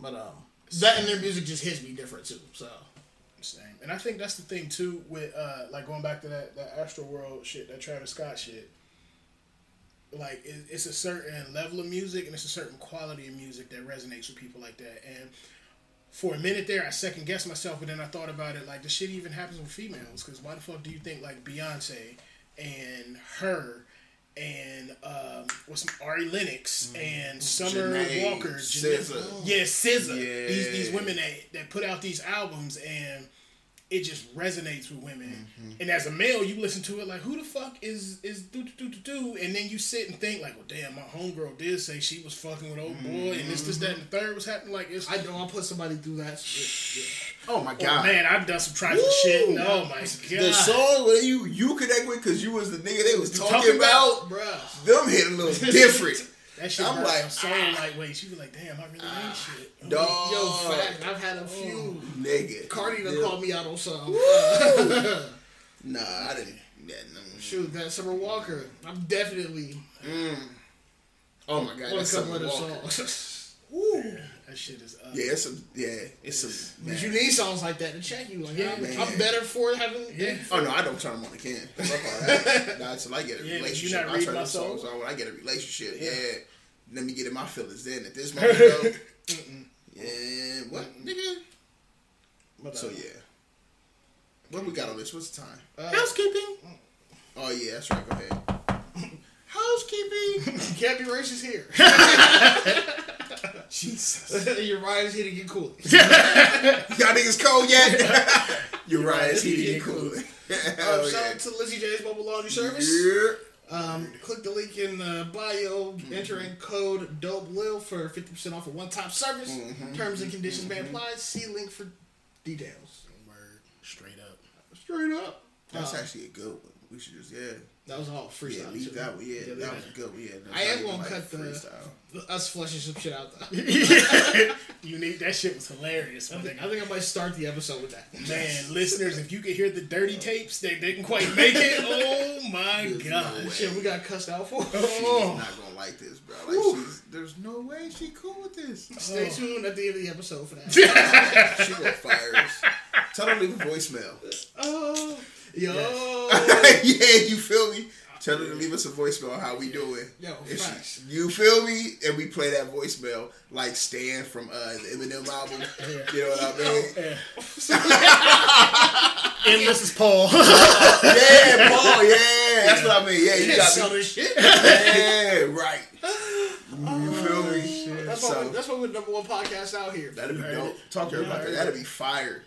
But um, that and their music just hits me different too. So Same. And I think that's the thing too with uh like going back to that that Astro World shit, that Travis Scott shit. Like it's a certain level of music and it's a certain quality of music that resonates with people like that. And for a minute there, I second guessed myself, but then I thought about it like the shit even happens with females. Because why the fuck do you think like Beyonce and her and um, what's Ari Lennox and Summer Jhené, Walker, Jhené- SZA. yeah, SZA. Yeah. These these women that that put out these albums and it just resonates with women. Mm-hmm. And as a male, you listen to it like, who the fuck is is do do do do do? And then you sit and think like, well, damn, my homegirl did say she was fucking with old boy, and this, this, that, and the third was happening. Like it's I know I'll put somebody through that shit. Oh my Oh, god. man, I've done some trifling shit. And, oh my god, The song where you you connect with because you was the nigga they was talking, talking about, about, bruh. them hit a little different. That shit I'm I'm like, like, so ah. lightweight. She was like, damn, I really ain't ah. shit. Yeah. Dog. Yo, fact, I've had a few. Nigga. Cardi done Yeah. called me out on some. Nah, I didn't. Yeah, no. Shoot, that Summer Walker. I'm definitely mm. Oh my god, on that's couple something of the Walker. songs. That shit is up. Yeah, it's a Yeah, it's some. But you need songs like that to check you. Like, Yeah, I'm, man. I'm better for having. Yeah. Oh no, I don't turn them on again. Fuck all that. Nah, until I get a Yeah, relationship, not I turn my the songs on when I get a relationship. Yeah. Let me get in my feelings then. At this moment, though, yeah, what nigga? But, uh, So yeah, what we got on this? What's the time? Housekeeping. Oh yeah, that's right. Go ahead. Housekeeping. You can't be racist here. Jesus, Your ride is here to get cool. y'all niggas cold yet? You're right. It's heating and cooling. Um, Hell shout out to Lizzie Jane's Mobile Laundry Service. Yeah. Um, click the link in the bio, enter in code DOPELIL for 50% off a one-time service. Terms and conditions may apply. See link for details. Word, straight up. Straight up. That's Uh, actually a good one. We should just yeah. That was all Yeah, freestyle. leave too. that one. Yeah, leave that was good. Yeah, that's I am not even gonna like cut the- freestyle. Us flushing some shit out though. you need that shit was hilarious. I think. I think I might start the episode with that. Man, listeners, if you could hear the dirty oh. tapes, they didn't quite make it. Oh my There's god. way. Shit, we got cussed out for. Oh. She's Oh. not gonna like this, bro. Like she's there's no way she cool with this. Stay oh. tuned at the end of the episode for that. She gonna fire us. Tell her to leave a voicemail. oh, yo, yeah, you feel me? Tell her to leave us a voicemail on how we doing. Yo, she- you feel me? And we play that voicemail like Stan from uh, the Eminem album. You know what I mean? Endless is Paul. Yeah, Paul. Yeah, that's what I mean. Yeah, you you got sell me. this shit. Yeah, right. You feel me? That's why, So- we, that's why we're the number one podcast out here. That'd be dope. Talk to her about that. That'd be fire.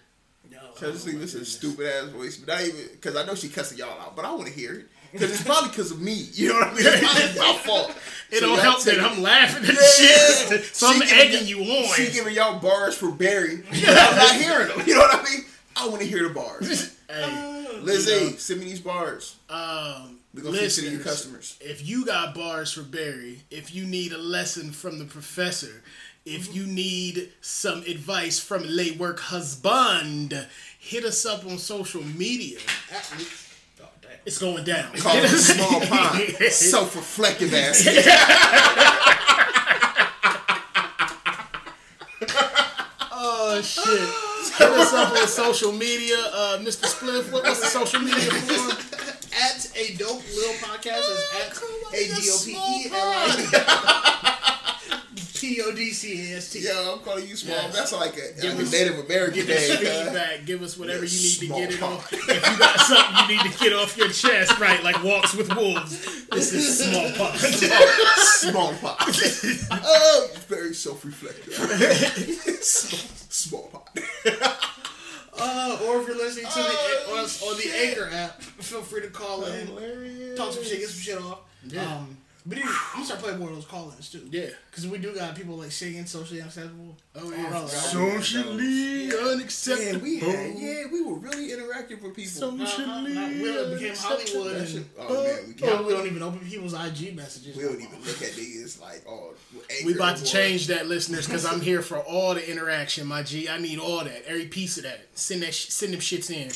Yo, Tell her to leave us a stupid ass voice, but not even because I know she cussing y'all out, but I want to hear it because it's probably because of me. You know what I mean? It's probably my fault. It So don't help that. I'm laughing at the Yeah. shit. So I'm egging you on. She giving y'all bars for Barry. I'm not hearing them. You know what I mean? I want to hear the bars. Hey, Lizzie, You know. send me these bars. um, We're gonna keep sending you listeners, customers. if you got bars for Barry, if you need a lesson from the professor, if you need some advice from a late work husband, hit us up on social media. oh. It's going down. Call it a small pond. Self-reflective ass. Oh shit! Hit us up on social media, uh, Mr. Spliff. What, what's the social media for? At a dope little podcast is at a d o p e l i p o d c a s t. Yo, I'm calling you small. Yes. That's like a, Give like a Native American Give us name. cuz. feedback. Give us whatever you need to get it off. If you got something you need to get off your chest, right? Like walks with wolves. This is smallpox. smallpox. Small oh, very self-reflective. small, small pot. Uh, or if you're listening to the us on the Anchor app, feel free to call in, talk some shit, get some shit off. Um, but I'm gonna start playing more of those call-ins too. Yeah. Because we do got people like singing socially unacceptable. Oh yeah. yeah. Socially Yeah, unacceptable. we had, yeah, we were really interactive with people. Socially Not really, it became Hollywood That and oh uh, man, we now can't. we don't even open people's IG messages. We don't even look at niggas like oh. We Anchor about to change that, listeners, because I'm here for all the interaction, my G. I need all that, every piece of that. Send that, sh- send them shits in.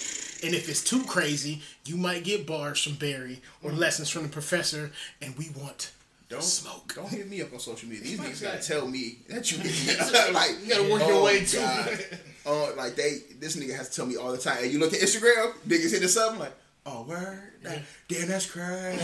And if it's too crazy, you might get bars from Barry or mm-hmm. lessons from the professor, and we want Don't smoke. Don't hit me up on social media. These niggas gotta tell me that you hit like You gotta work your way oh too. God. Oh, like they, this nigga has to tell me all the time. Hey, you look at Instagram, niggas hit us up I'm like, oh word, That- damn that's crazy.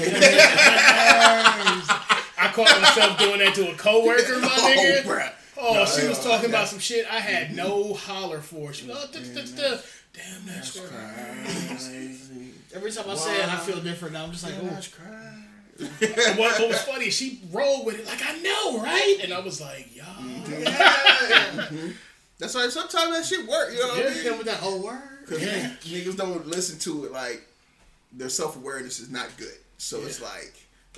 I caught myself doing that to a coworker, my oh, nigga. bruh. Oh, No, she no, was uh, talking that- about some shit I had no mm-hmm. holler for. She was, oh, damn, that's Crazy. Every time I say it, I feel different. Now I'm just like, Damn, oh, that's crazy. What, what was funny, she rolled with it like, I know, right? And I was like, y'all. That's why sometimes that shit work. You know what I Hit mean? with that whole word. Because Yeah. niggas don't listen to it like their self awareness is not good. So it's like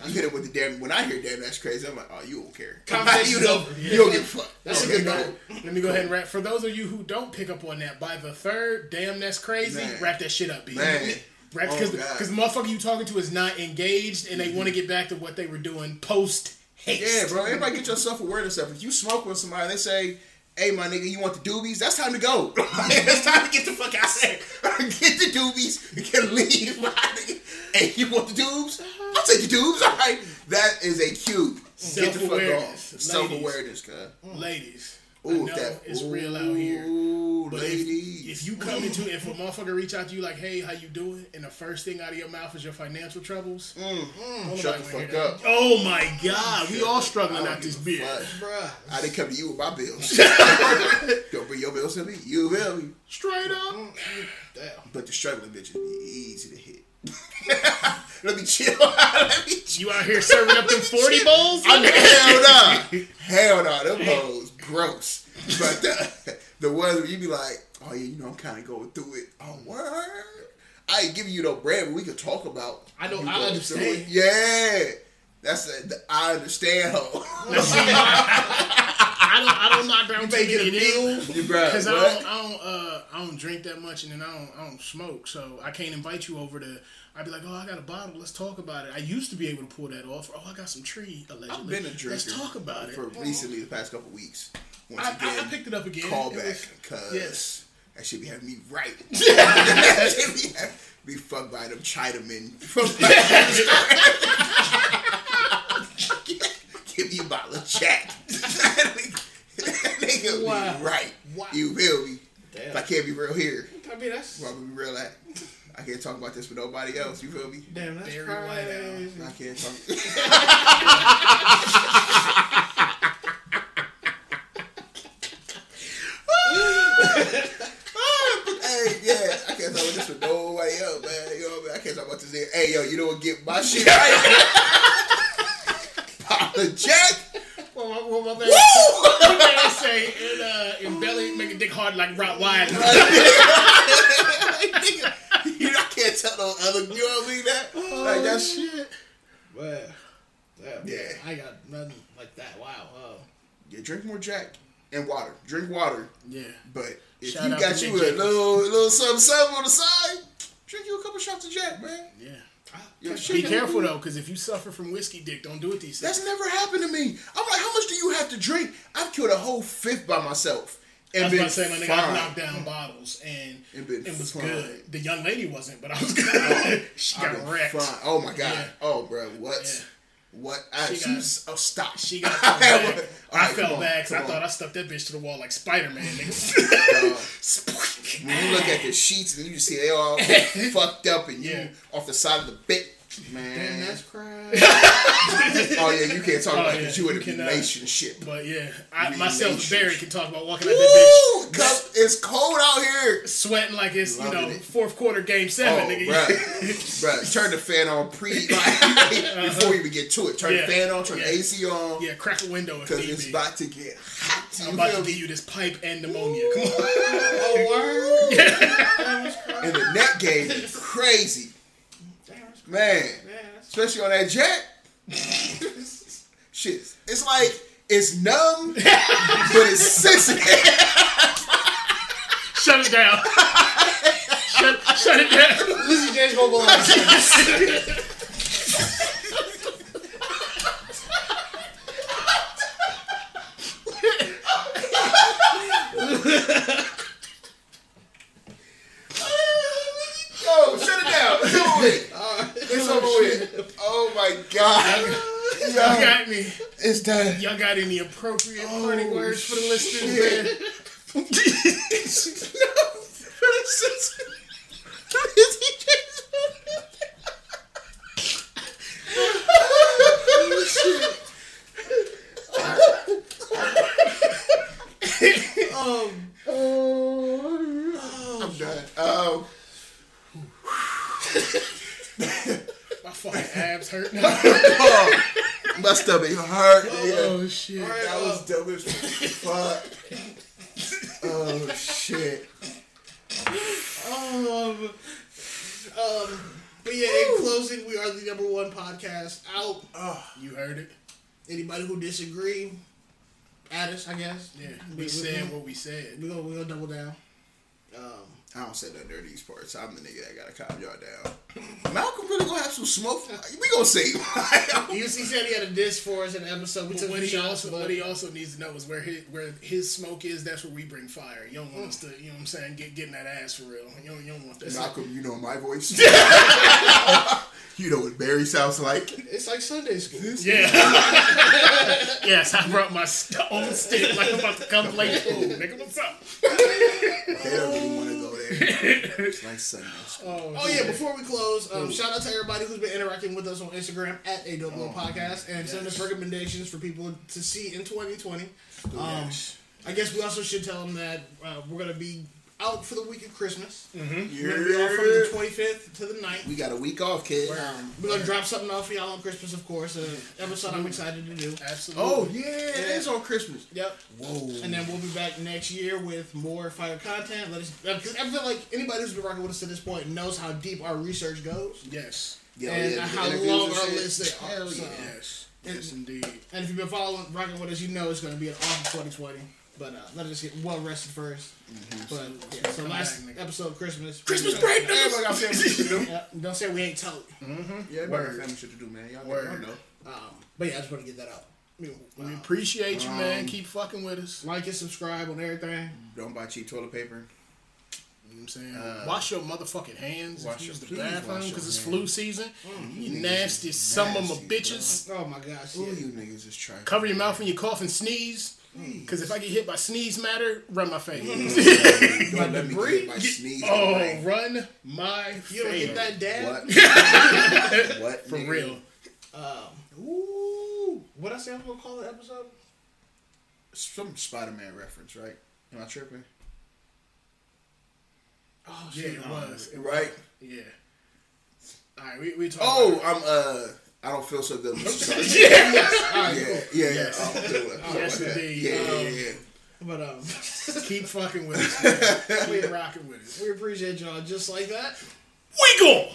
you hit it with the damn. When I hear damn, that's crazy. I'm like, oh, you don't care. Conversation's you don't. over. You don't give a fuck. That's a good go. goal. Let me go ahead and wrap. For those of you who don't pick up on that, by the third, damn, that's crazy. Man. Wrap that shit up, B. Man. Rap Oh, because the, the motherfucker you talking to is not engaged, and they mm-hmm. want to get back to what they were doing post haste. Yeah, bro. Everybody get your self awareness up. If you smoke with somebody, they say, "Hey, my nigga, you want the doobies?" That's time to go. it's time to get the fuck out of there. get the doobies and get leave, my nigga. Hey, you want the doobs? I'll take the doobs. All right. That is a cue. Get the fuck off. Self awareness, cuz. Ladies, Ooh, know that it's real out here. Ooh, But if, ladies. if you come into if a motherfucker reach out to you like, hey, how you doing? And the first thing out of your mouth is your financial troubles. don't Mm. Shut the fuck hear that. up. Oh my god, we all struggling I out don't this give a beer. fuck. Bruh. I didn't come to you with my bills. Don't bring your bills to me. You feel me? Straight up. Damn. But the struggling bitches be easy to hit. Let me chill. Let me chill. You out here serving up them 40 bowls? I mean, hell no. Hell no. Them hoes gross. But the, the ones where you be like, oh yeah, you know, I'm kind of going through it. Oh, word. I ain't giving you no bread, but we could talk about. I know- I understand. Yeah. That's a, the, I understand, ho. I don't I don't knock down too many bruh, Because I don't, I don't, uh, I don't drink that much, and then I don't, I don't smoke, so I can't invite you over to. I'd be like, oh, I got a bottle. Let's talk about it. I used to be able to pull that off. Oh, I got some tree. Allegedly, I've been a drinker. Let's talk about it. for recently the past couple weeks. Once I, I, I again, picked it up again. call It back because yes. that should be having me right. that shit be, having- be fucked by them Chinamen from Give me a bottle of Jack. gonna Wow. be right. Wow. You feel me? Damn. If I can't be real here, I mean, that's where I'm gonna be real at. I can't talk about this with nobody else. You feel me? damn. That's Barry Whiteowl. crazy. I can't talk. hey, yeah, I can't talk about this with nobody else, man. You know what I mean? I can't talk about this. Here. Hey, yo, you know what? Get my shit right. Pop the jack. Well, my, well, my man, my man say in, uh, in belly make a dick hard like Rottweiler. You I can't tell no other. You know what I mean? That like that oh, shit. Well, damn. Yeah. I got nothing like that. Wow. Oh. Yeah, drink more Jack and water. Drink water. yeah. But if Shout you got you a little little something something on the side, drink you a couple shots of Jack, man. Yeah. Your Be careful though, because if you suffer from whiskey dick, don't do it these days. That's never happened to me. I'm like, how much do you have to drink? I've killed a whole fifth by myself I and was been about to say, my nigga, I knocked down bottles and It was fine. good. The young lady wasn't, but I was good. she got wrecked. fine. Oh my god. Yeah. Oh, bro, what? Yeah. What? I, She she got- was, oh, stop. She got. All I fell on, back 'cause I thought. I stuck that bitch to the wall like Spider Man. When you look at the sheets and you see they all fucked up and you Yeah. off the side of the bed, man. Damn, that's crazy. oh yeah, you can't talk Oh, about yeah, because you in you a cannot. relationship. but yeah, I, myself Barry can talk about walking out that Woo! Cause it's cold out here. sweating like it's you know it. fourth quarter game seven. Oh, nigga. bruh. bruh, turn the fan on pre like, before you even get to it. Turn Yeah. the fan on, turn Yeah. the AC on, yeah, crack a window because need it's be. about to get hot. I'm about to give you this pipe and pneumonia. Come on. Oh, word. Damn. And the net game is crazy, Damn, that's man. Man, Especially on that jet. Shit, it's like it's numb, but it's sensitive. Shut it down. shut, shut it down. Lizzie Janes gonna go on. Yo, shut it down. It's over with. It's over with. Oh my god. Y'all got me. Done. Y'all got any appropriate parting Oh, words for the listeners, shit. man? Um, I'm done. Um, My fucking abs hurt now. oh, my stomach hurt. Yeah. Oh shit. That was dumb as fuck. Oh shit. Um, um, but yeah, in closing, we are the number one podcast out. You heard it. Anybody who disagree, add us, I guess. Yeah, we, we we, said what we said. we gonna we gonna double down. Um, I don't say nothing dirty these parts. I'm the nigga that gotta calm y'all down. Malcolm really gonna have some smoke. We gonna see. he, was- he said he had a diss for us in the episode. We But took what the he shots, also but what he also needs to know is where his where his smoke is. That's where we bring fire. You don't want us to, you know what I'm saying, get getting that ass for real. You don't, you don't want that. Malcolm, you know my voice. you know what Barry sounds like. it's like Sunday school. Yeah. yes, I brought my st- own stick like I'm about to come play school. Nigga, what's up? They don't really want to go there. It's like Sunday. school. Oh yeah, before we close, um, shout out to everybody who's been interacting with us on Instagram at a Dope Little Podcast and send us recommendations for people to see in 2020. Um, I guess we also should tell them that uh, we're gonna be out for the week of Christmas. Mm-hmm. We're gonna be off from the 25th to the 9th. We got a week off, kid. Um, we're gonna drop something off for y'all on Christmas, of course. An episode mm-hmm. I'm excited to do. Absolutely. Oh yeah, it is on Christmas. Yep. Whoa. And then we'll be back next year with more fire content. Let us, uh, because I feel like anybody who's been rocking with us to this point knows how deep our research goes yes. Yeah, and yeah, how long and our shit. lists are. Hell So- yeah. Yes. Yes, indeed. And if you've been following, rocking with us, you know it's going to be an awesome 2020. But uh, let us get well rested 1st But yeah, so Come last back, nigga. episode, Christmas. Christmas break, Everybody got family shit to do. Yeah, don't say we ain't told. Yeah, everybody Word. got family shit to do, man. Y'all Word. know. Um, but yeah, I just want to get that out. We uh, appreciate you, man. Keep fucking with us. like and subscribe on everything. Don't buy cheap toilet paper. You know what I'm saying? wash your motherfucking hands wash if you use the your- please bathroom because it's flu season. you niggas nasty is some of nasty, my bitches. Oh my gosh. Ooh, you niggas is trying. Cover your mouth when you cough and sneeze. Because if I get hit by sneeze matter, run my face. Don't let me get hit by sneeze. oh, Right. run my You don't get that dab? What? what? For nigga? real. Ooh. What I say I'm going to call the episode? Some Spider-Man reference, right? Am I tripping? Oh, Yeah, shit. it was. It Right? Yeah. All right, we, we talk Oh, about I'm uh. I don't feel so good. It. yeah, yeah, yeah, yeah. Yes. Oh, I'm doing it. Yes, Yeah, indeed. Yeah, yeah, Um, yeah, yeah. But um, Keep fucking with us. man. Keep rocking with us. we appreciate y'all just like that. Go!